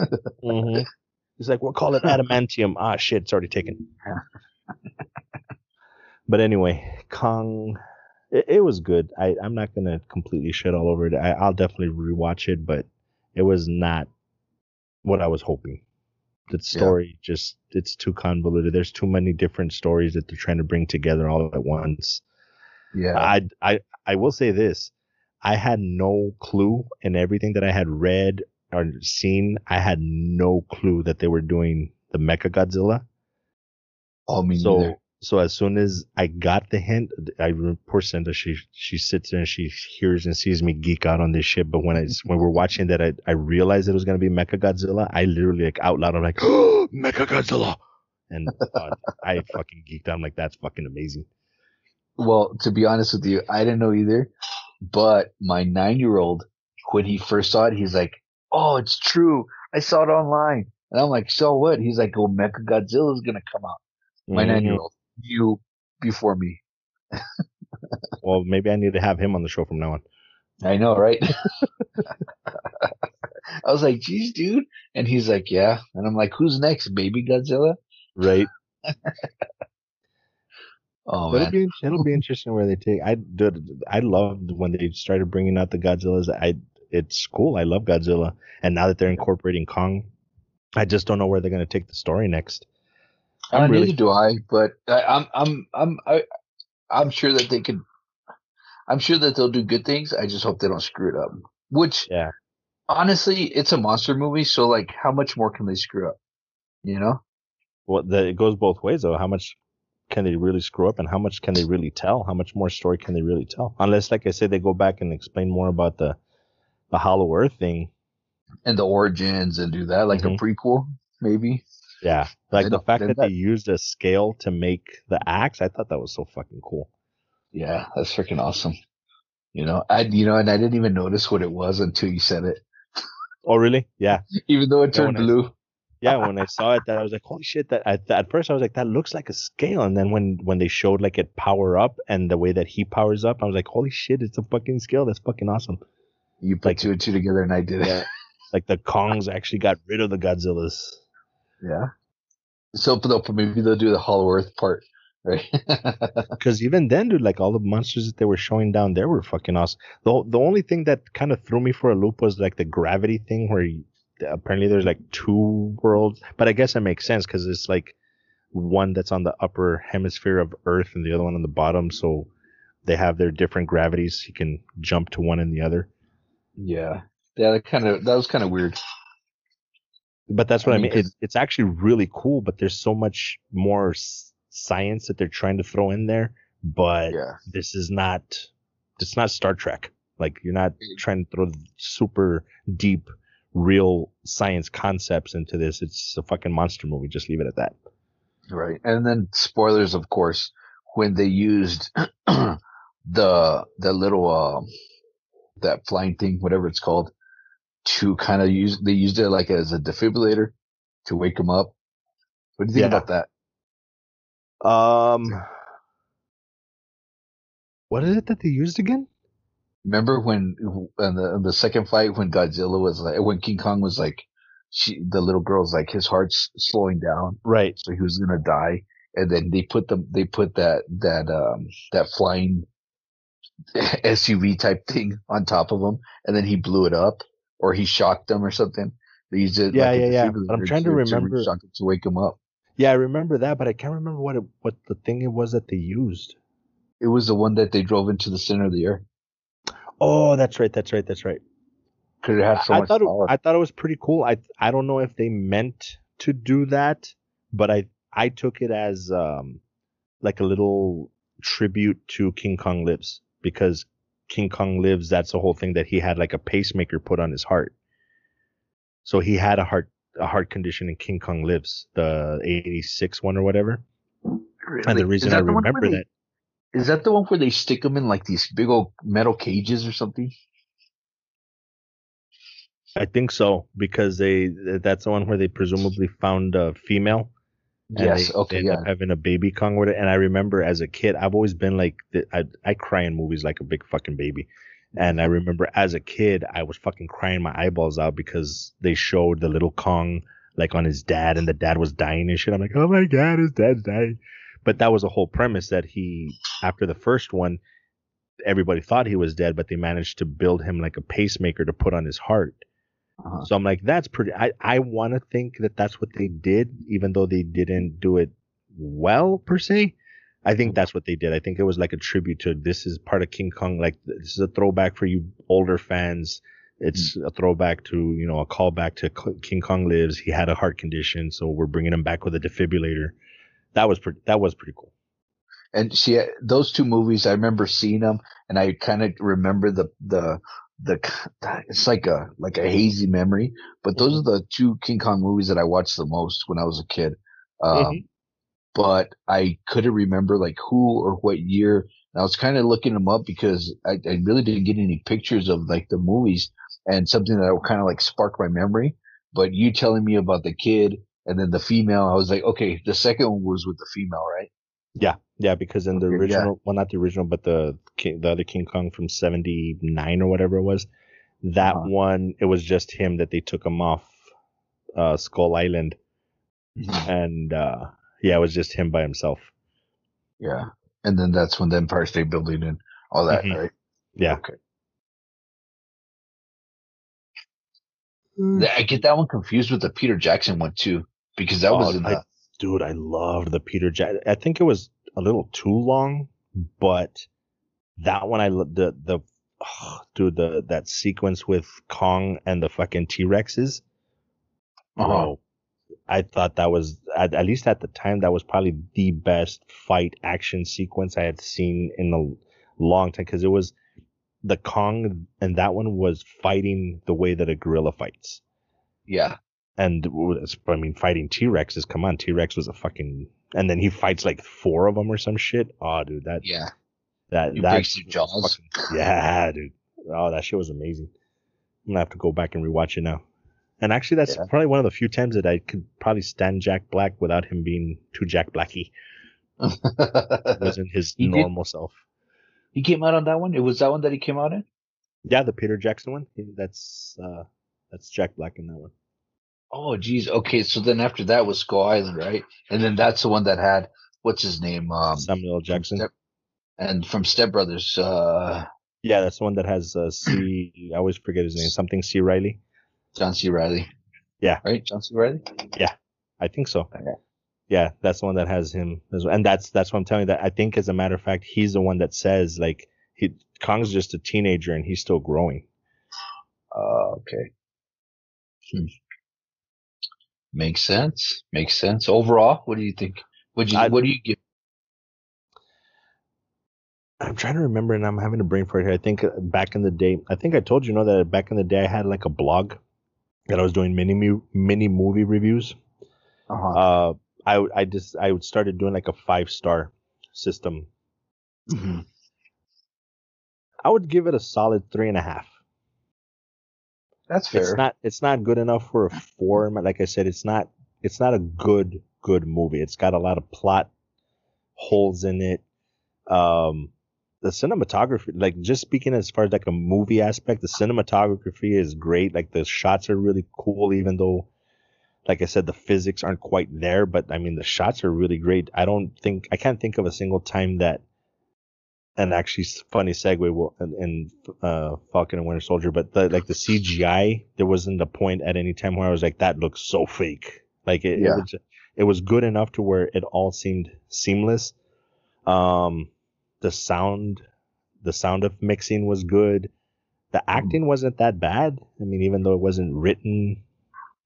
hmm He's like, we'll call it adamantium. Ah, shit, it's already taken. but anyway, Kong, it, it was good. I, I'm not gonna completely shit all over it. I, I'll definitely rewatch it, but it was not what I was hoping. The story just it's too convoluted. There's too many different stories that they're trying to bring together all at once. yeah. I I I will say this. I had no clue in everything that I had read or seen. I had no clue that they were doing the Mecha Godzilla. oh, me so neither. So as soon as I got the hint, I poor Cinda, she she sits there and she hears and sees me geek out on this shit. But when I when we're watching that, I, I realized it was gonna be Mecha Godzilla. I literally like out loud, I'm like, oh, Mecha Godzilla, and uh, I fucking geeked out. I'm like, that's fucking amazing. Well, to be honest with you, I didn't know either. But my nine year old, when he first saw it, he's like, "Oh, it's true. I saw it online." And I'm like, "So what?" He's like, "Oh, Mecha Godzilla is gonna come out." My Mhm. nine year old, you before me. Well, maybe I need to have him on the show from now on. I know, right? I was like, "Geez, dude," and he's like, "Yeah," and I'm like, "Who's next, Baby Godzilla?" Right. Oh But man, it'll be it'll be interesting where they take. I did. I loved when they started bringing out the Godzillas. I it's cool. I love Godzilla, and now that they're incorporating Kong, I just don't know where they're gonna take the story next. Uh, I'm really neither do I, but I, I'm I'm I'm I, I'm sure that they could. I'm sure that they'll do good things. I just hope they don't screw it up. Which, Yeah. honestly, it's a monster movie, so like, how much more can they screw up? You know? well. The, it goes both ways though. How much can they really screw up, and how much can they really tell? How much more story can they really tell? Unless, like I said, they go back and explain more about the the Hollow Earth thing. And the origins and do that like Mhm. a prequel, maybe. Yeah, like the fact that, that- they used a scale to make the axe. I thought that was so fucking cool. Yeah, that's freaking awesome. You know, I you know, and I didn't even notice what it was until you said it. Oh, really? Yeah. Even though it Yeah, turned I- blue. yeah when i saw it that i was like holy shit that at, at first i was like that looks like a scale and then when when they showed like it power up and the way that he powers up i was like holy shit it's a fucking scale that's fucking awesome You put Like- two and two together, and I did it. Like the kongs actually got rid of the godzillas Yeah. So maybe they'll do the Hollow Earth part, right? because even then dude like all the monsters that they were showing down there were fucking awesome the, the only thing that kind of threw me for a loop was like the gravity thing where you, apparently there's like two worlds but i guess it makes sense because it's like one that's on the upper hemisphere of earth and the other one on the bottom so they have their different gravities you can jump to one and the other yeah. Yeah, that kind of that was kind of weird. but that's what I i mean, mean, it, it's actually really cool but there's so much more science that they're trying to throw in there but Yeah. this is not it's not Star Trek. Like you're not trying to throw super deep real science concepts into this. It's a fucking monster movie. Just leave it at that. Right. And then spoilers, of course, when they used the the little uh that flying thing, whatever it's called, to kind of use they used it like as a defibrillator to wake him up. What do you think Yeah. about that? Um what is it that they used again? Remember when in the the second fight when Godzilla was like when King Kong was like she the little girl's like his heart's slowing down Right. so he was gonna die and then they put them they put that that um that flying SUV type thing on top of him and then he blew it up or he shocked them or something. They used it Yeah, like yeah, yeah. But I'm trying to remember- him to wake him up. Yeah, I remember that, but I can't remember what it, what the thing it was that they used. It was the one that they drove into the center of the earth. Oh, that's right. That's right. That's right. Could it have so I much thought it. I thought it was pretty cool. I I don't know if they meant to do that, but I I took it as um like a little tribute to King Kong Lives because King Kong Lives that's the whole thing that he had like a pacemaker put on his heart. So he had a heart a heart condition in King Kong Lives, the 86 one or whatever. And the reason Is I that the one where remember they- that Is that the one where they stick them in like these big old metal cages or something? I think so because they that's the one where they presumably found a female Yes. they, okay. they Yeah. having a baby Kong with it. And I remember as a kid, I've always been like, I, I cry in movies like a big fucking baby. And I remember as a kid, I was fucking crying my eyeballs out because they showed the little Kong like on his dad, and the dad was dying and shit. I'm like, oh my god, his dad's dying. But that was the whole premise that he, after the first one, everybody thought he was dead, but they managed to build him like a pacemaker to put on his heart. Uh-huh. So I'm like, that's pretty. I, I want to think that that's what they did, even though they didn't do it well per se. I think mm-hmm. that's what they did. I think it was like a tribute to this is part of King Kong. Like this is a throwback for you older fans. It's mm. a throwback to you know a callback to King Kong lives. He had a heart condition, so we're bringing him back with a defibrillator. That was pretty. That was pretty cool. And see, uh, those two movies, I remember seeing them, and I kind of remember the the the. It's like a like a hazy memory, but those Mm-hmm. are the two King Kong movies that I watched the most when I was a kid. Um, Mhm. But I couldn't remember like who or what year. And I was kind of looking them up because I, I really didn't get any pictures of like the movies and something that will kind of like sparked my memory. But you telling me about the kid and then the female, I was like, okay, the second one was with the female, right? Yeah, yeah, because in the Okay, yeah. original, well, not the original, but the the other King Kong from '79 or whatever it was, that Uh-huh. one it was just him that they took him off uh, Skull Island, and uh, yeah, it was just him by himself. Yeah. And then that's when the Empire State Building and all that, Mhm. right? Yeah, Okay. I get that one confused with the Peter Jackson one too, because that Oh, was in I- the. Dude, I loved the Peter Jack. I think it was a little too long, but that one I the the oh, dude the that sequence with Kong and the fucking T Rexes. Uh-huh. Bro, I thought that was at, at least at the time that was probably the best fight action sequence I had seen in a long time because it was the Kong and that one was fighting the way that a gorilla fights. Yeah. And I mean, fighting T Rexes. Come on, T Rex was a fucking. And then he fights like four of them or some shit. Oh, dude, that Yeah. that He that jaws. fucking- yeah, dude. Oh, that shit was amazing. I'm gonna have to go back and rewatch it now. And actually, that's Yeah. probably one of the few times that I could probably stand Jack Black without him being too Jack Blacky. Wasn't his He did- normal self. he came out on that one. It was that one that he came out in. Yeah, the Peter Jackson one. That's uh, that's Jack Black in that one. Oh, geez. Okay, so then after that was Skull Island, right? And then that's the one that had what's his name? Um, Samuel Jackson. Step- and from Step Brothers. Uh, Yeah, that's the one that has uh, C. I always forget his name. Something C. Reilly. John C. Reilly. Yeah. Right, John C. Reilly. Yeah, I think so. Okay. Yeah, that's the one that has him, as well. and that's that's what I'm telling you. That I think, as a matter of fact, he's the one that says like he Kong's just a teenager and he's still growing. Uh, okay. Hmm. Makes sense. Makes sense. Overall, what do you think? What you I- What do you give? I'm trying to remember, and I'm having a brain fart here. I think uh, back in the day, I think I told you, you know, that back in the day I had like a blog that I was doing mini mini movie reviews. Uh-huh. Uh, I I just I would started doing like a five star system. Mhm. I would give it a solid three and a half. That's fair. It's not it's not good enough for a four. Like I said, it's not it's not a good good movie. It's got a lot of plot holes in it. Um, the cinematography, like just speaking as far as like a movie aspect, the cinematography is great. Like the shots are really cool, even though, like I said, the physics aren't quite there. But I mean, the shots are really great. I don't think I can't think of a single time that. And actually, funny segue will in, in uh, Falcon and Winter Soldier, but the, like the CGI, there wasn't a point at any time where I was like, that looks so fake. Like it, Yeah. it, was, it was good enough to where it all seemed seamless. Um, the sound, the sound of mixing was good. The acting wasn't that bad. I mean, even though it wasn't written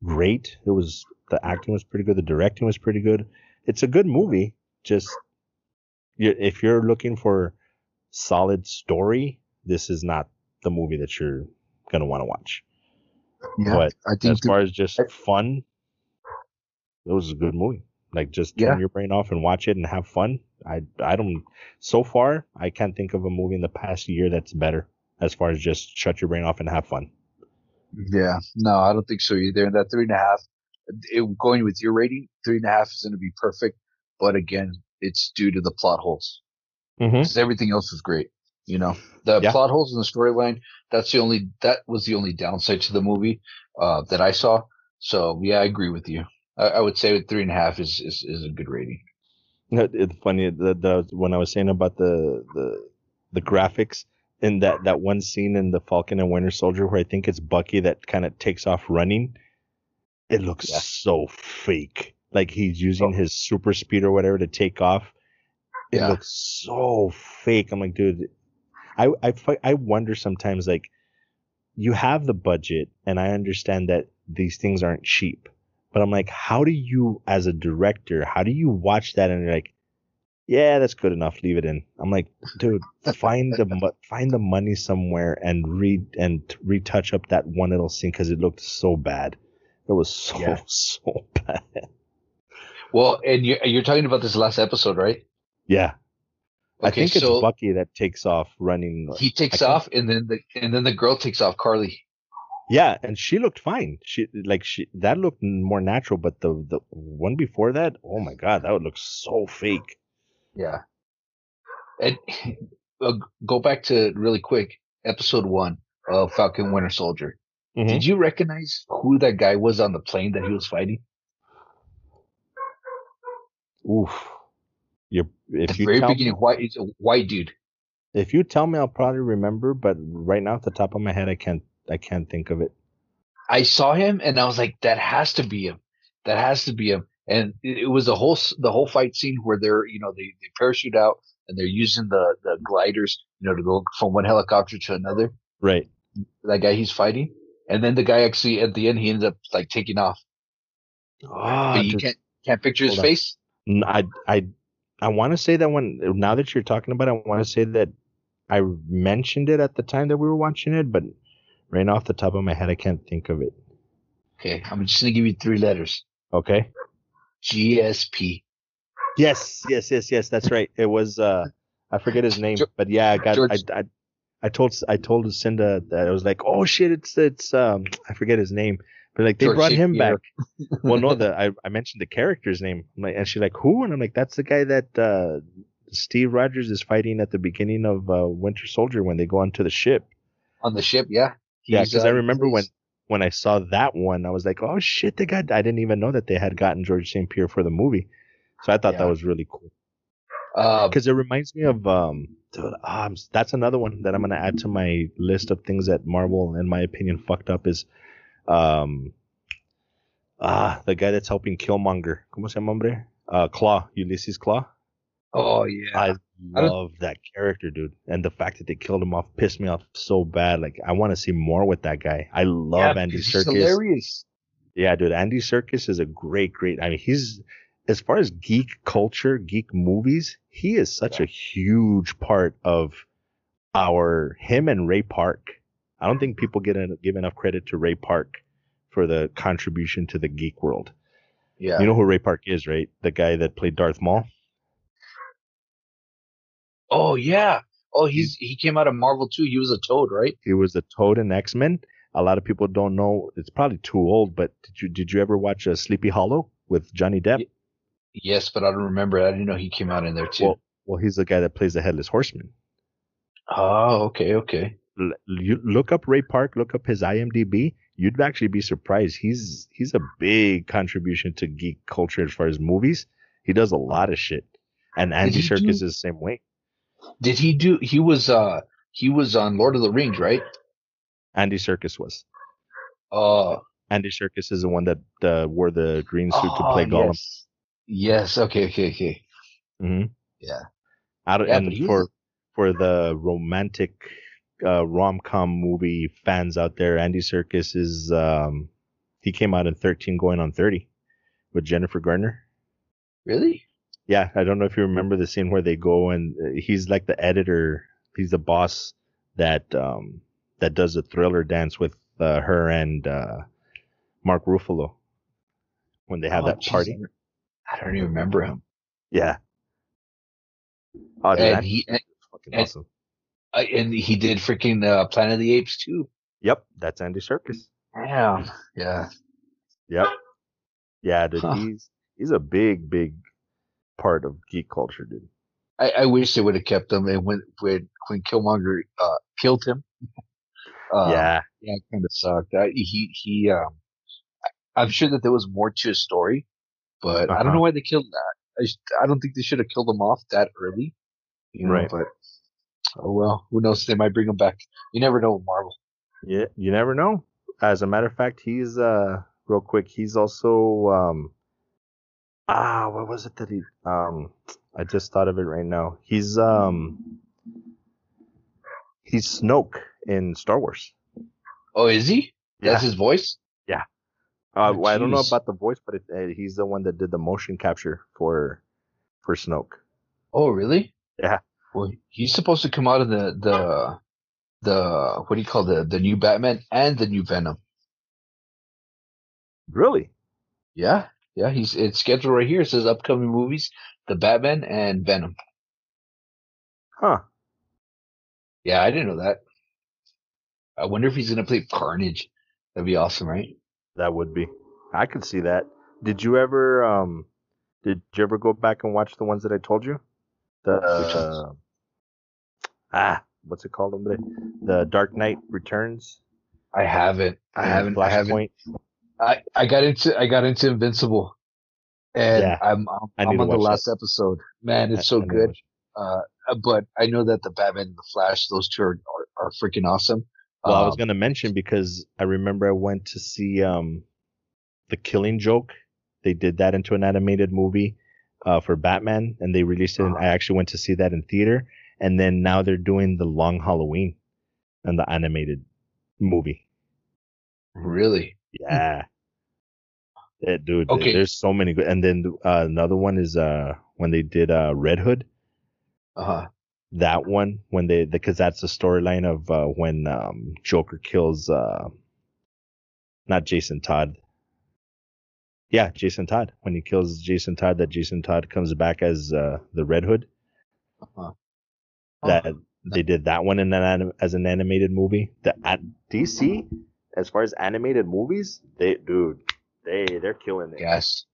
great, it was the acting was pretty good. The directing was pretty good. It's a good movie. Just if you're looking for solid story, this is not the movie that you're gonna want to watch. yeah, but I think As the- far as just fun, it was a good movie. Like just turn Yeah. your brain off and watch it and have fun. I I don't. So far, I can't think of a movie in the past year that's better. As far as just shut your brain off and have fun. Yeah, no, I don't think so either. And that three and a half, it, going with your rating, three and a half is going to be perfect. But again, it's due to the plot holes Mm-hmm. because everything else was great. You know, the Yeah. plot holes in the storyline. That's the only that was the only downside to the movie uh, that I saw. So yeah, I agree with you. I, I would say three and a half is is, is a good rating. It's funny that the when I was saying about the the the graphics in that that one scene in the Falcon and Winter Soldier where I think it's Bucky that kind of takes off running. It looks Yeah. so fake. Like he's using Oh. his super speed or whatever to take off. It Yeah. looks so fake. I'm like, dude, I I I wonder sometimes like you have the budget and I understand that these things aren't cheap. But I'm like, how do you as a director, how do you watch that and you're like, yeah, that's good enough. Leave it in. I'm like, dude, find the find the money somewhere and read and retouch up that one little scene because it looked so bad. It was so Yeah. so bad. Well, and you're, you're talking about this last episode, right? Yeah, I Okay, think it's so Bucky that takes off running. he takes off, and then the and then the girl takes off, Karli. Yeah, and she looked fine. She like she that looked more natural, but the the one before that, oh my god, that would look so fake. Yeah. And uh, go back to really quick episode one of Falcon Winter Soldier. Mhm. Did you recognize who that guy was on the plane that he was fighting? Oof. You At if the you very tell beginning, white a white dude. if you tell me, I'll probably remember. But right now, at the top of my head, I can't I can't think of it. I saw him and I was like, that has to be him. That has to be him. And it, it was the whole the whole fight scene where they're you know they, they parachute out and they're using the the gliders you know to go from one helicopter to another. Right. That guy he's fighting, and then the guy actually at the end he ends up like taking off. Ah, but you dude, can't can't picture his on. face. I I I want to say that when now that you're talking about, it, I want to say that I mentioned it at the time that we were watching it, but right off the top of my head, I can't think of it. Okay, I'm just gonna give you three letters. Okay. GSP. Yes, yes, yes, yes. That's right. It was uh, I forget his name, but yeah, I got George- I, I I told I told Lucinda that I was like, oh shit, it's it's um I forget his name, but like they George brought him back. well, no, the I, I mentioned the character's name, like, and she's like, who? And I'm like, that's the guy that uh Steve Rogers is fighting at the beginning of uh, Winter Soldier when they go onto the ship. on the ship. Yeah, Yeah, because uh, I remember when he's- when I saw that one, I was like, oh shit, they got. I didn't even know that they had gotten George St. Pierre for the movie, so I thought Yeah. that was really cool. uh, because it reminds me of um, dude, um that's another one that I'm gonna add to my list of things that Marvel, in my opinion, fucked up is um ah the guy that's helping Killmonger. ¿Cómo se llama hombre? Uh, Klaue, Ulysses Klaue. oh yeah, I I love that character, dude, and the fact that they killed him off pissed me off so bad. Like I want to see more with that guy. I love Yeah, Andy Serkis. hilarious. Yeah, dude, Andy Serkis is a great, great. I mean, he's as far as geek culture, geek movies, he is such a huge part of our him and Ray Park. I don't think people get en- give enough credit to Ray Park for the contribution to the geek world. Yeah, You know who Ray Park is, right? The guy that played Darth Maul. Oh yeah. Oh, he's he came out of Marvel too. He was a Toad, right? He was a Toad in X Men. A lot of people don't know. It's probably too old, but did you did you ever watch uh, Sleepy Hollow with Johnny Depp? Ye- Yes, but I don't remember. I didn't know he came out in there too. Well, well, he's the guy that plays the Headless Horseman. oh, okay, okay. You look up Ray Park, look up his IMDb. You'd actually be surprised. He's he's a big contribution to geek culture as far as movies. He does a lot of shit, and Andy Serkis do- is the same way. Did he do? He was uh he was on Lord of the Rings, right? Andy Serkis was. Uh, Andy Serkis is the one that uh, wore the green suit to play Gollum. Yes. yes. Okay. Okay. Okay. hmm Yeah. Out of, Yeah, and was for for the romantic uh, rom com movie fans out there, Andy Serkis is um, he came out in thirteen, going on thirty, with Jennifer Garner. Really? Yeah, I don't know if you remember the scene where they go and uh, he's like the editor, he's the boss that um that does the thriller dance with uh, her and uh Mark Ruffalo when they have Oh, that jeez, party. I don't even remember him. Yeah. Oh, dude, and he and, fucking and- awesome. Uh, and he did freaking uh, Planet of the Apes too. Yep, that's Andy Serkis. Damn. Yeah. Yep. Yeah, dude, Huh. he's he's a big, big part of geek culture, dude. I, I wish they would have kept him. And when when when Killmonger uh, killed him, uh, yeah, yeah, it kind of sucked. I, he he. Um, I'm sure that there was more to his story, but I don't Uh-huh. know why they killed that. I, I don't think they should have killed him off that early. You know, Right. But oh well, who knows? They might bring him back. You never know with Marvel. Yeah, you never know. As a matter of fact, he's uh real quick, he's also um ah what was it that he um I just thought of it right now. He's um he's Snoke in Star Wars. Oh, is he? Yeah. That's his voice. Yeah. Uh, Oh, well, I don't know about the voice, but it, uh, he's the one that did the motion capture for for Snoke. Oh, really? Yeah. Well, he's supposed to come out of the the the what do you call the the new Batman and the new Venom. Really? Yeah, yeah. He's it's scheduled right here. It says upcoming movies: the Batman and Venom. Huh. Yeah, I didn't know that. I wonder if he's gonna play Carnage. That'd be awesome, right? That would be. I could see that. Did you ever um did you ever go back and watch the ones that I told you? The uh, ah, what's it called? hombre? The Dark Knight Returns. I haven't. I haven't. I haven't. I, I got into I got into Invincible, and Yeah, I'm I'm, I'm on the last episode. Man, it's I- so I good. Uh, but I know that the Batman and the Flash, those two are are, are freaking awesome. Well, I was Um, gonna mention because I remember I went to see um the Killing Joke. They did that into an animated movie uh for Batman, and they released it. And I actually went to see that in theater, and then now they're doing the Long Halloween, and the animated movie. really. Yeah. Yeah, dude. there- Okay. There's so many good. And then uh, another one is uh when they did uh Red Hood. Uh huh. That one when they because that's the storyline of uh when um Joker kills uh not Jason Todd. Yeah, Jason Todd. When he kills Jason Todd, that Jason Todd comes back as uh the Red Hood. Uh-huh. That they did that one in an as an animated movie. The at DC, as far as animated movies, they dude, they they're killing it. Yes.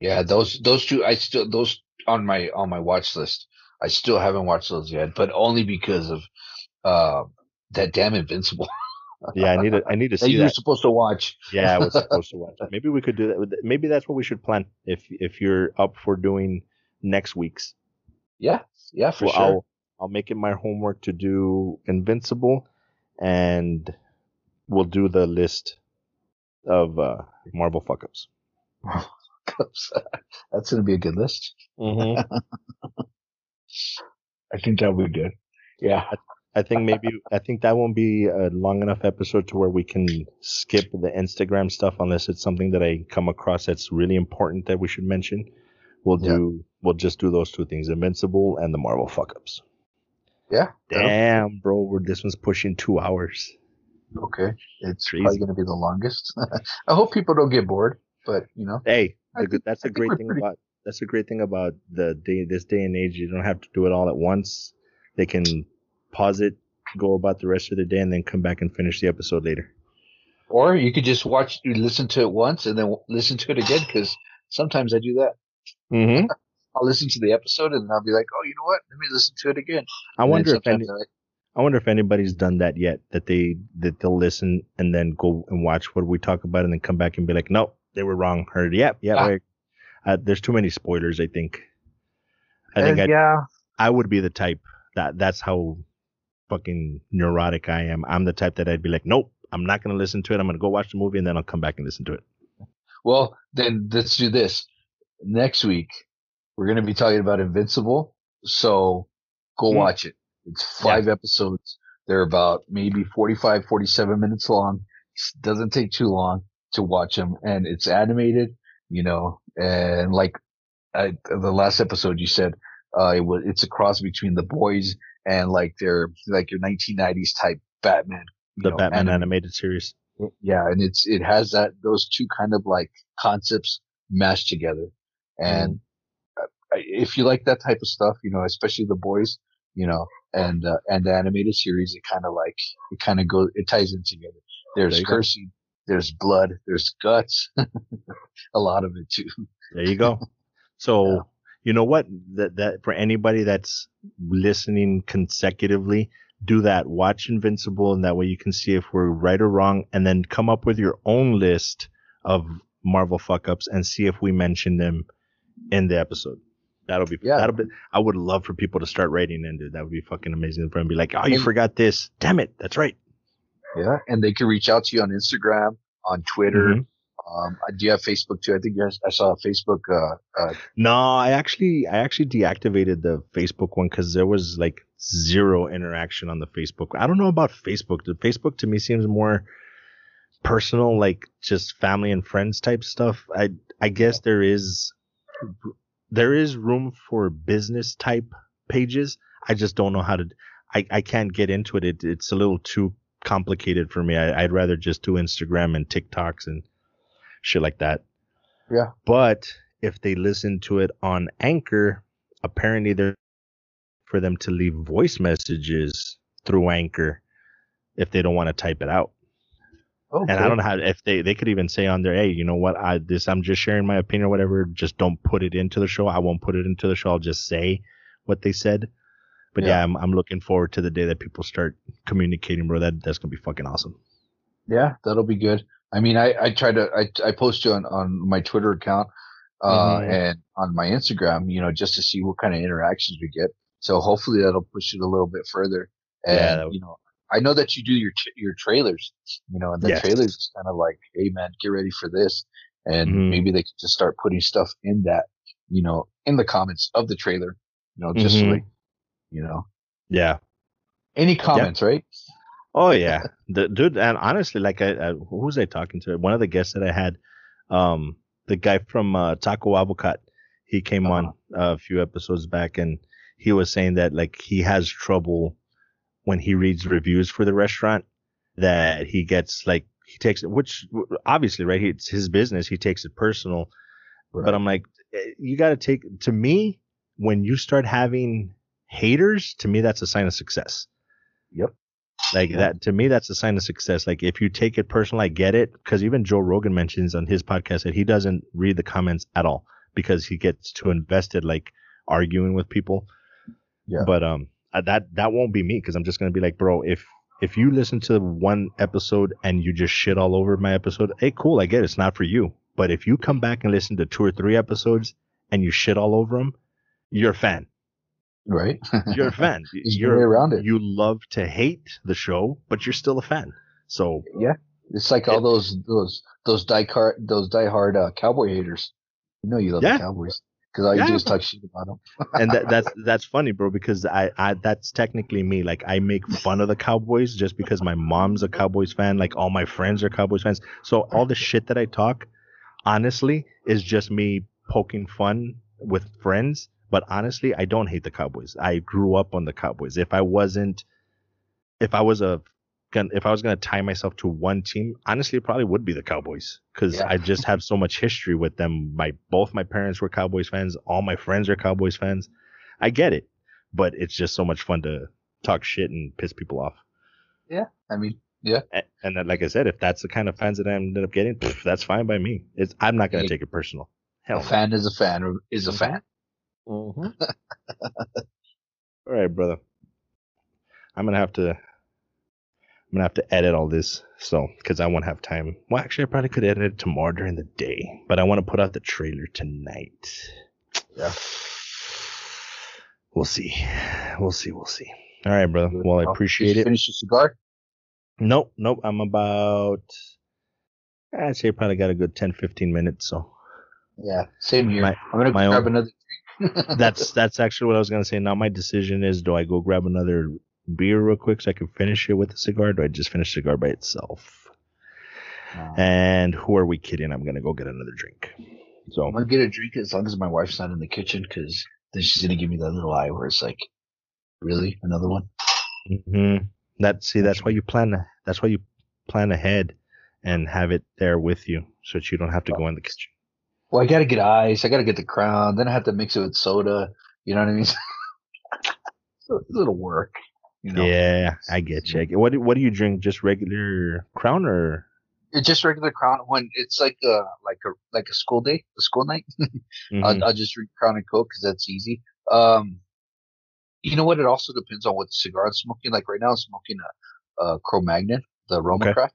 Yeah, those those two I still those on my on my watch list. I still haven't watched those yet, but only because of uh that damn Invincible Yeah, I need to I need to that see You're that. supposed to watch. Yeah, I was supposed to watch. Maybe we could do that. Maybe that's what we should plan. If if you're up for doing next week's, Yeah, yeah, for well, sure. I'll I'll make it my homework to do Invincible, and we'll do the list of uh, Marvel fuck ups. That's gonna be a good list. Mm-hmm. I think that'll be good. Yeah. I think maybe I think that won't be a long enough episode to where we can skip the Instagram stuff unless it's something that I come across that's really important that we should mention. We'll Yeah. do we'll just do those two things, Invincible and the Marvel fuck ups. Yeah. Damn, bro, we're, this one's pushing two hours. Okay. It's Crazy. probably gonna be the longest. I hope people don't get bored, but you know. Hey, I the good- think- that's a great thing pretty- about that's a great thing about the day this day and age. You don't have to do it all at once. They can pause it, go about the rest of the day, and then come back and finish the episode later. Or you could just watch, you listen to it once and then listen to it again because sometimes I do that. Mm-hmm. I'll listen to the episode and I'll be like, oh, you know what? Let me listen to it again. I And wonder if any, sometimes I- wonder if anybody's done that yet. That they that they'll listen and then go and watch what we talk about and then come back and be like, nope, they were wrong. Heard, yep, yeah. Ah. Uh, there's too many spoilers. I think. I think Uh, I yeah. I would be the type that that's how fucking neurotic I am. I'm the type that I'd be like, nope, I'm not gonna listen to it. I'm gonna go watch the movie and then I'll come back and listen to it. Well, then let's do this. Next week, we're going to be talking about Invincible. So go Hmm. watch it. It's five episodes. They're about maybe 45, 47 minutes long. It doesn't take too long to watch them and it's animated, you know, and like I, the last episode you said, uh, it was, it's a cross between the boys and like their, like your 1990s type Batman. The know, Batman anime. animated series. Yeah, and it's it has that those two kind of like concepts mashed together. And Mm-hmm. uh, if you like that type of stuff, you know, especially the boys, you know, and uh, and the animated series, it kind of like it kind of goes it ties in together. There's There you go. cursing, there's blood, there's guts, a lot of it too. There you go. So Yeah. you know what? That that for anybody that's listening consecutively, do that. Watch Invincible, and that way you can see if we're right or wrong, and then come up with your own list of Marvel fuck ups and see if we mention them in the episode. That'll be Yeah. that'll be. I would love for people to start writing into it. That would be fucking amazing for them. Be like, oh, you And- forgot this. Damn it, that's right. Yeah, and they can reach out to you on Instagram, on Twitter. Mhm. Um, do you have Facebook too? I think yes, I saw a Facebook. Uh, uh, No, I actually I actually deactivated the Facebook one because there was like zero interaction on the Facebook. I don't know about Facebook. The Facebook to me seems more personal, like just family and friends type stuff. I I guess there is there is room for business type pages. I just don't know how to. I, I can't get into it. it. It's a little too complicated for me. I, I'd rather just do Instagram and TikToks and shit like that. Yeah. But if they listen to it on Anchor, apparently they're for them to leave voice messages through Anchor if they don't want to type it out. Okay. And I don't know how if they they could even say on there, hey, you know what, I this I'm just sharing my opinion or whatever. Just don't put it into the show. I won't put it into the show. I'll just say what they said. But yeah, Yeah. I'm I'm looking forward to the day that people start communicating, bro. That that's gonna be fucking awesome. Yeah, that'll be good. I mean, I, I try to, I, I post you on, on my Twitter account, uh, Mhm. and on my Instagram, you know, just to see what kind of interactions we get. So hopefully that'll push it a little bit further. And, Yeah, you know, I know that you do your, your trailers, you know, and the Yes. trailers is kind of like, Hey man, get ready for this. And Mhm. maybe they could just start putting stuff in that, you know, in the comments of the trailer, you know, just Mhm. like, you know, Yeah. any comments, right? Oh yeah, the, dude. And honestly, like I, I who was I talking to? One of the guests that I had, um, the guy from uh, Taco Avocat, he came on Uh-huh. a few episodes back, and he was saying that like he has trouble when he reads reviews for the restaurant that he gets like he takes it, which obviously right, he, it's his business. He takes it personal, but I'm like, eh, you got to take to me when you start having haters. To me, that's a sign of success. Yep. Like Yeah. that to me, that's a sign of success. Like if you take it personal, I get it. Because even Joe Rogan mentions on his podcast that he doesn't read the comments at all because he gets too invested, like arguing with people. Yeah. But um, uh, that that won't be me because I'm just gonna be like, bro, if if you listen to one episode and you just shit all over my episode, hey, cool, I get it. It's not for you. But if you come back and listen to two or three episodes and you shit all over them, you're a fan. right? You're a fan. You're around it. you love to hate the show, but you're still a fan. So Yeah, it's like all those those those die car those diehard uh, cowboy haters. You know you love Yeah. the Cowboys because all you Yeah. do is talk shit about them. and that, that's that's funny, bro, because I, I that's technically me. Like I make fun of the Cowboys just because my mom's a Cowboys fan. Like all my friends are Cowboys fans. So all the shit that I talk, honestly, is just me poking fun with friends. But honestly, I don't hate the Cowboys. I grew up on the Cowboys. If I wasn't, if I was a, gon- if I was gonna tie myself to one team, honestly, it probably would be the Cowboys because Yeah. I just have so much history with them. My both my parents were Cowboys fans. All my friends are Cowboys fans. I get it, but it's just so much fun to talk shit and piss people off. Yeah, I mean, yeah. And then, like I said, if that's the kind of fans that I ended up getting, pff, that's fine by me. It's I'm not gonna Yeah. take it personal. Hell, a fan is a fan is a Mhm. fan. no. All right, brother. I'm gonna have to. I'm gonna have to edit all this, so because I won't have time. Well, actually, I probably could edit it tomorrow during the day, but I want to put out the trailer tonight. Yeah. We'll see. We'll see. We'll see. All right, brother. Well, I appreciate did you it. Finish your cigar. Nope, nope. I'm about. I'd say probably got a good 10, 15 minutes. So Yeah, same here. My- I'm gonna grab own- another. that's that's actually what I was gonna say. Now my decision is: do I go grab another beer real quick so I can finish it with the cigar? Or do I just finish the cigar by itself? Uh, And who are we kidding? I'm gonna go get another drink. So I'm gonna get a drink as long as my wife's not in the kitchen, because then she's gonna give me that little eye where it's like, really another one. mhm. that see, that's why you plan. That's why you plan ahead and have it there with you, so that you don't have to go in the kitchen. Well, I gotta get ice. I gotta get the crown. Then I have to mix it with soda. You know what I mean? so it's a little work. You know? Yeah, I get you. What do, what do you drink? Just regular Crown or? It's just regular crown when it's like a like a like a school day, a school night. Mhm. I'll, I'll just drink Crown and Coke because that's easy. Um, you know what? It also depends on what cigar I'm smoking. Like right now, I'm smoking a, a Cro-Magnon, the Roma Okay. Craft.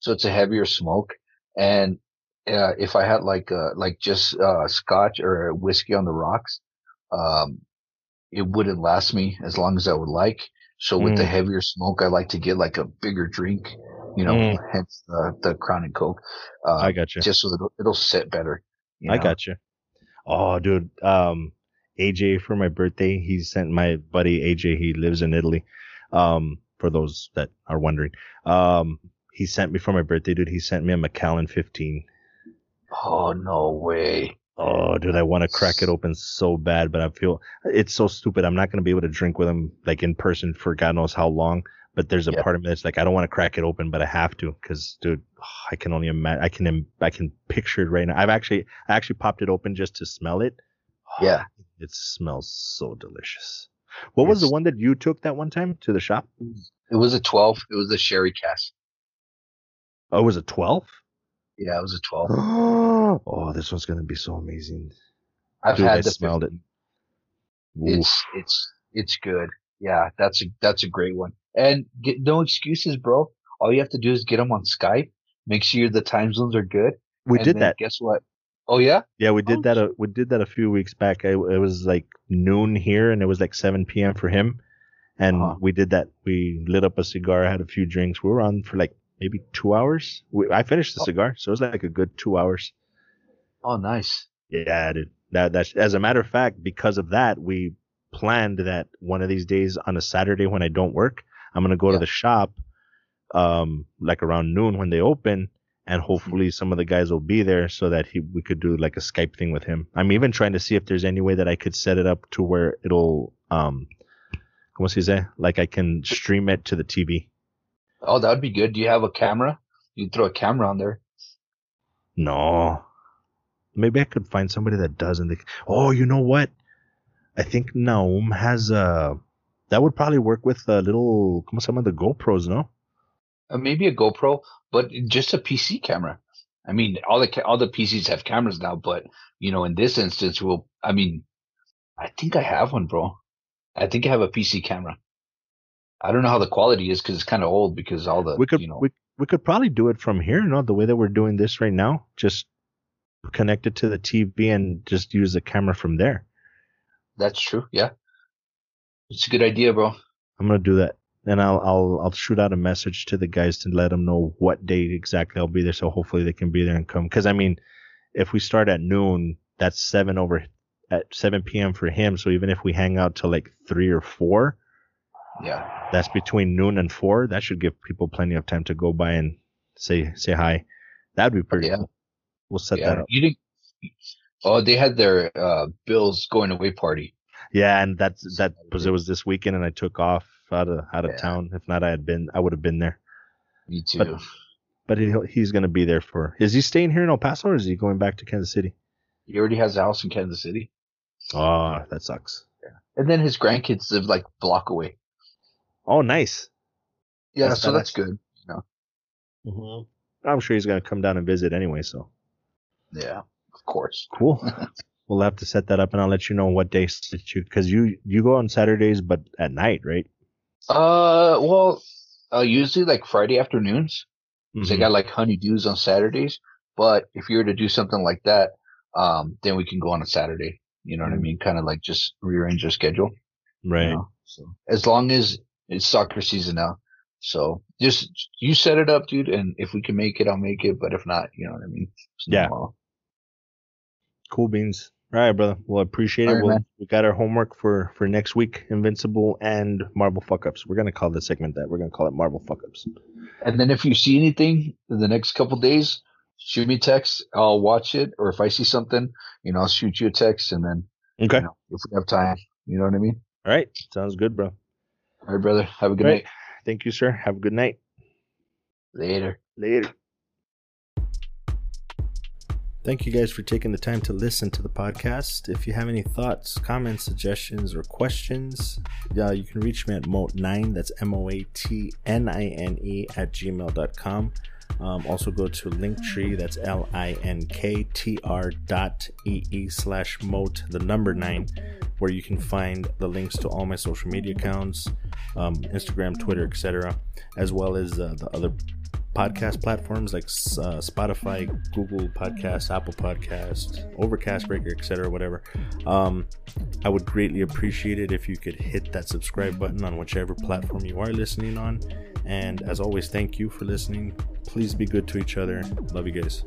So it's a heavier smoke. And uh, if I had like uh like just uh, Scotch or whiskey on the rocks, um, it wouldn't last me as long as I would like. So with the Mm. heavier smoke, I like to get like a bigger drink. You know, Mm. hence the the Crown and Coke. Uh, I got you. just so that it'll, it'll sit better. you I got you. Oh, dude. Um, AJ for my birthday, he sent my buddy AJ. He lives in Italy. Um, for those that are wondering, um, he sent me for my birthday, dude. He sent me a Macallan 15. Oh no way! Oh, dude, I want to crack it open so bad, but I feel it's so stupid. I'm not gonna be able to drink with him like in person for God knows how long. But there's a Yeah. part of me that's like, I don't want to crack it open, but I have to, because, dude, I can only imagine. I can, im- I can picture it right now. I've actually, I actually popped it open just to smell it. Yeah. it smells so delicious. What was the one that you took that one time to the shop? It was a 12. It was a sherry cask. Oh, it was a 12? Yeah, it was a 12. oh, this one's gonna be so amazing. I've Dude, I had the smelled it. Oof. It's it's it's good. Yeah, that's a that's a great one. And get no excuses, bro. All you have to do is get them on Skype. Make sure the time zones are good. we did that. Guess what? Oh yeah. Yeah, we did Oh, that. A, we did that a few weeks back. I, it was like noon here, and it was like 7 p.m. for him. And Uh-huh. we did that. We lit up a cigar, had a few drinks. We were on for like maybe two hours. We, I finished the Oh. cigar, so it was like a good two hours. Oh nice. Yeah, dude. That that's as a matter of fact, because of that, we planned that one of these days on a Saturday when I don't work, I'm gonna go to the shop, um, like around noon when they open, and Mm-hmm. hopefully some of the guys will be there so that he we could do like a Skype thing with him. I'm even trying to see if there's any way that I could set it up to where it'll um, como se dice, like I can stream it to the TV. Oh, that would be good. Do you have a camera? You can throw a camera on there. No. Maybe I could find somebody that does and they Oh, you know what? I think Naum has a that would probably work with a little se llama the GoPros, no? Uh, maybe a GoPro, but just a PC camera. I mean, all the all the PCs have cameras now, but you know, in this instance, we'll. I mean, I think I have one, bro. I think I have a PC camera. I don't know how the quality is because it's kind of old because all the We could you know we we could probably do it from here, no? The way that we're doing this right now, just connect it to the TV and just use the camera from there. that's true. Yeah, it's a good idea, bro. I'm gonna do that. And I'll I'll I'll shoot out a message to the guys to let them know what date exactly I'll be there, so hopefully they can be there and come. Because I mean, if we start at noon, that's seven over at 7 p.m. for him. So even if we hang out till like three or four, Yeah, that's between noon and four. That should give people plenty of time to go by and say say hi. That'd be pretty Yeah. cool. We'll set yeah. that up. You didn't. Oh, they had their uh, Bills going away party. Yeah, and that's that was it was this weekend, and I took off out of out of Yeah. town. If not, I had been I would have been there. Me too. But- But he, he's gonna be there for. Is he staying here in El Paso or is he going back to Kansas City? he already has a house in Kansas City, Oh, that sucks. Yeah. and then his grandkids live like block away. Oh, nice. Yeah, That's so that's badass. good. Mm-hmm. I'm sure he's gonna come down and visit anyway. So Yeah, of course. cool. we'll have to set that up, and I'll let you know what day suits you because you you go on Saturdays, but at night, right? Uh, well, uh, usually like Friday afternoons. 'cause I Mhm. got like honeydews on Saturdays. But if you were to do something like that, um, then we can go on a Saturday. You know what I Mm. mean? Kind of like just rearrange your schedule. you Right. know? So as long as it's soccer season now, so just you set it up, dude. And if we can make it, I'll make it. But if not, you know what I mean? Yeah. Cool beans. All right, brother. Well, I appreciate it. All right, we'll, we got our homework for for next week: Invincible and Marvel fuck ups. We're gonna call this segment that. We're gonna call it Marvel fuck ups. And then if you see anything in the next couple days, shoot me a text. I'll watch it. Or if I see something, you know, I'll shoot you a text. And then, Okay. you know, if we have time, you know what I mean? All right. Sounds good, bro. All right, brother. Have a good right. night. Thank you, sir. Have a good night. Later. Later. Thank you guys for taking the time to listen to the podcast. If you have any thoughts, comments, suggestions, or questions, uh, you can reach me at moat9, that's M O A T N I N E, at gmail.com. Um, also go to Linktree, that's L I N K T R dot E E slash moat, the number nine, where you can find the links to all my social media accounts, um, Instagram, Twitter, etc., as well as uh, the other podcast platforms like uh, Spotify, Google Podcast, Apple Podcast, Overcast Breaker, etc., whatever. Um, I would greatly appreciate it if you could hit that subscribe button on whichever platform you are listening on. And as always, thank you for listening. Please be good to each other. Love you guys.